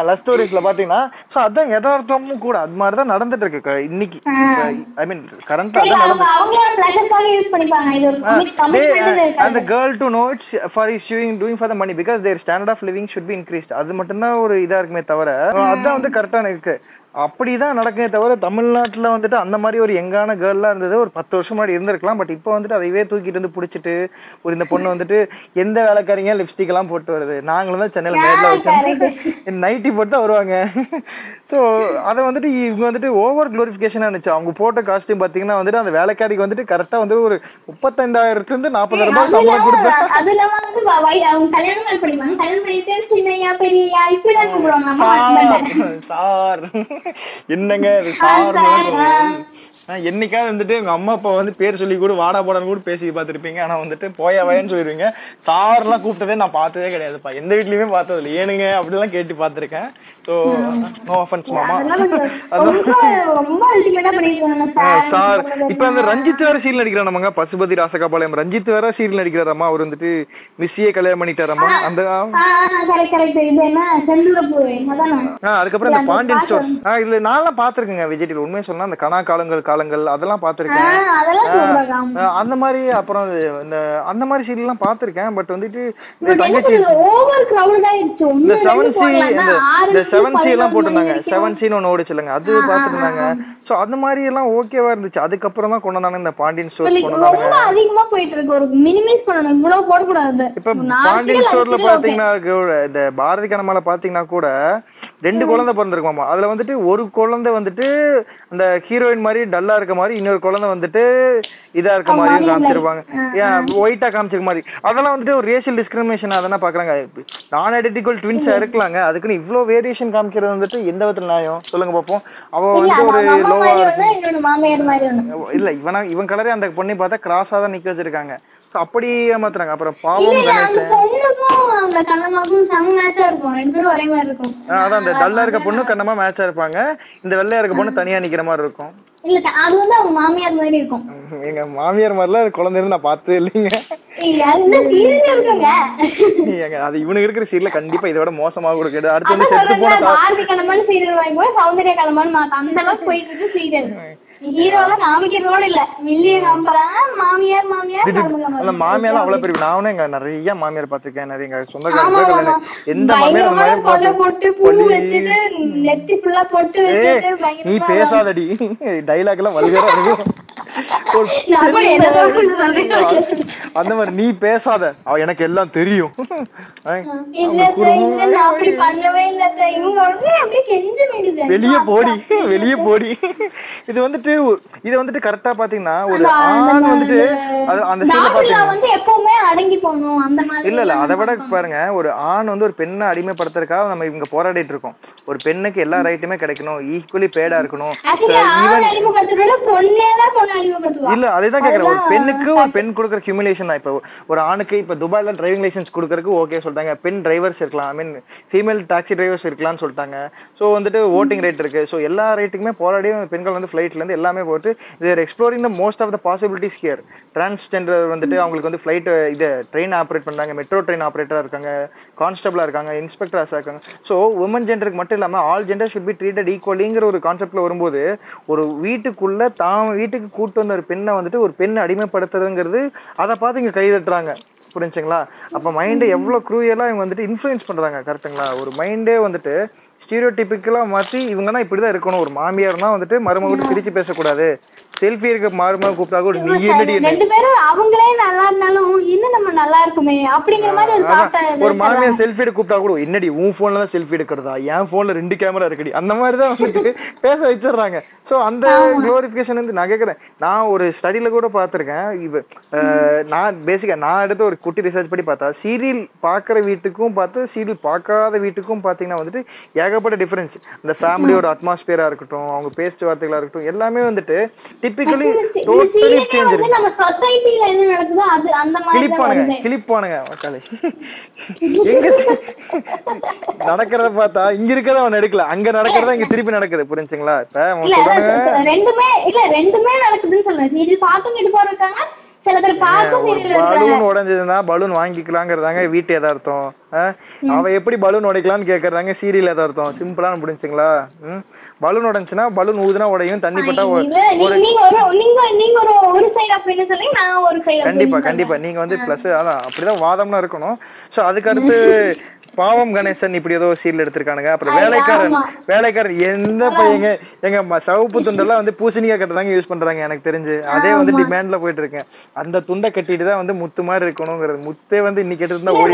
லவ் ஸ்டோரிஸ்ல பாத்தீங்கன்னா சோ அதான் யதார்த்தமும் கூட அது மாதிரி தான் நடந்துட்டு இருக்கு இன்னைக்கு ஐ மீன் கரண்டா அதான் பிளஷருக்காக யூஸ் பண்ணிப்பாங்க. இது ஒரு they, கமிட்மெண்ட் uh, இருக்காது. and the girl to standard of living should be increased அது மட்டும்தான் ஒரு இதா இருக்குமே தவிர அதுதான் வந்து கரெக்டா இருக்கு அப்படிதான் நடக்குமே தவிர தமிழ்நாட்டுல வந்துட்டு அந்த மாதிரி ஒரு எங்கான கேர்லாம் இருந்தது. ஒரு பத்து வருஷம் முன்னாடி இருந்திருக்கலாம். பட் இப்போ வந்துட்டு அதையவே தூக்கிட்டு வந்து புடிச்சிட்டு ஒரு இந்த பொண்ணு வந்துட்டு எந்த வேலைக்காரிங்க லிப்ஸ்டிக் எல்லாம் போட்டு வருது. நாங்களும் தான் சென்னையில நேர்ல வச்சோம் நைட்டி போட்டு தான் வருவாங்க. சோ அத வந்துட்டு இவங்க வந்துட்டு ஓவர் குளோரிபிகேஷனா இருந்துச்சு. அவங்க போட்ட காஸ்டியூம் பாத்தீங்கன்னா வந்துட்டு அந்த வேலைக்காரிக்கு வந்துட்டு கரெக்டா வந்து ஒரு முப்பத்தைந்தாயிரத்துல இருந்து நாற்பதாயிரம் ரூபாய் சம்பளம் இல்லாம கொடுத்தா அது இல்லாம வந்து அவங்க கல்யாணம் பண்ணிப்பாங்க கல்யாணம் பண்ணிட்டு சின்னையா பெரியயா கூப்பிடுவாங்க. சார். சார். என்னங்க ஆ, சார் சார், என்னைக்காவது வந்துட்டு உங்க அம்மா அப்பா வந்து பேர் சொல்லி கூட வாடா போடான்னு கூட பேசி பார்த்திருப்பீங்க. ஆனா வந்துட்டு போயா வயன்னு சொல்லிடுவீங்க. சார்லாம் கூப்பிட்டதே நான் பார்த்ததே கிடையாதுப்பா. எந்த வீட்லயுமே பார்த்தது இல்லை ஏனுங்க அப்படிலாம் கேட்டு பார்த்திருக்கேன். ஸோ நோ அஃபன்ஸ் மாமா சார் இப்ப அந்த ரஞ்சித் வேற சீரியல் நடிக்கிறார் நமங்க பசுபதி ராசகாபாளையம். ரஞ்சித் வேற சீரியல் நடிக்கிறாராமா? அவர் வந்துட்டு மிஸ்ஸியே கல்யாணம் பண்ணிட்டாராமா? அந்த அதுக்கப்புறம் இந்த பாண்டியன் ஸ்டோர் இதுல நான்லாம் பாத்திருக்கேங்க விஜய் டிவி உண்மையை சொன்னா அந்த கனா காலங்கள் காலங்கள் அதெல்லாம் பாத்திருக்கேன் அந்த மாதிரி அப்புறம் இந்த அந்த மாதிரி சீரியல் எல்லாம் பாத்திருக்கேன் பட் வந்துட்டு இந்த தங்கச்சி இந்த செவன் சி செவன் சி எல்லாம் போட்டிருந்தாங்க. செவன் சின்னு ஒண்ணு ஓடிச்சுலங்க அது பாத்துருந்தாங்க சோ அந்த மாதிரி எல்லாம் ஓகேவா இருந்துச்சு. அதுக்கப்புறம் தான் கொண்டு வந்தாங்க இந்த பாண்டியன் ஸ்டோர் ரொம்ப அதிகமா போயிட்டு இருக்கு. ஒரு மினிமைஸ் பண்ணணும். இவ்வளவு போடக்கூடாது. இப்ப பாண்டியன் ஸ்டோர்ல. பாத்தீங்கன்னா இந்த பாரதி கனமால பாத்தீங்கன்னா கூட ரெண்டு குழந்தை பிறந்திருக்குமாமா அதுல வந்துட்டு ஒரு குழந்தை வந்துட்டு அந்த ஹீரோயின் மாதிரி டல்லா இருக்க மாதிரி இன்னொரு குழந்தை வந்துட்டு இதா இருக்க மாமியார் காமிச்சிருப்பாங்க. ஏன் ஒயிட்டா காமிச்சிருக்க மாதிரி. அதெல்லாம் வந்துட்டு ஒரு ரேஷியல் டிஸ்கிரிமினேஷன் அதெல்லாம் பாக்குறாங்க. நான் ஐடென்டிக்கல் ட்வின்ஸா இருக்கலாங்க அதுக்குன்னு இவ்ளோ வேரியேஷன் காமிக்கிறது வந்துட்டு எந்த விதத்துல நியாயம்? சொல்லுங்க பாப்போம். அவ வந்து ஒரு லோவா மாதிரி மாதிரி. இல்ல இவனா இவன் கலரே அந்த பொண்ணை பார்த்தா கிராஸா தான் நிக்க வச்சிருக்காங்க. So அப்படி ஏமாத்துறாங்க. அப்புறம் பாவம் அதான் அந்த டல்லா இருக்க பொண்ணு கண்ணமா மேட்சா இருப்பாங்க. இந்த வெள்ளையா இருக்க பொண்ணு தனியா நிக்கிற மாதிரி இருக்கும். இல்ல, அது வந்து அவங்க மாமியார் மாதிரி இருக்கும். எங்க மாமியார் மாதிரிலாம் குழந்தை இருந்து நான் பார்த்ததே இல்லைங்க. இல்ல, அது இவனுக்கு இருக்கிற சீரியல கண்டிப்பா இதோட மோசமாக கூட கிடையாது அடுத்து வந்து செத்து போன சௌந்தர்யா மாத்து. அந்த அளவுக்கு போயிட்டு இருக்கு serial. காமிக்கிறதோட இல்ல. மாமியார் அவ்வளவு பெரிய நானும் எங்க நிறைய மாமியார் பாத்திருக்கேன் நிறைய எங்க சொந்தக்காரங்க. எந்த மாமியார் போட்டு பூ வச்சுட்டு நெத்தி ஃபுல்லா பொட்டு வச்சுட்டு நீ பேசாதடி. டைலாக் எல்லாம் வல்கரா இருக்கும் அந்த மாதிரி நீ பேசாத. அவ எனக்கு எல்லாம் தெரியும். வெளிய போடி வெளிய போடி. இது வந்துட்டு இது வந்துட்டு கரெக்டா பாத்தீங்கன்னா ஒரு ஆண் வந்துட்டு அது அந்த வந்து எப்பவுமே அடங்கி போகணும். அந்த மாதிரி இல்ல இல்ல அதை விட பாருங்க ஒரு ஆண் வந்து ஒரு பெண்ணை அடிமைப்படுத்துறதுக்காக நம்ம இவங்க போராடிட்டு இருக்கோம். ஒரு பெண்ணுக்கு எல்லா ரைட்டுமே கிடைக்கணும். ஈக்குவலி பேடா இருக்கணும். இல்ல அதுதான் கேக்குறேன். ஒரு பெண்ணுக்கு ஒரு பெண் கொடுக்குற ஹியூமிலேஷன் தான். இப்ப ஒரு ஆணுக்கு இப்ப துபாய்ல டிரைவிங் லைசென்ஸ் கொடுக்கறதுக்கு ஓகே சொல்லிட்டாங்க பெண் டிரைவர்ஸ் இருக்கலாம். I mean female taxi drivers இருக்கலாம்னு சொல்லிட்டாங்க. சோ வந்துட்டு ஓட்டிங் ரைட் இருக்கு. சோ எல்லா ரைட்டுக்குமே போராடி பெண்கள் வந்து ஃபிளைட்ல இருந்து எல்லாமே போட்டு there exploring the most of the possibilities here transgender வந்துட்டு அவங்களுக்கு வந்து ஃபிளைட் இது ட்ரெயின் ஆப்ரேட் பண்றாங்க. மெட்ரோ ட்ரெயின் ஆப்ரேட்டரா இருக்காங்க. கான்ஸ்டபிளா இருக்காங்க. இன்ஸ்பெக்டர்ஸா இருக்காங்க. சோ உமன் ஜெண்டருக்கு மட்டும் இல்லாம all gender should be treated ஈக்குவலிங்கிற ஒரு கான்செப்ட்ல வரும்போது ஒரு வீட்டுக்குள்ள தான் வீட்டுக்கு கூட்டு வந்த ஒரு பெண்ணை வந்துட்டு ஒரு பெண் அடிமைப்படுத்துறதுங்கிறது அதை பார்த்து இங்க கை தட்டுறாங்க. புரிஞ்சுங்களா? அப்ப மைண்டை எவ்வளவு க்ரூயலா இவங்க வந்துட்டு இன்ஃபுளுன்ஸ் பண்றாங்க கரெக்ட்டுங்களா ஒரு மைண்டே வந்துட்டு ஸ்டீரியோடிபிக்கலா மாத்தி இவங்கன்னா இப்படிதான் இருக்கணும். ஒரு மாமியார்னா வந்துட்டு மருமகிட்ட பிரிச்சு பேசக்கூடாது. செல்ஃபி இருக்க மருமக கூப்பிட்டா கூட ரெண்டு பேரும் அவங்களே நல்லா இருந்தாலும் இன்னும் நம்ம நல்லா இருக்குமே அப்படிங்கிற மாதிரி ஒரு மாமியார் செல்ஃபி எடுக்க கூப்பிட்டா கூட என்னடி உன் போன்ல தான் செல்ஃபி எடுக்கிறதா? என் போன்ல ரெண்டு கேமரா இருக்குடி? அந்த மாதிரி தான் வந்துட்டு பேச வச்சிடுறாங்க. சோ அந்த குளோரிபிகேஷன் வந்து நான் கேக்குறேன். நான் ஒரு ஸ்டடில கூட பார்த்திருக்கேன். இவ நான் பேசிக்கா நான் எடுத்த ஒரு குட்டி ரிசர்ச் படி பார்த்தா சீரியல் பாக்குற வீட்டுக்கும் பார்த்து சீரியல் பார்க்காத வீட்டுக்கும் பாத்தீங்கன்னா வந்துட்டு ஏகப்பட்ட டிஃபரன்ஸ் இந்த ஃபேமிலியோட அட்மாஸ்பியரா இருக்கட்டும் அவங்க பேச்சு வார்த்தைகளா இருக்கட்டும் எல்லாமே வந்துட்டு டிப்பிக்கலி இந்த டோட்டலி சேஞ்ச் வந்து நம்ம சொசைட்டில என்ன நடக்குதோ அது அந்த மாதிரி கிளிப்பானுங்க கிளிப்பானுங்க மக்களை. எங்க நடக்கிறத பார்த்தா இங்க இருக்கிறத அவன் எடுக்கல. அங்க நடக்கிறதா இங்க திருப்பி நடக்குது புரிஞ்சுங்களா? இப்ப அவன் சொல்றாங்க ரெண்டுமே இல்ல ரெண்டுமே நடக்குதுன்னு சொல்றேன். சீரியல் பார்த்தும் கிட்டு போறாங்க சில பேர் பலூன் உடைஞ்சதுன்னா பலூன் வாங்கிக்கலாங்கிறதாங்க வீட்டு எதார்த்தம்? அவ எப்படி பலூன் உடைக்கலாம்னு கேக்குறாங்க சீரியல் எதார்த்தம் சிம்பிளான புரிஞ்சுங்களா? பலூன் உடைஞ்சுன்னா பலூன் ஊதுனா உடையும் தண்ணி பட்டா கண்டிப்பா கண்டிப்பா. நீங்க வந்து பிளஸ் அதான் அப்படிதான் வாதம்லாம் இருக்கணும். சோ அதுக்கு அடுத்து பாவம் கணேசன் இப்படி ஏதோ சீரியல் எடுத்திருக்கானுங்க. அப்புறம் வேலைக்காரன். வேலைக்காரன் எந்த பையங்க எங்க சிவப்பு துண்டெல்லாம் வந்து பூசணிக்காய் கட்டு தாங்க யூஸ் பண்றாங்க எனக்கு தெரிஞ்சு. அதே வந்து டிமாண்ட்ல போயிட்டு இருக்கேன் அந்த துண்டை கட்டிட்டு தான் வந்து முத்து மாதிரி இருக்கணுங்கிறது. முத்தே வந்து இன்னைக்கு எடுத்து ஓடி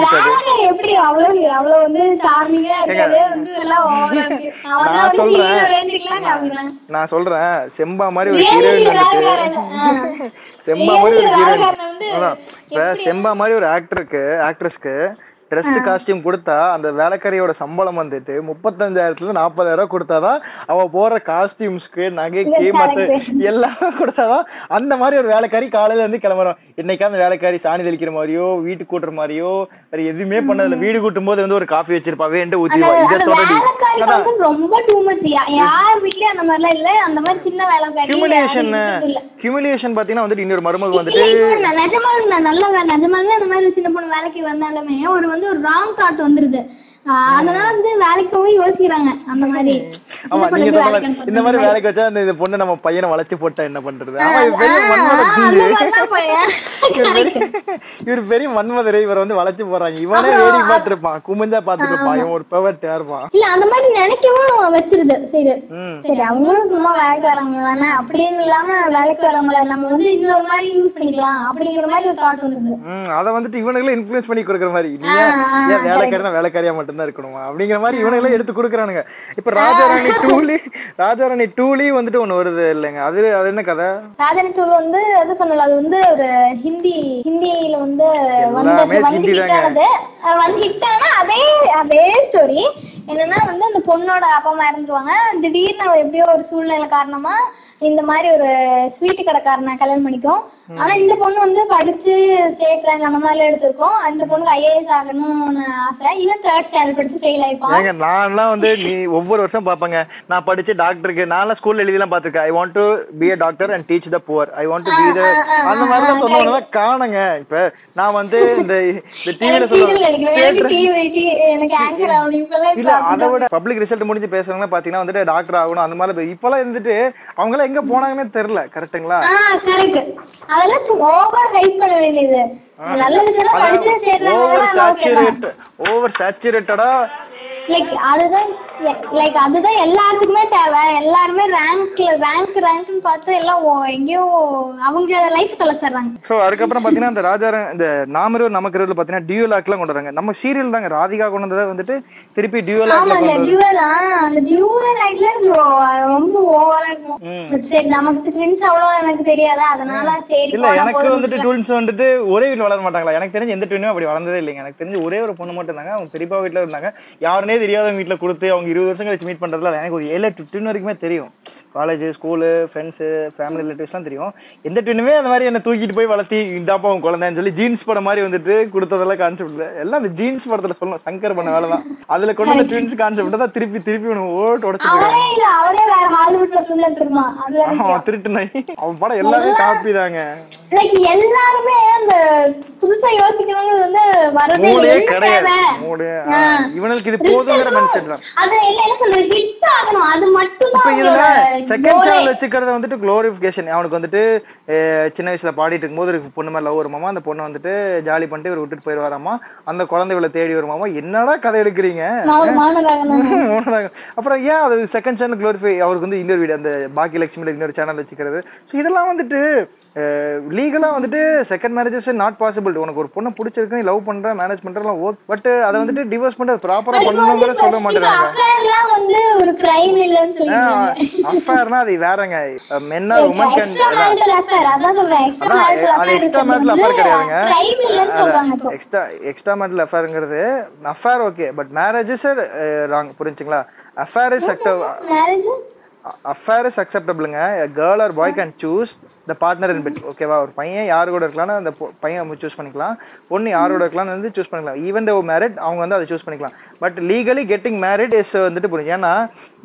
நான் சொல்றேன். நான் சொல்றேன். செம்பா மாதிரி ஒரு ஹீரோயின் வந்துட்டு. செம்பா மாதிரி ஒரு ஹீரோயின் இப்ப செம்பா மாதிரி ஒரு ஆக்டருக்கு ஆக்ட்ரஸ்க்கு ட்ரெஸ் காஸ்டியூம் கொடுத்தா அந்த வேலைக்காரியோட சம்பளம் வந்துட்டு முப்பத்தஞ்சாயிரத்துல நாற்பதாயிரம் ரூபாய் கொடுத்தாதான் அவ போற காஸ்டியூம்ஸ்க்கு நகைக்கு மத்த எல்லாம் கொடுத்தாதான் அந்த மாதிரி ஒரு வேலைக்காரி காலையில இருந்து கிளம்புறோம். இன்னைக்கு அந்த வேலைக்காரி சாணி தெளிக்கிற மாதிரியோ வீட்டுக்கு கூட்டுற மாதிரியோ வேற எதுவுமே பண்ணதில்ல. வீடு கூட்டும் போது வந்து ஒரு காஃபி வச்சிருப்பா. வேண்டு அந்த ஊத்திவா இதை வந்து ரொம்ப யார் வீட்லயும் அந்த மாதிரிலாம் இல்ல. அந்த மாதிரி சின்ன வேலைக்காரி அது இல்ல. ஹியூமிலியேஷன் பாத்தீங்கன்னா வந்துட்டு இன்னொரு மருமக இல்ல, வந்துட்டு நிஜமாவே நல்ல நிஜமாவே அந்த மாதிரி சின்ன பொண்ணு வேலைக்கு வந்தாலுமே ஒரு வந்து வந்து ஒரு ராங் தாட் வந்துருது. அதனால வந்து வேலைக்கு போய் யோசிக்கிறாங்க. அந்த மாதிரி. ஆமா நீங்க சொன்ன இந்த மாதிரி வேலைக்கு வச்சா இந்த பொண்ணு நம்ம பையனை வளைச்சு போட்டா என்ன பண்றது? இவர் பெரிய மன்மதரை இவர் வந்து வளைச்சு போறாங்க இவனே வேடி பார்த்திருப்பான் குமிஞ்சா பார்த்துட்டு இருப்பான் இவன் ஒரு பெவர்ட்டியா இருப்பான். இல்ல அந்த மாதிரி நினைக்கவும் வச்சிருது. சரி. சரி அவங்களும் சும்மா வேலைக்கு வரவங்க தானே. அப்படின்னு இல்லாம வேலைக்கு வரவங்கள நம்ம வந்து இன்னொரு மாதிரி யூஸ் பண்ணிக்கலாம் அப்படிங்கிற மாதிரி ஒரு தாட் வந்துருது. அத வந்துட்டு இவனுங்களே இன்ஃபுளுன்ஸ் பண்ணி கொடுக்குற மாதிரி. நீ வேலைக்காரனா வேலைக்காரியா மட்டும்தான் இருக்கணுமா? அப்படிங்கிற மாதிரி இவனுங்களே எடுத்து கொடுக்குறானுங்க. இப்ப ராஜாராணி டூலி ராஜாராணி டூலி வந்துட்டு ஒண்ணு வருது இல்லைங்க. அது அது என்ன கதை? ராஜானி டூல் வந்து அது சொன்னல அது வந்து ஒரு ஹிந்தி ஹிந்தியில வந்து வந்து ஹிட் ஆனா அதே அதே ஸ்டோரி என்னன்னா வந்து அந்த பொண்ணோட அப்பா அம்மா இறந்துருவாங்க. திடீர்னு எப்படியோ ஒரு சூழ்நிலை காரணமா இந்த மாதிரி ஒரு ஸ்வீட் கடைக்காரனை கல்யாணம் பண்ணிக்கும். ஆனா இந்த பொண்ணு வந்து படிச்சு ஸ்டேட் ரேங்க் அந்த மாதிரி எடுத்திருக்கோம். அந்த பொண்ணுக்கு ஐஏஎஸ் ஆகணும்னு ஆசை. இவன் தேர்ட் ஸ்டாண்டர்ட் படிச்சு ஃபெயில் ஆயிப்பான். நான்லாம் வந்து நீ ஒவ்வொரு வருஷம் பாப்பங்க நான் படிச்சு டாக்டருக்கு நான் ஸ்கூல்ல எழுதி எல்லாம் பாத்துருக்கேன் I want to be a doctor and teach the poor I want to be the அந்த மாதிரி எல்லாம் சொன்னவங்க காணுங்க. இப்ப நான் வந்து இந்த டிவில சொல்லுவேன் இல்ல அதை விட பப்ளிக் ரிசல்ட் முடிஞ்சு பேசுறவங்க பாத்தீங்கன்னா வந்துட்டு டாக்டர் ஆகணும். அந்த மாதிரி இப்பெல்லாம் இருந்துட்டு அவங்க எல்லாம் எங்க போனாங்கன்னே தெரியல. கரெக்ட்டுங்களா கரெக்ட் அதெல்லாம் ஓவர் ஹைப் பண்ண வேண்டியது. நல்ல விஷயம் படிச்சு ஓவர் சேர்றாங்க சேச்சுரேட் ஓவர் சேச்சுரேட்டடா லைக் அதுதான் லைக் அதுதான் எல்லாத்துக்குமே தேவை. எல்லாருமே ரேங்க்ல ரேங்க் ரேங்க்னு பார்த்து எல்லாம் எங்கேயோ அவங்க லைஃப் தொலைச்சிடுறாங்க. சோ அதுக்கப்புறம் பாத்தீங்கன்னா இந்த ராஜா இந்த நாமருவர் நமக்கு இருவர்ல பாத்தீங்கன்னா டியூ லாக்லாம் கொண்டு வராங்க. நம்ம சீரியல் தாங்க. ராதிகா கொண்டு வந்ததை வந்துட்டு திருப்பி டியூ ஆமா லாக்ல அந்த டியூவல் அந்த டியூவல் லைட்ல ரொம்ப ஓவரா இருக்கும். சரி நமக்கு ட்வின்ஸ் அவ்வளவு எனக்கு தெரியாதா. அதனால சரி இல்ல எனக்கு வந்துட்டு ட்வின்ஸ் வந்துட்டு ஒரே வீட்டுல வளர மாட்டாங்களா? எனக்கு தெரிஞ்சு எந்த ட்வினும் அப்படி வளர்ந்ததே இல்லைங்க. எனக்கு தெரிஞ்சு ஒரே ஒரு பொண்ணு மட்டும் இருந்தாங்க அவங்க பெரியப்பா வீட்டுல இருந்தாங்க. யாருனே தெரியாதவங்க வீட்டுல கொடுத்து அவங்க இருபது வருஷம் கழிச்சு மீட் பண்றதுல எனக்கு ஒரு ஏழு எட்டு வரைக்குமே தெரியும். காலேஜ் ஸ்கூலு ஃப்ரெண்ட்ஸ் ஃபேமிலி ரிலேட்டிவ்ஸ்லாம் தெரியும். எந்த ட்வினுமே அந்த மாதிரி என்ன தூக்கிட்டு போய் வளர்த்தி இந்தாப்பா உன் குழந்தைன்னு சொல்லி ஜீன்ஸ் படம் மாதிரி வந்துட்டு கொடுத்ததெல்லாம் கான்செப்ட் எல்லாம் அந்த ஜீன்ஸ் படத்துல சொல்லணும். சங்கர் பண்ண வேலை தான். அதுல கொண்டு வந்த ட்வின்ஸ் கான்செப்ட் தான் திருப்பி திருப்பி உனக்கு ஓட்டு அவன் திருட்டு நாய் அவன் படம் எல்லாமே காப்பி தாங்க. எல்லாருமே அந்த புதுசா யோசிக்கிறவங்க வந்து வரது கிடையாது. இவனுக்கு இது போதுங்கிற மைண்ட் செட் தான். அது இல்ல என்ன சொல்றது? ஹிட் ஆகணும். அது மட்டும் தான் செகண்ட். சேனல் வச்சுக்கிறது வந்துட்டு குளோரிபிகேஷன் அவனுக்கு வந்துட்டு சின்ன வயசுல பாடிட்டு இருக்கும்போது ஒரு பொண்ணு மேல லவ் வருமாமா அந்த பொண்ணு வந்துட்டு ஜாலி பண்ணிட்டு இவர் விட்டுட்டு போயிருவாராமா அந்த குழந்தை இவளை தேடி வருமாமா என்னடா கதை எடுக்கிறீங்க. அப்புறம் ஏன் அது செகண்ட் சேனல் குளோரிஃபை அவருக்கு வந்து இன்னொரு வீடு அந்த பாக்கி லட்சுமியில இன்னொரு சேனல் வச்சுக்கிறது? இதெல்லாம் வந்துட்டு லீகலா வந்துட்டு செகண்ட் மேரேஜஸ் நாட் பாசிபிள் உனக்கு ஒரு பொண்ணை பிடிச்சிருக்கு லவ் பண்ற மேனேஜ் பண்றலாம் ஓக் பட் அதை வந்துட்டு டிவோர்ஸ் பண்றது ப்ராப்பரா பண்ணணுங்கிற சொல்ல மாட்டேறாங்க. அஃபேர்னா அது வேறங்க. மென் ஆர் உமன் கேன் அது எக்ஸ்ட்ரா இருக்கிறது அஃபேர் கிடையாதுங்க. எக்ஸ்ட்ரா எக்ஸ்ட்ரா மேட்ல அஃபேர்ங்கிறது affair okay but marriage is wrong புரிஞ்சுங்களா? Affair is Marriage? Affair is அக்செப்டபிளுங்க girl or boy can choose the partner in bed ஓகேவா ஒரு பையன் யார் கூட இருக்கலாம்னு அந்த பையன் சூஸ் பண்ணிக்கலாம். பொண்ணு யாரோட இருக்கலாம்னு வந்து சூஸ் பண்ணிக்கலாம். ஈவன் தோ மேரிட் அவங்க வந்து அதை சூஸ் பண்ணிக்கலாம். But legally getting married is வந்துட்டு புரியும். ஏன்னா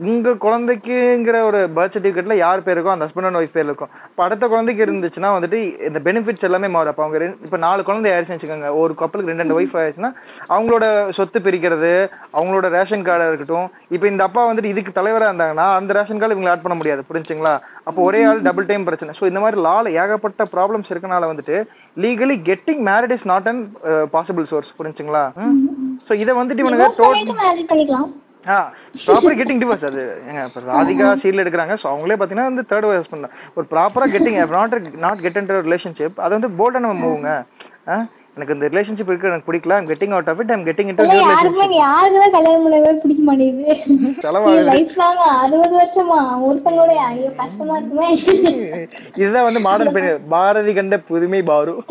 உங்க குழந்தைக்குங்கிற ஒரு பர்த் சர்டிஃபிகேட்ல யார் பேர் இருக்கோ அந்த ஹஸ்பண்ட் அண்ட் ஒய்ஃப் பேர் இருக்கும். இப்ப அடுத்த குழந்தைக்கு இருந்துச்சுன்னா வந்துட்டு இந்த பெனிஃபிட்ஸ் எல்லாமே மாறும். அப்ப அவங்க இப்போ இப்ப நாலு குழந்தை ஆயிடுச்சுன்னு வச்சுக்கோங்க. ஒரு கப்பலுக்கு ரெண்டு ரெண்டு ஒய்ஃப் ஆயிடுச்சுன்னா அவங்களோட சொத்து பிரிக்கிறது அவங்களோட ரேஷன் கார்டா இருக்கட்டும். இப்ப இந்த அப்பா வந்துட்டு இதுக்கு தலைவரா இருந்தாங்கன்னா அந்த ரேஷன் கார்டு இவங்களை ஆட் பண்ண முடியாது. புரிஞ்சுங்களா? அப்போ ஒரே ஆள் டபுள் டைம் பிரச்சனை. சோ இந்த மாதிரி லால ஏகப்பட்ட ப்ராப்ளம்ஸ் இருக்கனால வந்துட்டு legally getting married is not an possible source புரிஞ்சுங்களா? சோ இதை வந்துட்டு இவனுங்க. ப்ராப்பர் கெட்டிங் டிவோர்ஸ் அது. ஏங்க இப்ப ராதிகா சீரியல் எடுக்கிறாங்க. சோ அவங்களே பாத்தீங்கன்னா வந்து தேர்ட் ஹஸ்பண்ட் ஒரு ப்ராப்பரா getting not not get into relationship அது வந்து போல்டா நம்ம மூவுங்க. எனக்கு இந்த ரிலேஷன்ஷிப் இருக்கு எனக்கு பிடிக்கல. I'm getting out of it I'm getting into relationship யாருக்குமே யாருக்குதான் கல்யாணம் பண்ணவே பிடிக்க மாட்டேங்குது. செலவாகுது. லைஃப் லாங் அறுபது வருஷமா? ஒருத்தங்களோட ஐயோ கஷ்டமா இருக்குமே. இதுதான் வந்து மாடர்ன் பெண் பாரதி கண்ட புதுமை பாரு.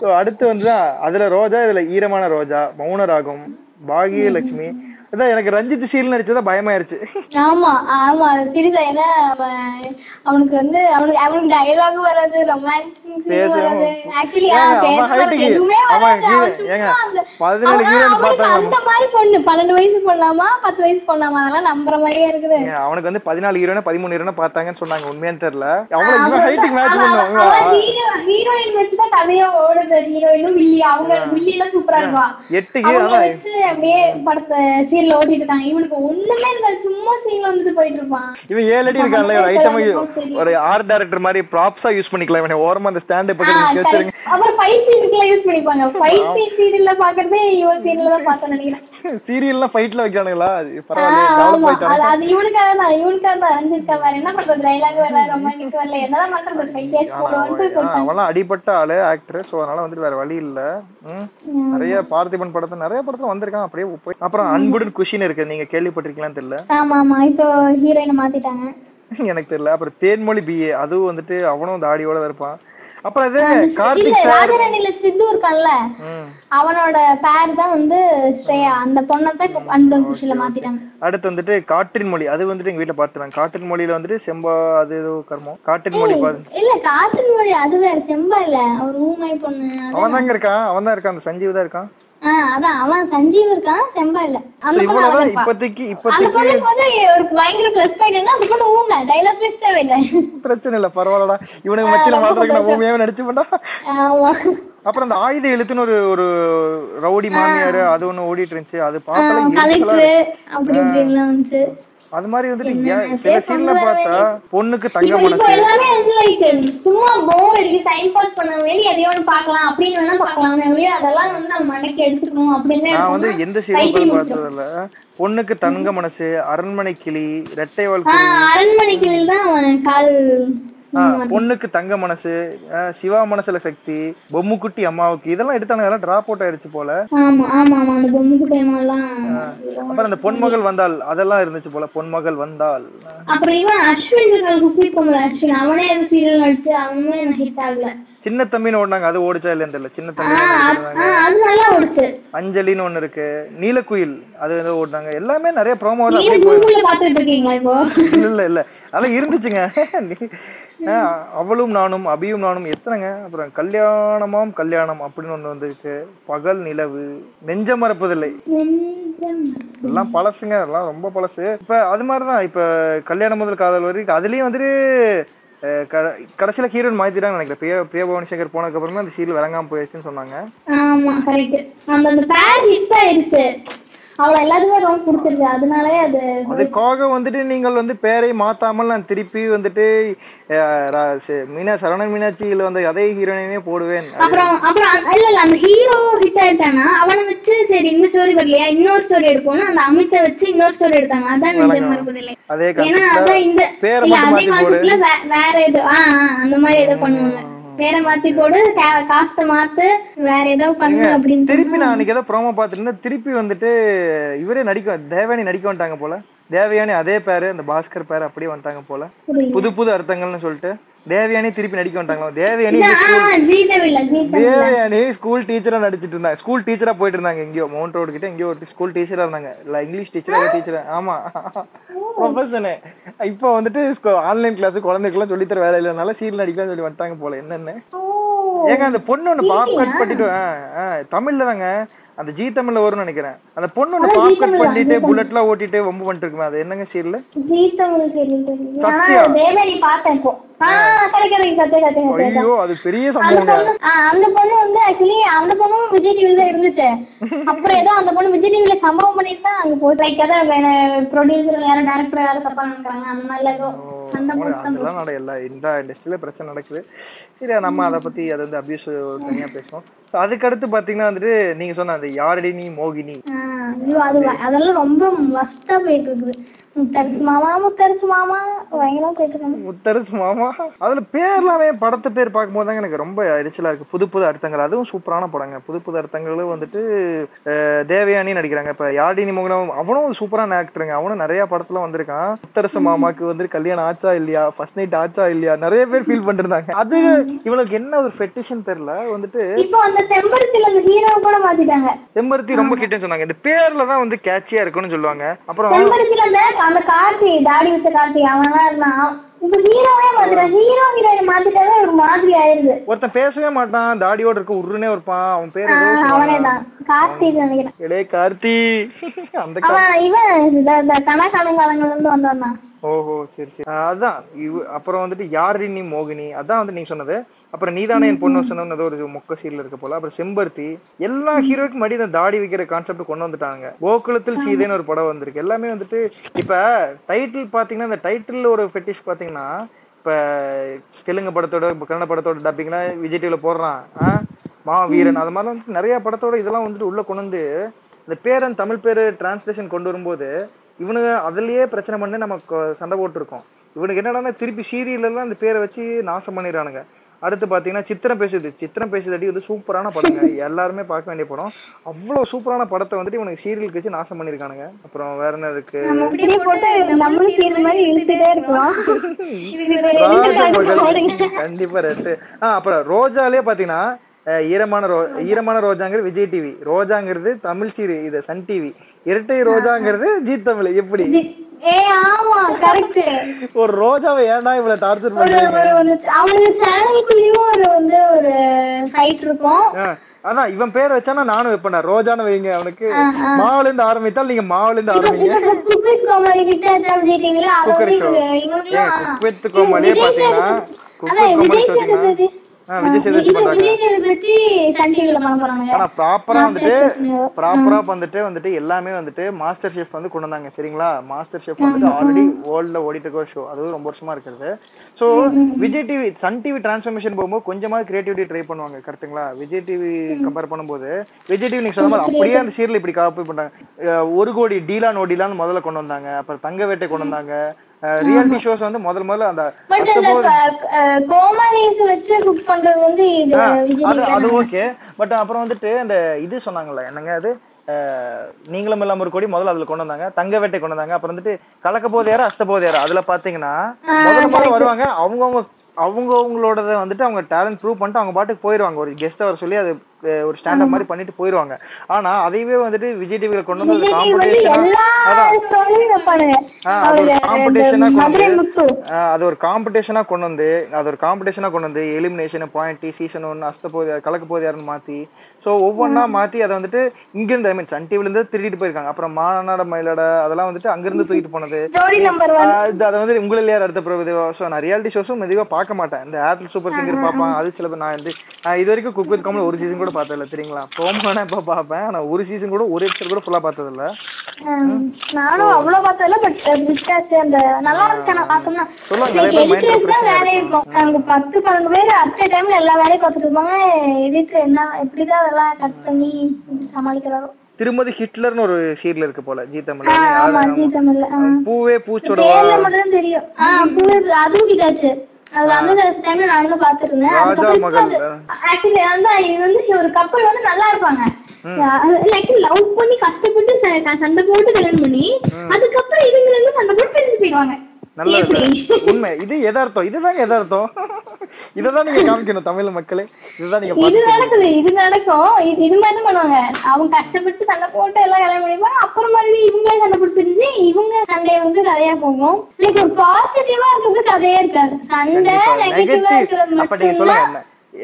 So, அடுத்து வந்து அதுல ரோஜா இதுல ஈரமான ரோஜா மௌன ராகம் பாகியலட்சுமி. எனக்கு ரஞ்சித் சீல் நடிச்சதா பயமாயிருச்சு. ஆமா ஆமா சீரியஸா ஏன்னா அவன் அவனுக்கு வந்து அவனுக்கு அவனுக்கு டயலாக் வராது ரொமான்ஸ். வராது. ஆக்சுவலி எதுவுமே வராது. அந்த- 17 அவன் கீழே அவனுக்கு பார்த்தாங்க. அந்த மாதிரி பொண்ணு. பன்னெண்டு வயசு பொண்ணாமா? பத்து வயசு பொண்ணாமா? அதெல்லாம் நம்புற மாதிரியே இருக்குது. அவனுக்கு வந்து பதினாலு ஹீரோனா பதிமூணு ஹீரோனா பார்த்தாங்கன்னு சொன்னாங்க. உண்மையான்னு தெரியல. இவன் ஹைட்டுக்கு மேட்ச் பண்ணுவாங்க ஹீரோயின் வச்சுதான் கதையா ஓடுது. ஹீரோயினும் வில்லி அவங்க வில்லி எல்லாம் சூப்பரா இருப்பா. எட்டுக்கு அவங்க அதான் வச்சு அப்படியே படத்தை சீரியல் ஓட்டிட்டு இருக்காங்க. இவனுக்கு ஒண்ணுமே இருக்காது சும்மா சீன்ல வந்துட்டு போயிட்டு இருப்பான். இவன் ஏழு அடி இருக்கான்ல ஒரு ஐட்டமா ஒரு ஆர்ட் டைரக்டர் மாதிரி ப்ராப்ஸா யூஸ் பண்ணிக்கலாம். இவனை ஓரமா அந்த ஸ்டாண்ட் பக்கத்துல. வச்சிருங்க. அப்புறம் ஃபைட் சீனுக்குலாம் யூஸ் பண்ணிப்பாங்க. ஃபைட் சீன் சீரியல்ல பாக்குறதே இவன் சீரியல்ல தான் பார்த்தேன் நினைக்கிறேன். சீரியல்லாம் ஃபைட்ல ஆ, பரவாயில்ல அது இவனுக்காக தான். இவனுக்காக தான். அஞ்சிருக்கா வேற என்ன பண்றது? டைலாக் வரல ரொமான்டிக் வரல என்னதான் பண்றது? ஃபைட் கேஸ் போடுவான்ட்டு ஆ, அவன்லாம் அடிபட்ட ஆளு ஆக்டர் சோ அதனால வந்துட்டு வேற வழி இல்ல. நிறைய பார்த்திபன் படத்துல நிறைய படத்துல வந்திருக்கான். அப்படியே போய் அப்புறம் அன்புடன் குஷின்னு இருக்கு. நீங்க கேள்விப்பட்டிருக்கீங்களான்னு தெரியல. ஆமா ஆமா. இப்போ ஹீரோயினை மாத்திட்டாங்க. எனக்கு தெரியல. அப்புறம் தேன்மொழி பிஏ அதுவும் வந்துட்டு அவனும் தாடியோட இருப்பான். அப்புறம் இது இல்ல கார்த்திக் சார். ராஜராணில சித்து இருக்கான்ல. ம். அவனோட பேர் தான் வந்து ஸ்ரேயா. அந்த பொண்ணை தான் இப்போ அன்பன் குஷில மாத்திட்டாங்க. அடுத்து வந்துட்டு காற்றின் மொழி. அது வந்துட்டு எங்க வீட்டுல பாத்துறாங்க காற்றின் மொழியில வந்துட்டு செம்பா அது ஏதோ கர்மம். காற்றின் மொழி இல்ல காற்று மொழி அது வேற. செம்பா இல்ல. அவர் ஊமை பொண்ணு அவன் தாங்க இருக்கான். அவன் தான் இருக்கான். அந்த சஞ்சீவ் தான் இருக்கான். அதான் அவன் சஞ்சீவ் இருக்கான் செம்பா இல்ல. அந்த பொண்ணு அவன் இவ்வளவுதான் இருப்பா. இப்போதைக்கு அந்த இப்போதைக்கு பொண்ணுக்கு வந்து ஒரு பயங்கர பிளஸ் பாயிண்ட் என்ன அந்த பொண்ணு ஊமை டைலாக் பேச தேவையில்லை. பிரச்சனை இல்ல பரவாயில்லடா. இவனுக்கு மச்சில மாத்திரம் நான் பூமியாவே நடிச்சு பண்ணா ஆமா. அப்புறம் அந்த ஆயுத எழுத்துன்னு ஒரு ஒரு ரவுடி மாமியார் அது ஒண்ணு ஓடிட்டு இருந்துச்சு. அது பார்த்தாலே அது மாதிரி வந்துட்டு சில சீன்ல பார்த்தா பொண்ணுக்கு தங்க மனசு. எல்லாமே சும்மா போர் அடிக்கு டைம் பாஸ் பண்ண வேண்டி எதையோ ஒண்ணு பார்க்கலாம் அப்படின்னு வேணா பார்க்கலாம் அதெல்லாம் வந்து நம்ம மடக்கி எடுத்துக்கணும் அப்படின்னு நான் வந்து எந்த சீரியல் பார்த்ததில்ல பொண்ணுக்கு தங்க மனசு அரண்மனை கிளி ரெட்டை வாழ்க்கை ஆஹ் அரண்மனைக்கு தான் கால் பொண்ணுக்கு தங்க மனசு சிவா மனசுல சக்தி பொம்முக்குட்டி அம்மாவுக்கு இதெல்லாம் எடுத்தாங்க அதெல்லாம் டிராப் அவுட் ஆயிடுச்சு போல. அப்புறம் அந்த பொன்மகள் வந்தாள் அதெல்லாம் இருந்துச்சு போல பொன்மகள் அப்புறம் இவன் அஸ்வின் அவனே சீரியல் நடிச்சு ஹிட் ஆகல. சின்ன தம்பின்னு ஓடினாங்க அது ஓடிச்சா இல்லைன்னு தெரியல சின்ன தம்பி அஞ்சலின்னு ஒண்ணு இருக்கு நீலக்குயில் அது ஏதோ ஓடினாங்க எல்லாமே நிறைய ப்ரோமோ இல்ல இல்ல இல்ல. அதெல்லாம் இருந்துச்சுங்க. அவளும் நானும் அபியும் நானும் எத்தனைங்க? அப்புறம் கல்யாணமாம் கல்யாணம் அப்படின்னு ஒண்ணு வந்துருக்கு. பகல் நிலவு. நெஞ்ச மறப்பதில்லை. எல்லாம் பழசுங்க எல்லாம் ரொம்ப பழசு. இப்ப அது மாதிரிதான் இப்ப கல்யாணம் முதல் காதல் வரைக்கும் அதுலயும் வந்துட்டு கடைசியில ஹீரோயின் மாத்திட்டாங்க நினைக்கிறேன். பிரியா பிரியா பவானி சங்கர் போனதுக்கு அப்புறமா அந்த சீரியல் விளங்காம போயிடுச்சுன்னு சொன்னாங்க. ஆமா கரெக்ட் அந்த பேர் ஹிட் ஆயிருச்சு அவள எல்லாருமே ரொம்ப பிடிச்சிருச்சு அதனாலே அது அதுக்காக வந்துட்டு நீங்கள் வந்து பேரை மாத்தாமல் நான் திருப்பி வந்துட்டு மீனா சரவண மீனாட்சியில வந்து அதே ஹீரோயினே போடுவேன். அப்புறம் அப்புறம் இல்ல இல்ல அந்த ஹீரோ ஹிட் ஆயிட்டானா அவனை வச்சு சரி இந்த ஸ்டோரி வரலையா? இன்னொரு ஸ்டோரி எடுப்போம்னு அந்த அமித்தை வச்சு இன்னொரு ஸ்டோரி எடுத்தாங்க. அதான் நிஜம் அதே ஏன்னா அதான் இந்த இல்ல அதே கான்செப்ட்ல வேற ஏதோ ஆஹ், அந்த மாதிரி ஏதோ பண்ணுவாங்க. பேரை மாத்தி போடு காசை மாத்து வேற ஏதோ பண்ணு அப்படின்னு திருப்பி நான் அன்னைக்கு ஏதோ ப்ரோமோ பார்த்துருந்தேன் திருப்பி வந்துட்டு இவரே நடிக்க தேவயானி நடிக்க வந்துட்டாங்க போல. தேவயானி அதே பேரு அந்த பாஸ்கர் பேரு அப்படியே வந்துட்டாங்க போல. புது புது அர்த்தங்கள்னு சொல்லிட்டு தேவயானி திருப்பி நடிக்க வந்துட்டாங்களா தேவயானி தேவயானி ஸ்கூல் டீச்சரா நடிச்சிட்டு இருந்தாங்க ஸ்கூல் டீச்சரா போயிட்டு இருந்தாங்க எங்கேயோ மவுண்ட் ரோடு கிட்ட எங்கேயோ ஒரு ஸ்கூல் டீச்சரா இருந்தாங்க. இல்ல இங்கிலீஷ் டீச்சரா டீச்சர் ஆமா. ப்ரொஃபஷனு இப்போ வந்துட்டு ஆன்லைன் கிளாஸ் குழந்தைக்கெல்லாம் சொல்லி தர வேலை இல்லைனால சீரியல் நடிக்கலாம் சொல்லி வந்துட்டாங்க போல என்னன்னு. ஏங்க அந்த பொண்ணு ஒண்ணு பாப் கட் பண்ணிட்டு தமிழ்ல தாங்க. அந்த ஜி தமிழ்ல வரும்னு நினைக்கிறேன். அந்த பொண்ணு ஒண்ணு பாப் கட் பண்ணிட்டு புல்லட்லாம் ஓட்டிட்டு வம்பு பண்ணிட்டு இருக்குமே அது என்னங்க சீரியல்? தெரியும்? ஆனா சத்யா. அது பெரிய அந்த பொண்ணு ஆ, அந்த பொண்ணு வந்து ஆக்சுவலி அந்த பொண்ணும் விஜய் டிவில இருந்துச்சு. அப்புறம் ஏதோ அந்த பொண்ணு விஜய் டிவில சம்பவம் பண்ணிட்டு தான் அங்க போய் லைக் அதான் ப்ரொடியூசர் யாரும் டேரக்டர் யாரும் தப்பா நினைக்கிறாங்க. அந்த மாதிரில ஏதோ அதெல்லாம் எல்லா இந்த இண்டஸ்ட்ரியில பிரச்சனை நடக்குது. சரி நம்ம அதை பத்தி அதை வந்து அபியூஸ் தனியா பேசுவோம். So, அதுக்கு அடுத்து பாத்தீங்கன்னா வந்துட்டு நீங்க சொன்ன அந்த யாரடி நீ மோகினி. அதெல்லாம் ரொம்ப மஸ்டா போயிட்டு இருக்குது. முத்தரசு மாமா முத்தரசு மாமா பயங்கரமா போயிட்டு இருக்காங்க முத்தரசு மாமா. அதுல பேர்லாமே படத்து பேர் பார்க்கும்போது தாங்க எனக்கு ரொம்ப எரிச்சலா இருக்கு. புது புது அர்த்தங்கள். அதுவும் சூப்பரான படங்க. புது புது அர்த்தங்களும் வந்துட்டு தேவயானி நடிக்கிறாங்க. இப்ப யாழினி மோகனம் அவனும் ஒரு சூப்பரான ஆக்டருங்க அவனும் நிறைய படத்துல வந்திருக்கான். முத்தரசு மாமாக்கு வந்து கல்யாணம் ஆச்சா இல்லையா? ஃபர்ஸ்ட் நைட் ஆச்சா இல்லையா? நிறைய பேர் ஃபீல் பண்ணிருந்தாங்க. அது இவனுக்கு என்ன ஒரு ஃபெட்டிஷன் தெரியல. வந்துட்டு செம்பருத்தி ரொம்ப கிட்டன்னு சொன்னாங்க. இந்த பேர்ல தான் வந்து கேட்சியா இருக்குன்னு சொல்லுவாங்க. அப்புறம் அந்த கார்த்தி தாடி வச்ச கார்த்தி அவன் தான் இருந்தான். இப்ப ஹீரோவே மாத்திட்டான் ஹீரோ ஹீரோயின் மாத்திட்டாவே ஒரு மாதிரி ஆயிருது ஒருத்தன் பேசவே மாட்டான். தாடியோட இருக்க உருனே இருப்பான். அவன் பேர். அவனே தான் கார்த்தி நினைக்கிறேன். கார்த்தி. அந்த அவன் இவன் கணக்காலங்காலங்கள்ல இருந்து வந்தவன் தான் ஓஹோ சரி சரி. அதான். இவ- அப்புறம் வந்துட்டு யாரினி மோகினி. அதான் வந்து நீங்க சொன்னது. அப்புறம் நீதானே என் பொண்ணு சொன்னது ஏதோ ஒரு மொக்க சீரியல் இருக்க போல. அப்புறம் செம்பருத்தி எல்லா ஹீரோக்கும் மடி தாடி வைக்கிற கான்செப்ட் கொண்டு வந்துட்டாங்க. கோகுலத்தில் சீதைன்னு ஒரு படம் வந்திருக்கு. எல்லாமே வந்துட்டு இப்ப டைட்டில் பாத்தீங்கன்னா இந்த டைட்டில் ஒரு ஃபெட்டிஷ் பாத்தீங்கன்னா இப்ப தெலுங்கு படத்தோட கன்னட படத்தோட டப்பிங்னா விஜய் டிவில போடுறான். மா வீரன் அது மாதிரி வந்துட்டு நிறைய படத்தோட இதெல்லாம் வந்துட்டு உள்ள கொண்டு வந்து இந்த பேரன் தமிழ் பேரு டிரான்ஸ்லேஷன் கொண்டு வரும்போது இவனுங்க அதுலயே பிரச்சனை பண்ணி நம்ம சண்டை போட்டுருக்கோம். இவனுக்கு என்னடான்னா திருப்பி சீரியல் எல்லாம் இந்த பேரை வச்சு நாசம் பண்ணிடுறானுங்க. அடுத்து பாத்தீங்கன்னா சித்திரம் பேசுது. சித்திரம் பேசுதடி வந்து சூப்பரான படங்க. எல்லாருமே பார்க்க வேண்டிய படம். அவ்வளவு சூப்பரான படத்தை வந்துட்டு இவனுக்கு சீரியலுக்கு வச்சு நாசம் பண்ணிருக்கானுங்க. அப்புறம் வேற என்ன இருக்கு. கண்டிப்பா ரெட்டு ஆஹ் அப்புறம் ரோஜாலே பாத்தீங்கன்னா ஈரமான ரோ ஈரமான ரோஜாங்கிறது விஜய் டிவி ரோஜாங்கிறது தமிழ் சீரி இது சன் டிவி இரட்டை ரோஜாங்கிறது ஜீ தமிழ். எப்படி? ஒரு ரோஜாவை ஏன்டா இவ்வளவு டார்ச்சர் பண்றீங்க? அவனுக்கு சேனலுக்குள்ளயும் ஒரு வந்து ஒரு ஃபைட் இருக்கும். அதான் இவன் பேர் வச்சானா நானும் வைப்பேன் ரோஜான்னு வைங்க அவனுக்கு. மாவுல இருந்து ஆரம்பித்தால் நீங்க மாவுல இருந்து ஆரம்பிங்க. குக்வித் கோமாளி கிட்ட ஜெயிட்டீங்களா அது குக்கரி வந்து ஷோ இவங்களும் ஏன் குக் வித் கோமாளியே பாத்தீங்கன்னா குக் அதான் வித் கோமாளி பண்றாங்க. ஆனா ப்ராப்பரா வந்துட்டு. ப்ராப்பரா வந்துட்டு வந்துட்டு எல்லாமே வந்துட்டு மாஸ்டர் ஷெஃப் வந்து கொண்டு வந்தாங்க சரிங்களா? மாஸ்டர் ஷெஃப் வந்துட்டு ஆல்ரெடி வேர்ல்ட்ல ஓடிட்டு இருக்க ஷோ அது ரொம்ப வருஷமா இருக்கிறது. So Vijay TV Sun TV transformation போகும்போது கொஞ்சமா கிரியேட்டிவிட்டி ட்ரை பண்ணுவாங்க கரெக்ட்டுங்களா விஜய் டிவி கம்பேர் பண்ணும்போது விஜய் டிவி நீங்க சொன்ன மாதிரி அப்படியே அந்த சீரியல் இப்படி காப்பி பண்ணாங்க அஹ் ஒரு கோடி டீலா முதல்ல கொண்டு வந்தாங்க. அப்புறம் தங்க வேட்டை கொண்டு வந்தாங்க. ரியாலிட்டி ஷோஸ் வந்து முதல்ல முதல்ல அந்த பட் அந்த கோமாளிஸ் வச்சு குக் பண்றது வந்து அது? ஓகே பட் அப்புறம் வந்துட்டு அந்த இது சொன்னாங்கல்ல என்னங்க அது? நீங்களும் இல்லாம ஒரு கோடி முதல்ல அதுல கொண்டு வந்தாங்க தங்க வேட்டை கொண்டு வந்தாங்க. அப்புறம் வந்துட்டு கலக்க போதையாரா அஷ்ட போதையாரா அதுல பாத்தீங்கன்னா முதல்ல முதல்ல வருவாங்க. அவங்கவங்க அவங்க அவங்களோடத வந்துட்டு அவங்க டேலண்ட் ப்ரூவ் பண்ணிட்டு அவங்க பாட்டுக்கு போயிருவாங்க. ஒரு கெஸ்ட் வர சொல்லி அது ஒரு ஸ்டாண்டப் மாதிரி பண்ணிட்டு போயிருவாங்க. ஆனா அதையவே வந்துட்டு விஜய் டிவில கொண்டு வந்து காம்படிஷனா ஆ, அது ஒரு காம்படிஷனா கொண்டு வந்து அது ஒரு காம்படிஷனா கொண்டு வந்து எலிமினேஷன் பாயிண்ட் சீசன் ஒன் அஸ்த போது கலக்க போது யாருன்னு மாத்தி சோ ஒவ்வொன்னா மாத்தி அதை வந்துட்டு இங்க இருந்து ஐ மீன் சன் டிவில இருந்து திருடிட்டு போயிருக்காங்க. அப்புறம் மாநாட மயிலாட அதெல்லாம் வந்துட்டு அங்க இருந்து தூக்கிட்டு போனது. அதை வந்து உங்களில் யார் அடுத்த பிரபு ஸோ நான் ரியாலிட்டி ஷோஸும் மெதுவா பார்க்க மாட்டேன். இந்த ஆப்பிள் சூப்பர் சிங்கர் பார்ப்பேன் அது சில நான் வந்து இது வரைக்கும் குக் வித் கமல் ஒரு சீசன் கூட பார்த்ததில்ல தெரியுங்களா? போமான இப்ப பார்ப்பேன் ஆனா ஒரு சீசன் கூட ஒரு எபிசோட் கூட ஃபுல்லா பார்த்தது இல்ல நானும் அவ்வளவு பார்த்ததில்ல. பட் விட்டாச்சு. அந்த நல்லா இருந்துச்சு. எடிட்டர்ஸ் தான் வேலை இருக்கும்? அங்க பத்து பன்னெண்டு பேர் அட் டைம்ல எல்லா வேலையும் பார்த்துட்டு இருப்பாங்க. எடிட்டர் என்ன எப்படிதான் அதெல்லாம் கட் பண்ணி சமாளிக்கிறாரோ? திருமதி ஹிட்லர்னு ஒரு சீரியல் இருக்கு போல ஜி தமிழ்ல. பூவே பூச்சோட தெரியும். அதுவும் அது வந்து டைம்ல நானும் பாத்துருந்தேன் ராஜா மகள். ஆக்சுவலி வந்து இது வந்து ஒரு கப்பல் வந்து நல்லா இருப்பாங்க. லவ் பண்ணி கஷ்டப்பட்டு சண்டை போட்டு கல்யாணம் பண்ணி அதுக்கப்புறம் இதுங்க வந்து சண்டை போட்டு பிரிஞ்சு போயிடுவாங்க. நல்ல உண்மை. இது எதார்த்தம். இதுதாங்க எதார்த்தம். இததான் நீங்க காமிக்கணும் தமிழ் மக்களே. இதுதான் நீங்க இது நடக்குது இது நடக்கும். இது இது மாதிரி பண்ணுவாங்க? அவங்க கஷ்டப்பட்டு சண்டை போட்டு எல்லாம் கல்யாணம் பண்ணிப்பாங்க அப்புறம் மறுபடியும் இவங்களே சண்டை பிரிஞ்சு இவங்க சண்டைய வந்து கதையா போகும். லைக் ஒரு பாசிட்டிவா இருக்கிறது கதையே இருக்காது. சண்டை நெகட்டிவா இருக்கிறது அப்ப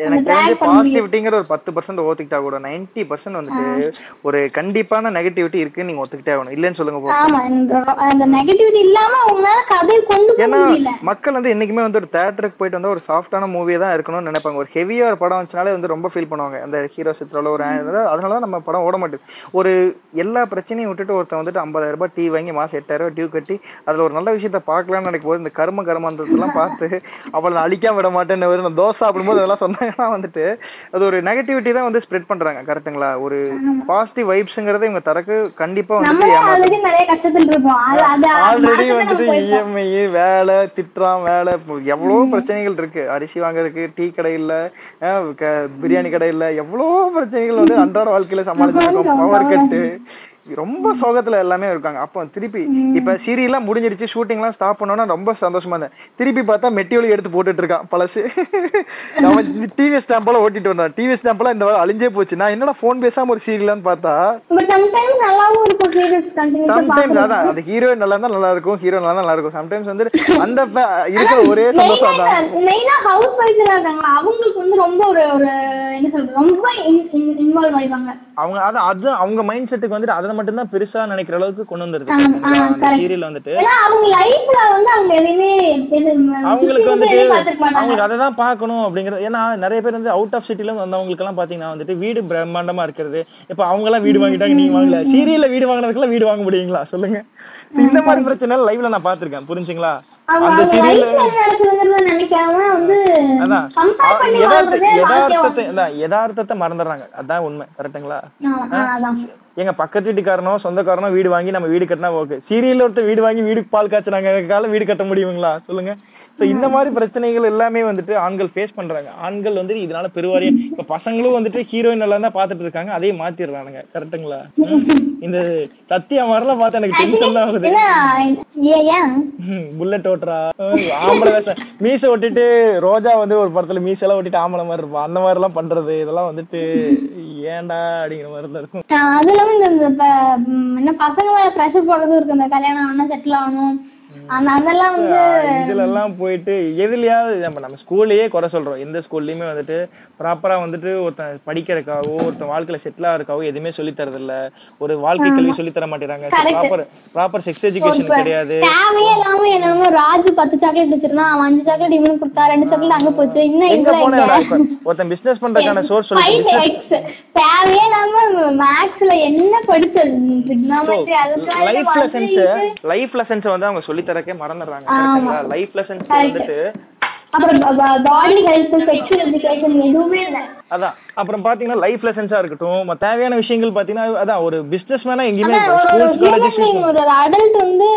எனக்கு தெரிஞ்சு. பாசிட்டிவிட்டிங்கிற ஒரு பத்து பர்சன்ட் ஒத்துக்கிட்டா கூட நைன்டி பர்சன்ட் வந்துட்டு ஒரு கண்டிப்பான நெகட்டிவிட்டி இருக்குன்னு நீங்க ஒத்துக்கிட்டே ஆகணும். இல்லன்னு சொல்லுங்க ஏன்னா மக்கள் வந்து என்னைக்குமே வந்து ஒரு தேட்டருக்கு போயிட்டு வந்து ஒரு சாஃப்டான மூவியா தான் இருக்கணும்னு நினைப்பாங்க. ஒரு ஹெவியா ஒரு படம் வந்துச்சுனாலே வந்து ரொம்ப ஃபீல் பண்ணுவாங்க. அந்த ஹீரோ சித்திரோல ஒரு அதனால தான் நம்ம படம் ஓட மாட்டேது ஒரு எல்லா பிரச்சனையும் விட்டுட்டு ஒருத்தன் வந்துட்டு ஐம்பதாயிரம் ரூபாய் டீ வாங்கி மாசம் எட்டாயிரம் ரூபாய் டியூ கட்டி அதுல ஒரு நல்ல விஷயத்த பார்க்கலாம்னு நினைக்கும் போது இந்த கர்ம கர்மன்றதெல்லாம் பார்த்து அவளை அழிக்காம விட மாட்டேன்னு தோசை சாப்பிடும்போது அதெல்லாம் சொன்னாங்க ஏன்னா வந்துட்டு அது ஒரு நெகட்டிவிட்டி தான் வந்து ஸ்ப்ரெட் பண்றாங்க கரெக்ட்டுங்களா ஒரு பாசிட்டிவ் வைப்ஸ்ங்கறத இவங்க தரக்கு கண்டிப்பா ஏமாத்த ஆல்ரெடி வந்துட்டு. இஎம்ஐ வேலை திட்டுறான் வேலை. எவ்வளவோ பிரச்சனைகள் இருக்கு. அரிசி வாங்குறதுக்கு டீ கடை இல்ல பிரியாணி கடை இல்ல. எவ்வளவோ பிரச்சனைகள் வந்து அன்றாட வாழ்க்கையில சமாளிச்சிருக்கோம். பவர் கட்டு ரொம்ப சோகத்துல எல்லாமே இருக்காங்க. அப்போ திருப்பி இப்ப சீரியல்லாம் முடிஞ்சிருச்சு ஷூட்டிங் எல்லாம் ஸ்டாப் பண்ணோம்னா ரொம்ப சந்தோஷமா இருந்தேன். திருப்பி பார்த்தா மெட்டியோலி எடுத்து போட்டுட்டு இருக்கான் பழசு. அவன் டிவி ஸ்டாம்பெல்லாம் ஓட்டிட்டு வந்தான். டிவி ஸ்டாம்பெல்லாம் இந்த வாரம் அழிஞ்சே போச்சு. நான் என்னடா போன் பேசாம ஒரு சீரியலான்னு பார்த்தா சம்டைம்ஸ் அதான் அந்த ஹீரோயின் நல்லா இருந்தா நல்லா இருக்கும் ஹீரோ நல்லா நல்லா இருக்கும். சம்டைம்ஸ் வந்து அந்த இருக்கிற ஒரே சந்தோஷம் மெயினா ஹவுஸ் இருக்காங்களா அவங்களுக்கு வந்து ரொம்ப ஒரு என்ன சொல்றது ரொம்ப இன்வால்வ் ஆயிப்பாங்க அவங்க அதான் அது அவங்க மைண்ட் செட்டுக்கு வந்துட்டு அதை மட்டும் தான் பெருசா நினைக்கிற அளவுக்கு கொண்டு வந்துருது ஆ, ஆ, அந்த correct. சீரியல் வந்துட்டு. ஏன்னா அவங்க லைஃப்ல வந்து அவங்க எதையுமே எது- அவங்களுக்கு வந்துட்டு அவங்களுக்கு அதை தான் பார்க்கணும் அப்படிங்கறது. ஏன்னா நிறைய பேர் வந்து அவுட் ஆஃப் சிட்டில வந்தவங்களுக்கு எல்லாம் பாத்தீங்கன்னா வந்துட்டு வீடு பிரம்மாண்டமா இருக்கிறது. இப்ப அவங்க எல்லாம் வீடு வாங்கிட்டாங்க நீங்க வாங்கல. சீரியல்ல வீடு வாங்குறதுக்குலாம் வீடு வாங்க முடியுங்களா? சொல்லுங்க. இந்த மாதிரி பிரச்சனை லைவ்ல நான் பாத்திருக்கேன் புரிஞ்சுங்களா? அந்த அவங்க யதார்த்தத்தை மறந்துடுறாங்க. அதான் உண்மை. கரெக்ட்டுங்களா? எங்க பக்கத்து வீட்டுக்காரனோ சொந்தக்காரனோ வீடு வாங்கி நம்ம வீடு கட்டினா ஓகே சீரியல்ல ஒருத்தர் வீடு வாங்கி வீடு பால் காய்ச்சினாங்க கால வீடு கட்ட முடியுங்களா? சொல்லுங்க. So, இந்த மாதிரி பிரச்சனைகள் எல்லாமே வந்துட்டு ஆண்கள் ஃபேஸ் பண்றாங்க. ஆண்கள் வந்து இதனால பெருவாரியா இப்ப பசங்களும் வந்துட்டு ஹீரோயின் எல்லாம் தான் பாத்துட்டு இருக்காங்க. அதே மாத்திடுறானுங்க. கரெக்ட்டுங்களா இந்த சத்தியா மாதிரிலாம் பார்த்து எனக்கு டென்ஷன் ஆகுது. புல்லட் ஓட்டுறா. ஆம்பளை வேஷம் மீச ஒட்டிட்டு ரோஜா வந்து ஒரு படத்துல மீச எல்லாம் ஒட்டிட்டு ஆம்பளை மாதிரி இருப்பான் அந்த மாதிரி எல்லாம் பண்றது இதெல்லாம் வந்துட்டு ஏன்டா அப்படிங்கிற மாதிரி தான் இருக்கும். அது இல்லாம இந்த பசங்க மேல ப்ரெஷர் போடுறதும் இருக்கு. இந்த கல்யாணம் ஆனா செட்டில் ஆகணும். வந்து இதுல எல்லாம் போயிட்டு எதுலயாவது நம்ம நம்ம ஸ்கூல்லயே குறை சொல்றோம். எந்த ஸ்கூல்லயுமே வந்துட்டு ப்ராப்பரா வந்துட்டு ஒருத்தன் படிக்கிறதுக்காகவோ ஒருத்தன் வாழ்க்கையில செட்டில் ஆகிறதுக்காகவோ எதுவுமே சொல்லி தரது இல்ல ஒரு வாழ்க்கை கல்வி சொல்லி தர மாட்டேறாங்க. ப்ராப்பர் ப்ராப்பர் செக்ஸ் எஜுகேஷன் கிடையாது தேவையே இல்லாம என்னமோ ராஜு பத்து சாக்லேட் வச்சிருந்தான் அவன் அஞ்சு சாக்லேட் இவனுக்கு கொடுத்தா ரெண்டு சாக்லேட் அங்க போச்சு இன்னும் எங்க போன ஒருத்தன் பிசினஸ் பண்றதுக்கான சோர்ஸ் சொல்லி. தேவையே இல்லாம மேக்ஸ்ல என்ன படிச்ச லைஃப் லெசன்ஸ். லைஃப் லெசன்ஸ் வந்து அவங்க சொல்லி தரக்கே மறந்துடுறாங்க. Life lessons. வந்துட்டு அப்புறம் பாடி ஹெல்த் செக்ஷுவல் எஜுகேஷன் எதுவுமே இல்லை. அதான். அப்புறம் பாத்தீங்கன்னா லைஃப் லெசன்ஸா இருக்கட்டும் தேவையான விஷயங்கள் பாத்தீங்கன்னா அதான் ஒரு பிசினஸ் மேனா எங்கேயுமே ஒரு அடல்ட் வந்து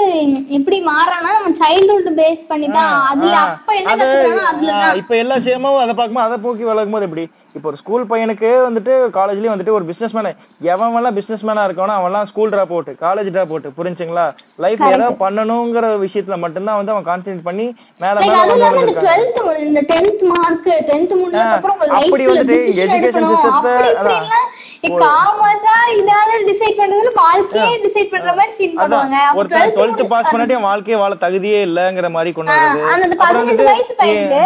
எப்படி மாறானா நம்ம சைல்ட்ஹுட் பேஸ் பண்ணி தான் அதுல அப்ப என்ன இப்ப எல்லா சேமாவும் அதை பார்க்கும்போது அதை போக்கி வளர்க்கும் போது எப்படி? இப்போ ஒரு ஸ்கூல் பையனுக்கு வந்துட்டு காலேஜ்லயும் வந்துட்டு ஒரு பிசினஸ் மேன எவன் எல்லாம் பிசினஸ் மேனா இருக்கானோ அவன்லாம் school drop out college drop out புரிஞ்சுங்களா? லைஃப்ல ஏதாவது பண்ணணுங்கிற விஷயத்துல மட்டும்தான் வந்து அவன் கான்சென்ட்ரேட் பண்ணி மேல மேல அது வந்து இல்லாம இந்த இருக்காங்க 12th இந்த 10th மார்க் 10th முடிஞ்சதுக்கு அப்புறம் உங்க அப்படி வந்துட்டு இருக்கணும் டிசைட் பண்றதுல வாழ்க்கையே டிசைட் பண்ற மாதிரி சீன் அதான். பண்ணுவாங்க. அப்ப ஒருத்தன் 12th டுவெல்த் பாஸ் பண்ணாட்டி வாழ்க்கைய வாழ தகுதியே இல்லங்கிற மாதிரி கொண்டு வருது அந்த அப்புறம் பதினெட்டு வயசு வந்துட்டு பையனுக்கு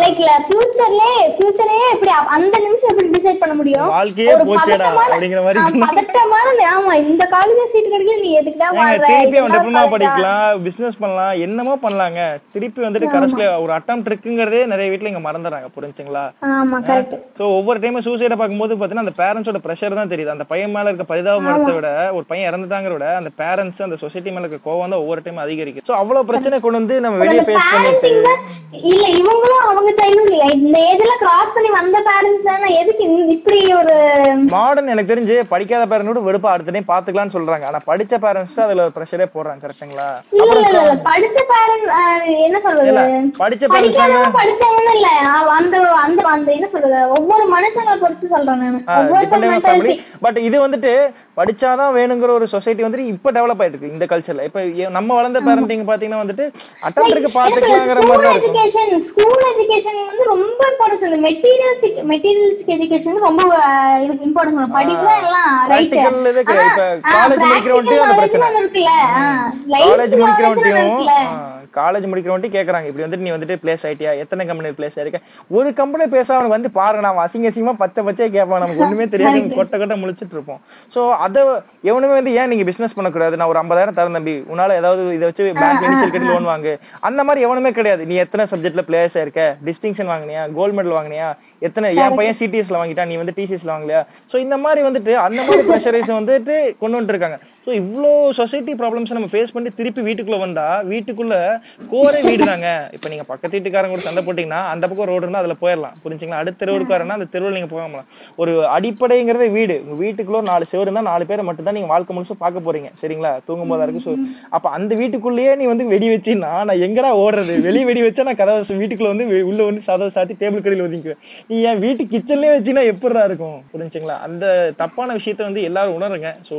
லைக் ஃபியூச்சர்லயே ஃபியூச்சரையே எப்படி அ- அந்த நிமிஷம் எப்படி டிசைட் பண்ண முடியும்? வாழ்க்கையே ஒரு போச்சேடா, பதட்டமான- அப்படிங்கிற மாதிரி. பதட்டமான ஆமா இந்த காலேஜ் சீட் கிடைக்கல நீ எதுக்குடா ஏங்க, வாழ்ற? திருப்பி அவன் டிப்ளமா? படிக்கலாம் பிசினஸ் பண்ணலாம் என்னமோ பண்ணலாங்க. திருப்பி வந்துட்டு கடைசியில ஒரு அட்டம் இருக்குங்கிறதே நிறைய வீட்ல இங்க மறந்துடுறாங்க புரிஞ்சுங்களா? ஆமா கரெக்ட் சோ ஒவ்வொரு டைம் சூசைட பார்க்கும்போது பாத்தீங்கன்னா அந்த பேரண்ட்ஸோட பிரஷர் தான் தெரியுது. அந்த பையன் மேல இருக்க பரிதாபத்தை விட ஒரு பையன் இறந்துட்டாங்கிற விட அந்த பேரண்ட்ஸ் அந்த சொசைட்டி மேல இருக்க கோவம் தான் ஒவ்வொரு டைம் அதிகரிக்கும் சோ அவ்வளவு பிரச்சனை கொண்டு வந்து நம்ம வெளியே பேஸ் பண்ணிட்டு இல்ல இவங்களும் அவங்க சைல்டு இந்த ஏஜ்ல கிராஸ் பண்ணி வந்த பேரண்ட்ஸ் தானே? எதுக்கு இப்படி ஒரு மாடர்ன் எனக்கு தெரிஞ்சு படிக்காத பேரண்ட் வெறுப்பா அடுத்த டைம் பாத்துக்கலாம்னு சொல்றாங்க. ஆனா படிச்ச பேரண்ட்ஸ் அதுல பிரஷரே போடுறாங்க கரெக்ட்டுங்களா படிச்ச பேரண்ட் என்ன சொல்றது? படிச்ச படிக்காதவங்க படிச்சவங்க இல்ல. அந்த அந்த அந்த என்ன சொல்றது? ஒவ்வொரு மனுஷங்களை பொறுத்து சொல்றேன் நான். Mentality. பட் இது வந்துட்டு படிச்சாதான் வேணுங்கிற ஒரு சொசைட்டி வந்துட்டு இப்ப டெவலப் ஆயிட்டு இருக்கு இந்த கல்ச்சர்ல இப்ப நம்ம வளர்ந்த பேரண்டிங் பாத்தீங்கன்னா வந்துட்டு அட்டம்ப்டுக்கு பாத்துக்கலாங்கிற மாதிரி எஜுகேஷன் ஸ்கூல் எஜுகேஷன் வந்து ரொம்ப இம்பார்ட்டன்ஸ் இந்த மெட்டீரியல்ஸ் மெட்டீரியல்ஸ்க்கு எஜுகேஷன் ரொம்ப இதுக்கு இம்பார்ட்டன்ஸ் படிப்புல எல்லாம் ரைட். இப்ப முடிக்கிறவன்ட்டயும் அந்த பிரச்சனை. இருக்குல்ல. காலேஜ் முடிக்கிறவன்ட்டையும் இருக்குல்ல. காலேஜ் முடிக்கிறவன்ட்டையும் கேக்குறாங்க. இப்படி வந்துட்டு நீ வந்துட்டு பிளேஸ் ஆயிட்டியா? எத்தனை கம்பெனி பிளேஸ் ஆயிருக்க? ஒரு கம்பெனி பேச அவனுக்கு வந்து பாருங்க நான் அசிங்க அசிங்கமா பச்சை பச்சையா கேட்பான் நமக்கு ஒண்ணுமே தெரியாது. நம்ம கொட்ட கொட்ட முழிச்சிட்டு இருப்போம். சோ அத எவனுமே வந்து ஏன் நீங்க பிசினஸ் பண்ணக்கூடாது? நான் ஒரு ஐம்பதாயிரம் தரேன் தம்பி. உன்னால ஏதாவது இதை வச்சு பேங்க் இனிஷியல் கட்டி லோன் வாங்கு. அந்த மாதிரி எவனுமே கிடையாது. நீ எத்தனை சப்ஜெக்ட்ல பிளேஸ் ஆயிருக்க? டிஸ்டிங்ஷன் வாங்கினியா? கோல்டு மெடல் வாங்கினியா? எத்தனை என் பையன் சிடிஎஸ்ல வாங்கிட்டான். நீ வந்து டிசிஎஸ்ல வாங்கலையா? சோ இந்த மாதிரி வந்துட்டு அந்த மாதிரி ப்ரெஷரைஸ் வந்துட்டு கொண்டு சோ ஸோ இவ்வளோ சொசைட்டி ப்ராப்ளம்ஸை நம்ம ஃபேஸ் பண்ணி திருப்பி வீட்டுக்குள்ள வந்தா வீட்டுக்குள்ள கோரே வீடு தாங்க இப்போ நீங்க பக்கத்து வீட்டுக்காரங்க கூட சண்டை போட்டீங்கன்னா அந்த பக்கம் ரோடு இருந்தால் அதுல போயிடலாம் புரிஞ்சுங்களா? அடுத்த தெருவுக்கு அந்த தெருவில் நீங்க போகலாம் ஒரு அடிப்படைங்கிறத வீடு. உங்க வீட்டுக்குள்ள நாலு செவரு இருந்தா நாலு பேரை மட்டும் தான் நீங்க வாழ்க்கை முழுசும் பார்க்க போறீங்க. சரிங்களா? தூங்கும் போதா இருக்கு. ஸோ அப்ப அந்த வீட்டுக்குள்ளேயே நீ வந்து வெடி வச்சின்னா நான் எங்கடா ஓடுறது? வெளியே வெடி வச்சா நான் கதவை வீட்டுக்குள்ள வந்து உள்ள வந்து சதவை சாத்தி டேபிள் கடையில் ஒதுக்குவேன் நீ என் வீட்டு கிச்சன்லயே வச்சுன்னா எப்படிடா இருக்கும்? புரிஞ்சுங்களா? அந்த தப்பான விஷயத்த வந்து எல்லாரும் உணருங்க. சோ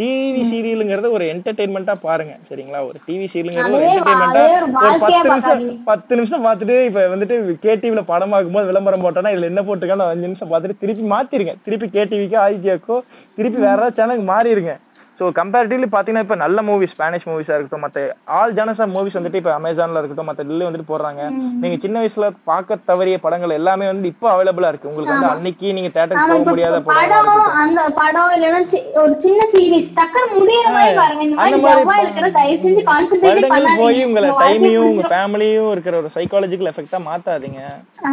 டிவி சீரியலுங்கிறத ஒரு என்டர்டைன்மெண்டா பாருங்க சரிங்களா? ஒரு டிவி சீரியலுங்கிறது ஒரு என்டர்டைன்மெண்டா ஒரு பத்து நிமிஷம். பத்து நிமிஷம் பார்த்துட்டு இப்ப வந்துட்டு கேடிவில படம் பார்க்கும்போது விளம்பரம் போட்டோன்னா இதுல என்ன போட்டுருக்கான்னு அஞ்சு நிமிஷம் பார்த்துட்டு திருப்பி மாத்திருங்க. திருப்பி கேடிவிக்கோ ஆதித்யாக்கோ திருப்பி வேற ஏதாவது சேனலுக்கு மாறிடுங்க ஸோ கம்பேரிட்டிவ்லி பார்த்தீங்கன்னா இப்போ நல்ல மூவிஸ் ஸ்பானிஷ் மூவிஸாக இருக்கட்டும் மற்ற ஆல் ஜானஸ் ஆஃப் மூவிஸ் வந்துட்டு இப்போ அமேசான்ல இருக்கட்டும் மற்ற இதுல வந்துட்டு போடுறாங்க. நீங்க சின்ன வயசுல பார்க்க தவறிய படங்கள் எல்லாமே வந்து இப்போ அவைலபிளா இருக்கு. உங்களுக்கு வந்து அன்னைக்கு நீங்க தேட்டருக்கு போக முடியாத படம் அந்த படம் இல்லைன்னா சி- ஒரு சின்ன சீரிஸ் டக்குனு முடியற மாதிரி பாருங்க. இந்த அந்த மாதிரி மாதிரி ஜவ்வா இருக்கிற தயவு செஞ்சு கான்சென்ட்ரேட் வருடங்கள் போய் உங்களை டைமையும் உங்க ஃபேமிலியும் இருக்கிற ஒரு சைக்காலஜிக்கல் எஃபெக்டா மாத்தாதீங்க.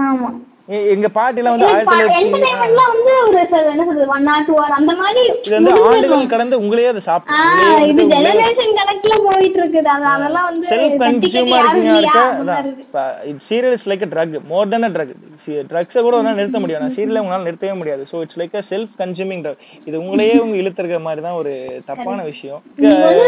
ஆமா. எங்க பாட்டில வந்து ஆயிரத்தி ஆண்டுகள் கடந்து உங்களையே அதை சாப்பிட்டு like drug more then drug ட்ரக்ஸை கூட உங்களால நிறுத்த முடியாது. நான் சீரியலை உங்களால நிறுத்தவே முடியாது. So it's like self consuming drug இது உங்களையே உங்க இழுத்துருக்க மாதிரி தான் ஒரு தப்பான விஷயம்.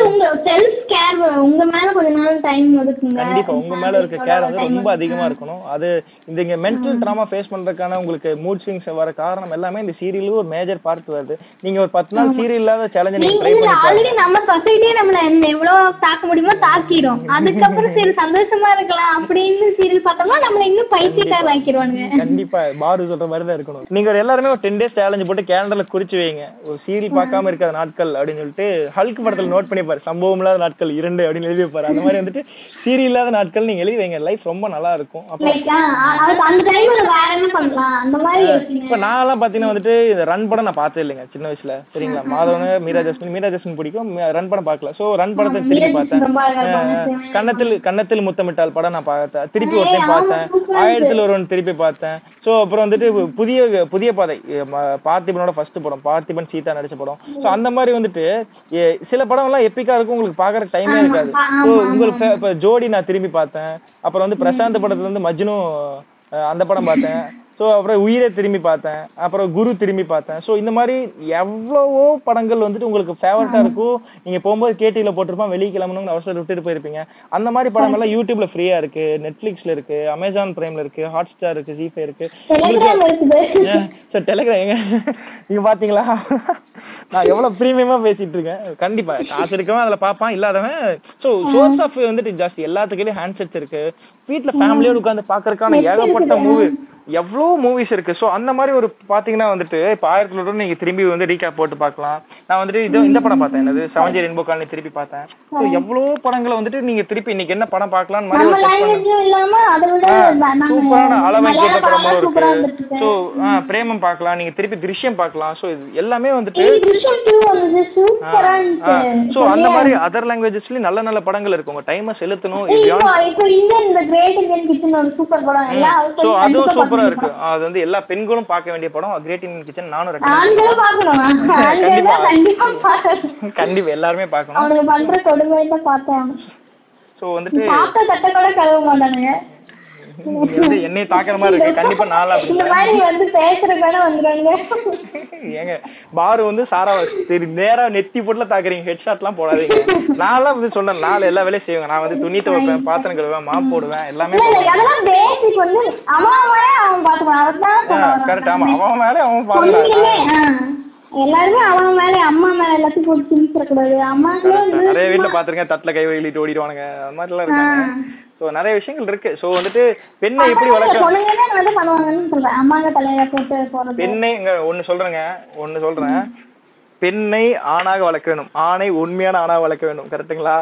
உங்க செல்ஃப் கேர் உங்க மேல கொஞ்ச நாள் டைம் ஒதுக்குங்க. கண்டிப்பா உங்க மேல இருக்க கேர் வந்து ரொம்ப அதிகமா இருக்கணும். அது இந்த இங்க மென்டல் ட்ராமா ஃபேஸ் பண்றதுக்கான உங்களுக்கு மூட் ஸ்விங்ஸ் வர காரணம் எல்லாமே இந்த சீரியலும் ஒரு மேஜர் பார்ட் வருது. நீங்க ஒரு பத்து நாள் சீரியல் இல்லாத சேலஞ்ச் நீங்க ட்ரை பண்ணி ஆல்ரெடி நம்ம சொசைட்டியே நம்மள எவ்வளவு தாக்க முடியுமோ தாக்கிரும். அதுக்கப்புறம் சரி சந்தோஷமா இருக்கலாம் அப்படின்னு சீரியல் பார்த்தோம்னா நம்மள இன்னும் பைத்தியக்கார ஆக்கிடுவானுங்க கண்டிப்பா பாரு சொல்ற மாதிரி தான் இருக்கணும். நீங்க எல்லாருமே ஒரு டென் டேஸ் சேலஞ்ச் போட்டு கேலண்டர்ல குறிச்சு வைங்க. ஒரு சீரியல் பார்க்காம இருக்காத நாட்கள் அப்படின்னு சொல்லிட்டு ஹல்க் படத்துல நோட் பண்ணி பாரு சம்பவம் இல்லாத நாட்கள் இரண்டு அப்படின்னு எழுதி வைப்பாரு அந்த மாதிரி வந்துட்டு சீரியல் இல்லாத நாட்கள் நீங்க எழுதி வைங்க. லைஃப் ரொம்ப நல்லா இருக்கும். அப்ப லைக் அந்த டைம்ல வேற என்ன பண்ணலாம்? அந்த மாதிரி யோசிங்க. இப்ப நான் எல்லாம் பாத்தீங்கன்னா வந்துட்டு இந்த ரன் படம் நான் பார்த்தே இல்லைங்க சின்ன வயசுல. சரிங்களா? மாதவன் மீரா ஜஸ்மின் மீரா ஜஸ்மின் பிடிக்கும். ரன் படம் பார்க்கல. சோ ரன் படத்தை திருப்பி பார்த்தேன். கன்னத்தில் கன்னத்தில் முத்தமிட்டால் படம் நான் பார்த்தேன். திருப்பி ஒரு ஏய், டைம் பார்த்தேன். ஆயிரத்தில் ஒருவன் திருப்பி பார்த்தேன். சோ அப்புறம் வந்துட்டு புதிய புதிய பாதை. பார்த்திபனோட ஃபர்ஸ்ட் படம். பார்த்திபன் சீதா நடிச்ச படம். சோ அந்த மாதிரி வந்துட்டு சில படம் எல்லாம் எப்பிக்கா இருக்கும். உங்களுக்கு பாக்குற டைமே இருக்காது. உங்களுக்கு இப்ப ஜோடி நான் திரும்பி பார்த்தேன். அப்புறம் வந்து பிரசாந்த் படத்துல இருந்து மஜ்னு அந்த படம் பார்த்தேன். சோ அப்புறம் உயிரை திரும்பி பார்த்தேன். அப்புறம் குரு திரும்பி பார்த்தேன். சோ இந்த மாதிரி எவ்வளவோ படங்கள் வந்துட்டு உங்களுக்கு ஃபேவரட்டா இருக்கும். நீங்க போகும்போது கேடிவில போட்டிருப்பான் வெளியே கிளம்பணும்னு அவசரம் விட்டுட்டு போயிருப்பீங்க. அந்த மாதிரி படம் எல்லாம் யூடியூப்ல ஃப்ரீயா இருக்கு. நெட்ஃபிளிக்ஸ்ல இருக்கு. அமேசான் பிரைம்ல இருக்கு. ஹாட் ஸ்டார் இருக்கு. ஜிபே இருக்கு சார் டெலிகிராம் எங்க? நீங்க பாத்தீங்களா? நான் எவ்வளவு பிரீமியமா பேசிட்டு இருக்கேன். கண்டிப்பா காசு இருக்கவன் அதுல பாப்பான் இல்லாதவன் சோ சோர்ஸ் ஆஃப் வந்துட்டு ஜாஸ்தி எல்லாத்துக்கையும் ஹேண்ட்செட்ஸ் இருக்கு. வீட்ல ஃபேமிலியோட உட்கார்ந்து பாக்குறதுக்கான ஏகப்பட்ட மூவி எவ்வளவு மூவிஸ் இருக்கு? சோ அந்த மாதிரி ஒரு பாத்தீங்கன்னா வந்துட்டு இப்ப ஆயிரத்தி நீங்க திரும்பி வந்து ரீகேப் போட்டு பார்க்கலாம் நான் வந்துட்டு இது இந்த படம் பார்த்தேன். என்னது? செவன்ஜி ரெயின்போ காலனி திருப்பி பார்த்தேன். எவ்வளவோ படங்களை வந்துட்டு நீங்க திருப்பி இன்னைக்கு என்ன படம் நாங்க சூப்பரான அளவை மலையாள கேட்ட படமும் இருக்கு. பிரேமம் பார்க்கலாம். நீங்க திருப்பி திருஷ்யம் பார்க்கலாம். சோ இது எல்லாமே வந்துட்டு சோ அந்த மாதிரி அதர் லாங்குவேஜஸ்லயும் நல்ல நல்ல படங்கள் இருக்கு. உங்க டைமை செலுத்தணும். ஒரு சூப்பர் சூப்பரா. இருக்கு. அது வந்து எல்லா பெண்களும் பார்க்க வேண்டிய படம். கிரேட் இந்தியன் கிச்சன் நானும் ரெக்கமெண்ட் கண்டிப்பா. எல்லாருமே பார்க்கணும். அவனுக்கு பண்ற கொடுமை தான் பார்த்தேன். சோ வந்துட்டு சாப்பிட்ட தட்டை கூட கழுவ மாட்டானுங்க. வந்து என்னை தாக்குற மாதிரி இருக்கு. கண்டிப்பா நாளா இந்த மாதிரி வந்து பேசுற வேணா வந்துடுறாங்க ஏங்க பாரு வந்து சாரா சரி நேரா நெத்தி போட்டுல தாக்குறீங்க. ஹெட் ஷாட் எல்லாம் போடாதீங்க. நான்லாம் வந்து சொன்னேன் நாலு எல்லா வேலையும் செய்வேன். நான் வந்து துணி துவைப்பேன் பாத்திரம் கழுவேன் மாப் போடுவேன் எல்லாமே அதெல்லாம் பேசிக் வந்து அவன் மேலே அவன் பாத்துக்கலாம். கரெக்ட் ஆமா அவன் மேல அவன் ஆ. எல்லாருமே அவன் மேல அம்மா மேல எல்லாத்தையும் போட்டு திணிச்சிட கூடாது அம்மாக்களே வந்து நிறைய வீட்டுல பாத்திருக்கேன் தட்டுல கை வலிட்டு ஓடிடுவானுங்க. அந்த மாதிரி எல்லாம் இருக்காங்க. சோ நிறைய விஷயங்கள் இருக்கு. சோ வந்துட்டு பெண்ணை எப்படி வளர்க்க பெண்ணை ஒண்ணு சொல்றேங்க. ஒண்ணு சொல்றேன். பெண்ணை ஆணாக வளர்க்க வேண்டும் ஆணை உண்மையான ஆணாக வளர்க்க வேண்டும் கரெக்ட்டுங்களா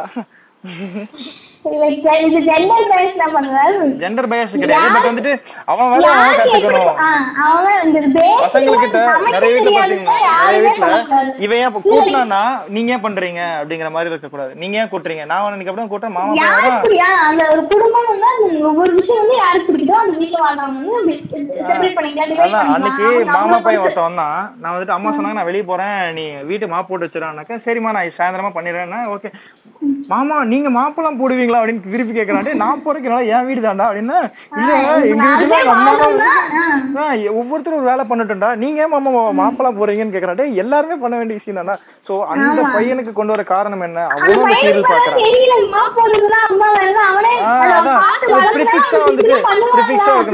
ஜெண்டர் பயஸ் கிடையாது. பட் வந்துட்டு அவன் வேலை அவன் யாருக்கு எப்படி- கத்துக்கணும் ஆ, அவன் இந்த basic பசங்கள்கிட்ட சமைக்க நிறைய வீட்டுல தெரியாதுன்னு பாத்தீங்கன்னா நிறைய யாருமே வீட்டுல சொல்லக்கூடாது. இவன் ஏன் இப்ப கூட்டினா நீங்க ஏன் பண்றீங்க? அப்படிங்கிற மாதிரி இருக்க கூடாது. நீங்க ஏன் கூட்டுறீங்க? நான் உனக்கு அப்புறம் கூட்ட மாமா பையன் யாருக்கு புரியா? அந்த ஒரு குடும்பம் வந்து அந்த ஒவ்வொரு விஷயம் வந்து யாருக்கு பிடிக்குதோ அந்த வீட்டுல வாழ்றவங்க வந்து செப்பரேட் பண்ணிக்கலாம். divide அதான் அன்னைக்கு பண்ணிக்கலாம். மாமா அவங்க பையன் பொறுத்து. ஒருத்தன் வந்தான். நான் வந்துட்டு அம்மா சொன்னாங்க நான் வெளிய போறேன். நீ வீட்டு மாப்பு போட்டு சரிம்மா நான் சாயந்தரமா பண்ணிடுறேன்னா ஓகே. மாமா நீங்க மாப்பெல்லாம் போடுவீங்களா? அப்படின்னு திருப்பி கேக்குறான் "டேய், நான் போறதுனால என் வீடு தான்டா அப்படின்னா வீட்டுல ஒவ்வொருத்தரும் ஒரு வேலை பண்ணட்டும்டா. நீங்க ஏன் மாமா மாப்பெல்லாம் போறீங்கன்னு கேக்குறான் "டேய், எல்லாருமே பண்ண வேண்டிய விஷயம் தானே சோ அந்த பையனுக்கு கொண்டு வர காரணம் என்ன? பையனுக்கு சீரியல் பாக்குறான்.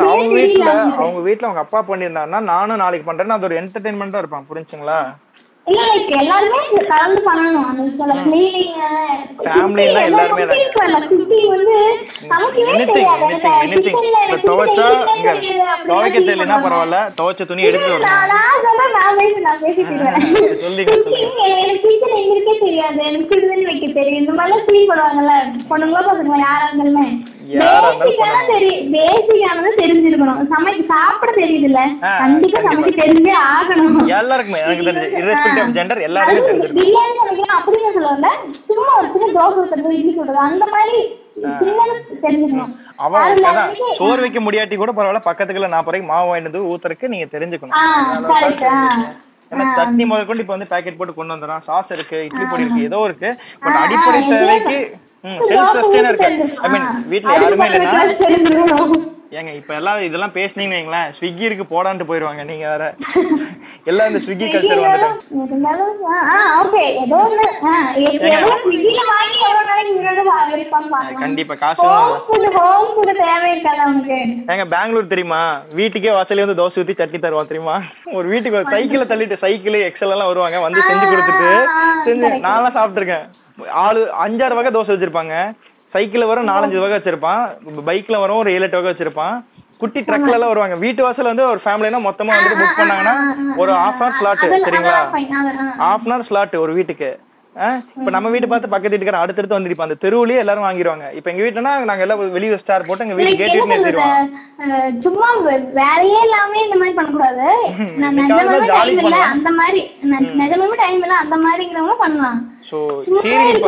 அவங்க அவனுக்கு. அவங்க வீட்ல அவங்க அப்பா பண்ணிருந்தாருன்னா நானும் நாளைக்கு பண்றேன்னு அது ஒரு என்டர்டைன்மெண்டா இருப்பான். புரிஞ்சுங்களா? இல்ல like எல்லாருமே கலந்து பண்ணணும். அந்த சில எல்லாருமே வந்து நமக்குமே எனிதிங் தெரியாது. துவைச்சா இங்க துவைக்க தெரியலனா. பரவாயில்ல. துவைச்ச துணி எடுத்து இல்ல, வரணும் நான் சொன்னா நான் பேசி- நான் எனக்கு kitchen எந்திரிக்க தெரியாது. எனக்கு சுடுதண்ணி வைக்க தெரியும். இந்த மாதிரிலாம் feel பண்ணுவாங்கல்ல பொண்ணுங்களோ பசங்களோ யாரா இருந்தாலுமே. பேசிக்கானது தெரிஞ்சிருக்கணும். சமைக்க சாப்பிட தெரியுதுல்ல. ஆ, கண்டிப்பா சமைக்க தெரிஞ்சே ஆகணும். எல்லாருக்குமே எனக்கு தெரிஞ்சு பிரியாணி அப்படின்னு சும்மா தோசை ஊத்துறது இட்லி அந்த மாதிரி வந்து- சோறு வைக்க முடியாட்டி கூட பரவாயில்ல பக்கத்துக்குள்ள நாற்பது ரூபாய்க்கு மாவு வாங்கிட்டு வந்து ஊத்துறதுக்கு நீங்க தெரிஞ்சுக்கணும். சட்னி முதல் கொண்டு இப்ப வந்து பாக்கெட் போட்டு கொண்டு வந்துடுறான். சாஸ் இருக்கு இட்லி பொடி இருக்கு ஏதோ இருக்கு. பட் அடிப்படை தேவைக்கு ஏங்க இப்ப எல்லாம் இதெல்லாம் பேசுனீங்கன்னு வைங்களேன் ஸ்விக்கி இருக்கு போடான்ட்டு போயிருவாங்க நீங்க வேற. எல்லாம் இந்த ஸ்விக்கி கல்ச்சர் வந்துட்டு. இருந்தாலும், ஆ, ஆ, okay, ஏதோ ஒண்ணு. ஆ, எ- எவ்வளவு ஸ்விக்கில வாங்கி எவ்வளவு நாளைக்கு முன்னாடி வா- இருப்பான்னு பார்க்கலாம். கண்டிப்பா காசு. ஏங்க பெங்களூர் தெரியுமா? வீட்டுக்கே வாசல்ல வந்து தோசை ஊத்தி சட்னி தருவான் தெரியுமா? ஒரு வீட்டுக்கு சைக்கிள தள்ளிட்டு சைக்கிள் எக்ஸல் எல்லாம் வருவாங்க வந்து செஞ்சு கொடுத்துட்டு செஞ்சு நான்லாம் சாப்பிட்டுருக்கேன். ஆளு அஞ்சாறு வகை தோசை வச்சிருப்பாங்க. சைக்கிள்ல வரும் நாலஞ்சு வகை வச்சிருப்பான். பைக்ல வரும் ஒரு ஏழு எட்டு வகை வச்சிருப்பான். குட்டி ட்ரக்ல எல்லாம் வருவாங்க. வீட்டு வாசல்ல வந்து ஒரு ஃபேமிலினா மொத்தமா வந்து புக் பண்ணாங்கன்னா ஒரு ஹாஃப் அன் ஸ்லாட் அதெல்லாம் சரிங்களா. ஹாஃப் அன் ஸ்லாட் ஒரு வீட்டுக்கு. இப்ப நம்ம வீட்டு பார்த்து பக்கத்து வீட்டுக்காரன் அடுத்தடுத்து வந்துருப்பான். அந்த தெருவுலயே எல்லாரும் வாங்கிடுவாங்க இப்ப எங்க வீட்டுனா நாங்க எல்லாம் வெளியே ஸ்டார் போட்டு எங்க வீட்டு கேட்? அஹ், சும்மா வேலையே இல்லாம இந்த மாதிரி பண்ணக்கூடாது. அந்த மாதிரி நிஜமாவே டைம் இல்ல. அந்த மாதிரிங்கிறவங்க பண்ணலாம். சோ சீரியல்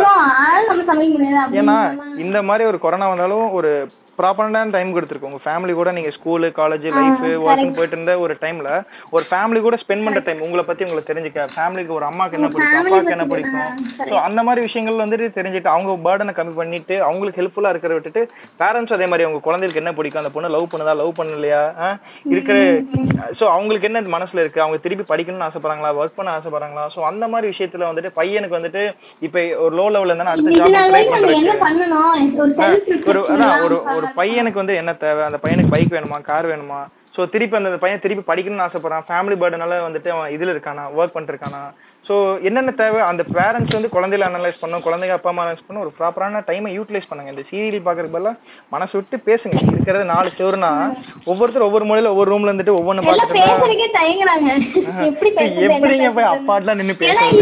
ஏன்னா. இந்த மாதிரி ஒரு கொரோனா வந்தாலும் ஒரு ப்ராப்பரான டைம் கொடுத்துருக்கு உங்க ஃபேமிலி கூட நீங்க ஸ்கூலு காலேஜ் லைஃப் ஒர்க் போயிட்டு இருந்த ஒரு டைம்ல ஒரு ஃபேமிலி கூட ஸ்பெண்ட் பண்ற டைம் உங்களை பத்தி உங்களுக்கு தெரிஞ்சுக்க ஃபேமிலிக்கு ஒரு அம்மாக்கு என்ன பிடிக்கும் அப்பாவுக்கு என்ன பிடிக்கும். சோ அந்த மாதிரி விஷயங்கள் வந்துட்டு தெரிஞ்சுட்டு அவங்க பேர்டனை கம்மி பண்ணிட்டு அவங்களுக்கு ஹெல்ப்ஃபுல்லா இருக்கிற விட்டுட்டு பேரண்ட்ஸ் அதே மாதிரி அவங்க குழந்தைகளுக்கு என்ன பிடிக்கும் அந்த பொண்ணு லவ் பண்ணுதா லவ் பண்ணலையா? இருக்கிற சோ அவங்களுக்கு என்ன மனசுல இருக்கு? அவங்க திருப்பி படிக்கணும்னு ஆசைப்படுறாங்களா? ஒர்க் பண்ண ஆசைப்படுறாங்களா? சோ அந்த மாதிரி விஷயத்துல வந்துட்டு பையனுக்கு வந்துட்டு இப்ப ஒரு லோ லெவல்ல இருந்தா அடுத்த ஜாப் ட்ரை பண்றதுக்கு ஒரு ஒரு ஒரு பையனுக்கு வந்து என்ன தேவை? அந்த பையனுக்கு பைக் வேணுமா? கார் வேணுமா? சோ திருப்பி அந்த பையன் திருப்பி படிக்கணும்னு ஆசைப்படுறான். ஃபேமிலி பேர்டனால வந்துட்டு அவன் இதுல இருக்கானா? ஒர்க் பண்ணிட்டு சோ என்னென்ன தேவை? அந்த பேரண்ட்ஸ் வந்து குழந்தைகளை அனலைஸ் பண்ணும் குழந்தைங்க அப்பா அம்மா அனலைஸ் பண்ணும் ஒரு ப்ராப்பரான டைமை யூட்டிலைஸ் பண்ணுங்க. இந்த சீரியல் பாக்குறதுக்கு பதிலா மனசு விட்டு பேசுங்க. இருக்கிறது நாலு செவருனா ஒவ்வொருத்தர் ஒவ்வொரு மூலையில ஒவ்வொரு ரூம்ல இருந்துட்டு ஒவ்வொன்னு பாத்துட்டு எப்படிங்க போய்? அப்பாட்லாம் நின்னு ஏன்னா பேசுறது? தான்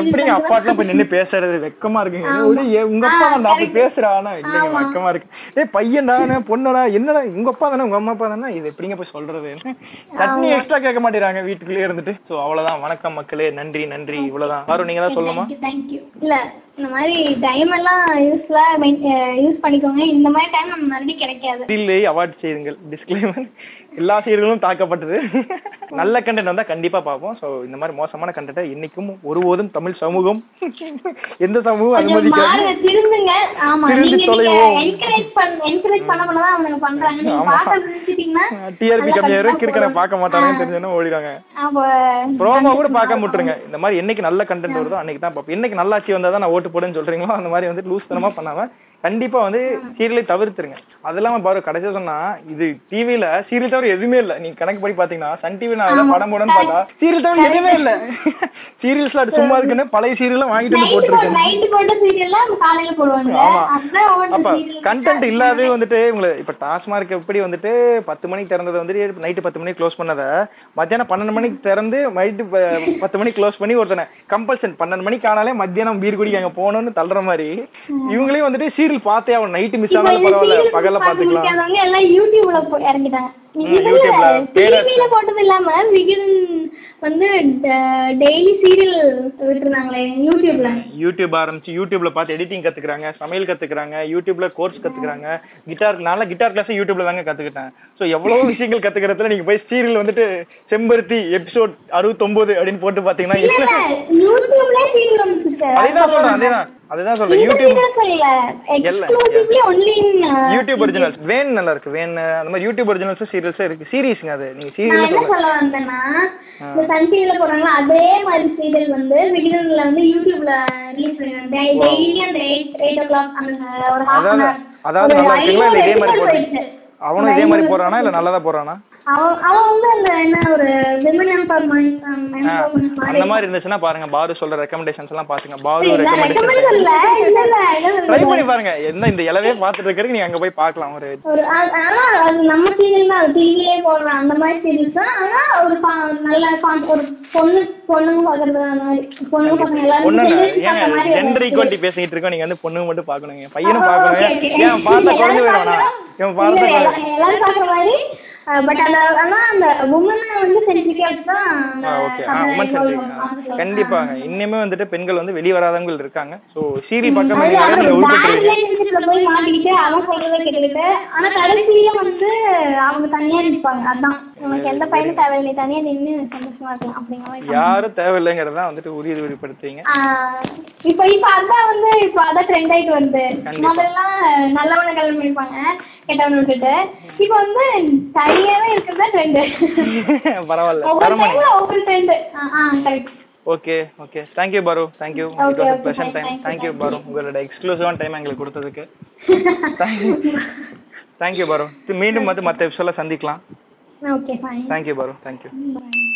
எப்படிங்க அப்பாட்லாம் போய் நின்னு பேசுறது? வெக்கமா இருக்குங்க. ஏ- உங்க அப்பா தான் அப்படி பேசுறா ஆனா இல்லைங்க வெக்கமா இருக்கு. ஏய் பையன்டா நான் பொண்ணுடா என்னடா உங்க அப்பா தானே உங்க அம்மா அப்பா தானே இது எப்படிங்க போய் சொல்றது? எக்ஸ்ட்ரா கேட்க மாட்டேறாங்க வீட்டுக்குள்ளே இருந்துட்டு. சோ அவ்வளவுதான். வணக்கம் மக்களே. நன்றி நன்றி. இவ்வளவுதான். வரும் நீங்க தான் சொல்லணுமா? தேங்க்யூ இல்ல இந்த மாதிரி டைம் எல்லாம் யூஸ்ஃபுல்லா யூஸ் பண்ணிக்கோங்க. இந்த மாதிரி டைம் நம்ம மறுபடியும் கிடைக்காது. இல்லை அவார்ட் செய்யுங்கள். டிஸ்க்ளைமர் எல்லா சீர்களும் தாக்கப்பட்டது. நல்ல கண்டென்ட் வந்தா கண்டிப்பா பார்ப்போம் சோ இந்த மாதிரி மோசமான கண்டென்ட்டை என்னைக்கும் ஒருபோதும் தமிழ் சமூகம் எந்த சமூகம் அனுமதிக்காது. திருந்துங்க. ஆமா நீங்க நீங்க தொலைவோம். என்கரேஜ் பண்ண என்கரேஜ் பண்ண பண்ணதான் அவனுங்க பண்றாங்க. நீங்க ஆமா. பார்க்க டிஆர்பி நல்லா கம்மியாயிரும் மாட்டாங்கன்னு தெரிஞ்சோன்னா ஓடிடுவாங்க. ப்ரோமோ கூட பார்க்க முட்டுருங்க இந்த மாதிரி என்னைக்கு நல்ல கண்டென்ட் வருதோ அன்னைக்கு தான் பார்ப்போம். என்னைக்கு நல்லாட்சி வந்தா தான் நான் ஓட்டு போடுன்னு சொல்றீங்களோ அந்த மாதிரி வந்து லூஸ் தனமா பண்ணாம கண்டிப்பா வந்து சீரியலை தவிர்த்துருங்க. அது இல்லாம பாரு கடைசியா சொன்னா இது டிவில சீரியல் தவிர எதுவுமே இல்ல. நீங்க கணக்கு படி பாத்தீங்கன்னா சன் டிவி நான் படம் பார்த்தா சீரியல் தவிர எதுவுமே இல்ல. சீரியல்ஸ்ல அது சும்மா இருக்குன்னு பழைய சீரியல்லாம் வாங்கிட்டு வந்து போட்டுருக்கேன் ஆமா. அப்ப. கண்டென்ட் இல்லாதே வந்துட்டு உங்களை இப்ப டாஸ்மார்க் எப்படி வந்துட்டு பத்து மணிக்கு திறந்ததை வந்து நைட்டு பத்து மணிக்கு க்ளோஸ் பண்ணத மத்தியானம் பன்னெண்டு மணிக்கு திறந்து நைட்டு பத்து மணிக்கு க்ளோஸ் பண்ணி ஒருத்தனை கம்பல்சன் பன்னெண்டு மணிக்கு ஆனாலே மத்தியானம் பீர் குடிக்க அங்க போகணும்னு தள்ளுற மாதிரி இவங்களே வந்துட்டு சீரியல் பார்த்தே அவன் நைட்டு மிஸ் ஆனாலும் பரவாயில்ல பகல்ல பாத்துக்கலாம் எல்லாம் யூடியூப்ல இறங்கிட்டாங்க. டிவில போட்டது இல்லாம விகின் வந்து டெய்லி சீரியல் விட்டுருந்தாங்களே யூடியூப்ல யூடியூப் ஆரம்பிச்சு யூடியூப்ல பார்த்து எடிட்டிங் கத்துக்கிறாங்க சமையல் கத்துக்கிறாங்க யூடியூப்ல கோர்ஸ் கத்துக்கிறாங்க. கிட்டார் நான்ல கிட்டார் கிளாஸ் யூடியூப்ல தாங்க கத்துக்கிட்டேன். சோ எவ்வளவு விஷயங்கள் கத்துக்கிறதுல நீங்க போய் சீரியல் வந்துட்டு செம்பருத்தி எபிசோட் அறுபத்தொன்பது அப்படின்னு போட்டு பாத்தீங்கன்னா அதேதான் சொல்றேன் அதேதான். அதுதான் சொல்றேன். யூடியூப் யூடியூப் ஒரிஜினல்ஸ் வேன் நல்லா இருக்கு. வேன் அந்த மாதிரி யூடியூப் ஒரிஜினல்ஸ் சீரியல்ஸ் இருக்கு. சீரிஸ்ங்க அது. நீங்க என்ன சீரியல் சொல்ல வந்தேன்னா இந்த சன் டிவில போறாங்களா அதே மாதிரி சீரியல் வந்து விகிதன்ல வந்து யூடியூப்ல ரிலீஸ் பண்ணுவாங்க டெய்லி அந்த எயிட் எயிட் ஓ கிளாக் அந்த ஒரு ஹாஃப் அதாவது நல்லா இருக்குங்களா? இதே மாதிரி போயிடுச்சு. அவனும் இதே மாதிரி போறானா இல்ல நல்லதா போறானா அந்த மாதிரி இருந்துச்சுன்னா பாருங்க பாரு சொல்ற ரெக்கமெண்டேஷன்ஸ் எல்லாம் பாத்துங்க பாரு ட்ரை? பண்ணி பாருங்க என்ன இந்த இலவே பாத்துட்டு இருக்கிறதுக்கு நீங்க அங்க போய் பார்க்கலாம் ஒரு ஒரு ஆ- ஆனா அது நம்ம சீரியல் தான் டிவிலே போடுறோம் அந்த மாதிரி சீரியல்ஸ் தான் ஆனா ஒரு பா- நல்ல con- ஒரு பொண்ணு பொண்ணுங்க பாக்குறது மாதிரி பொண்ணுங்க எல்லாரும் ஜெண்டர். ஈக்குவாலிட்டி பேசிட்டு இருக்கோம் நீங்க வந்து பொண்ணுங்க மட்டும் பாக்கணுங்க பையனும் ஓ, பாக்கணும். ஏன் பார்த்தா குறைஞ்சு இவன் இல்ல, பார்த்தா எல்லா- எல்லாரும் பாக்குற மாதிரி பட் அந்த ஆனா உமனை வந்து தான் ஓகே உமன் சென்ட்ரிக். கண்டிப்பாங்க இன்னுமே வந்துட்டு பெண்கள் வந்து வெளிய வராதவங்க இருக்காங்க. சோ சீரி பக்கம் போய் மாட்டிக்கிட்டு அவன் சொல்றதை கேட்டுக்கிட்டு ஆனா கடைசியில வந்து அவங்க தனியா நிற்பாங்க அதான். உனக்கு எந்த பையனும் தேவையில்லை. தனியா நின்னு சந்தோஷமா இருக்கலாம் அப்படிங்கிற யாரும் தேவையில்லைங்கிறதா வந்துட்டு உறுதிப்படுத்துறீங்க. ஆஹ் இப்ப இப்ப அதான் வந்து இப்ப அதான் ட்ரெண்ட் ஆயிட்டு வருது. முதல்ல நல்லவனை கல்யாணம் பண்ணிப்பாங்க. கெட்டவனை விட்டுட்டு இப்ப வந்து தனியாவே இருக்கிறதா ட்ரெண்ட் பரவாயில்ல. ஒவ்வொரு தரமணி டைம்ல ஒவ்வொரு trend ah correct okay okay thank you Paru thank you it Okay, was okay, pleasant fine, time thank you, thank you thank Paru உங்களோட எக்ஸ்க்ளூசிவான டைம் எங்களுக்கு கொடுத்ததுக்கு. தேங்க்யூ பாரு மீண்டும் வந்து மத்த எபிசோட்ல சந்திக்கலாம். Okay fine thank you Paru thank you Bye.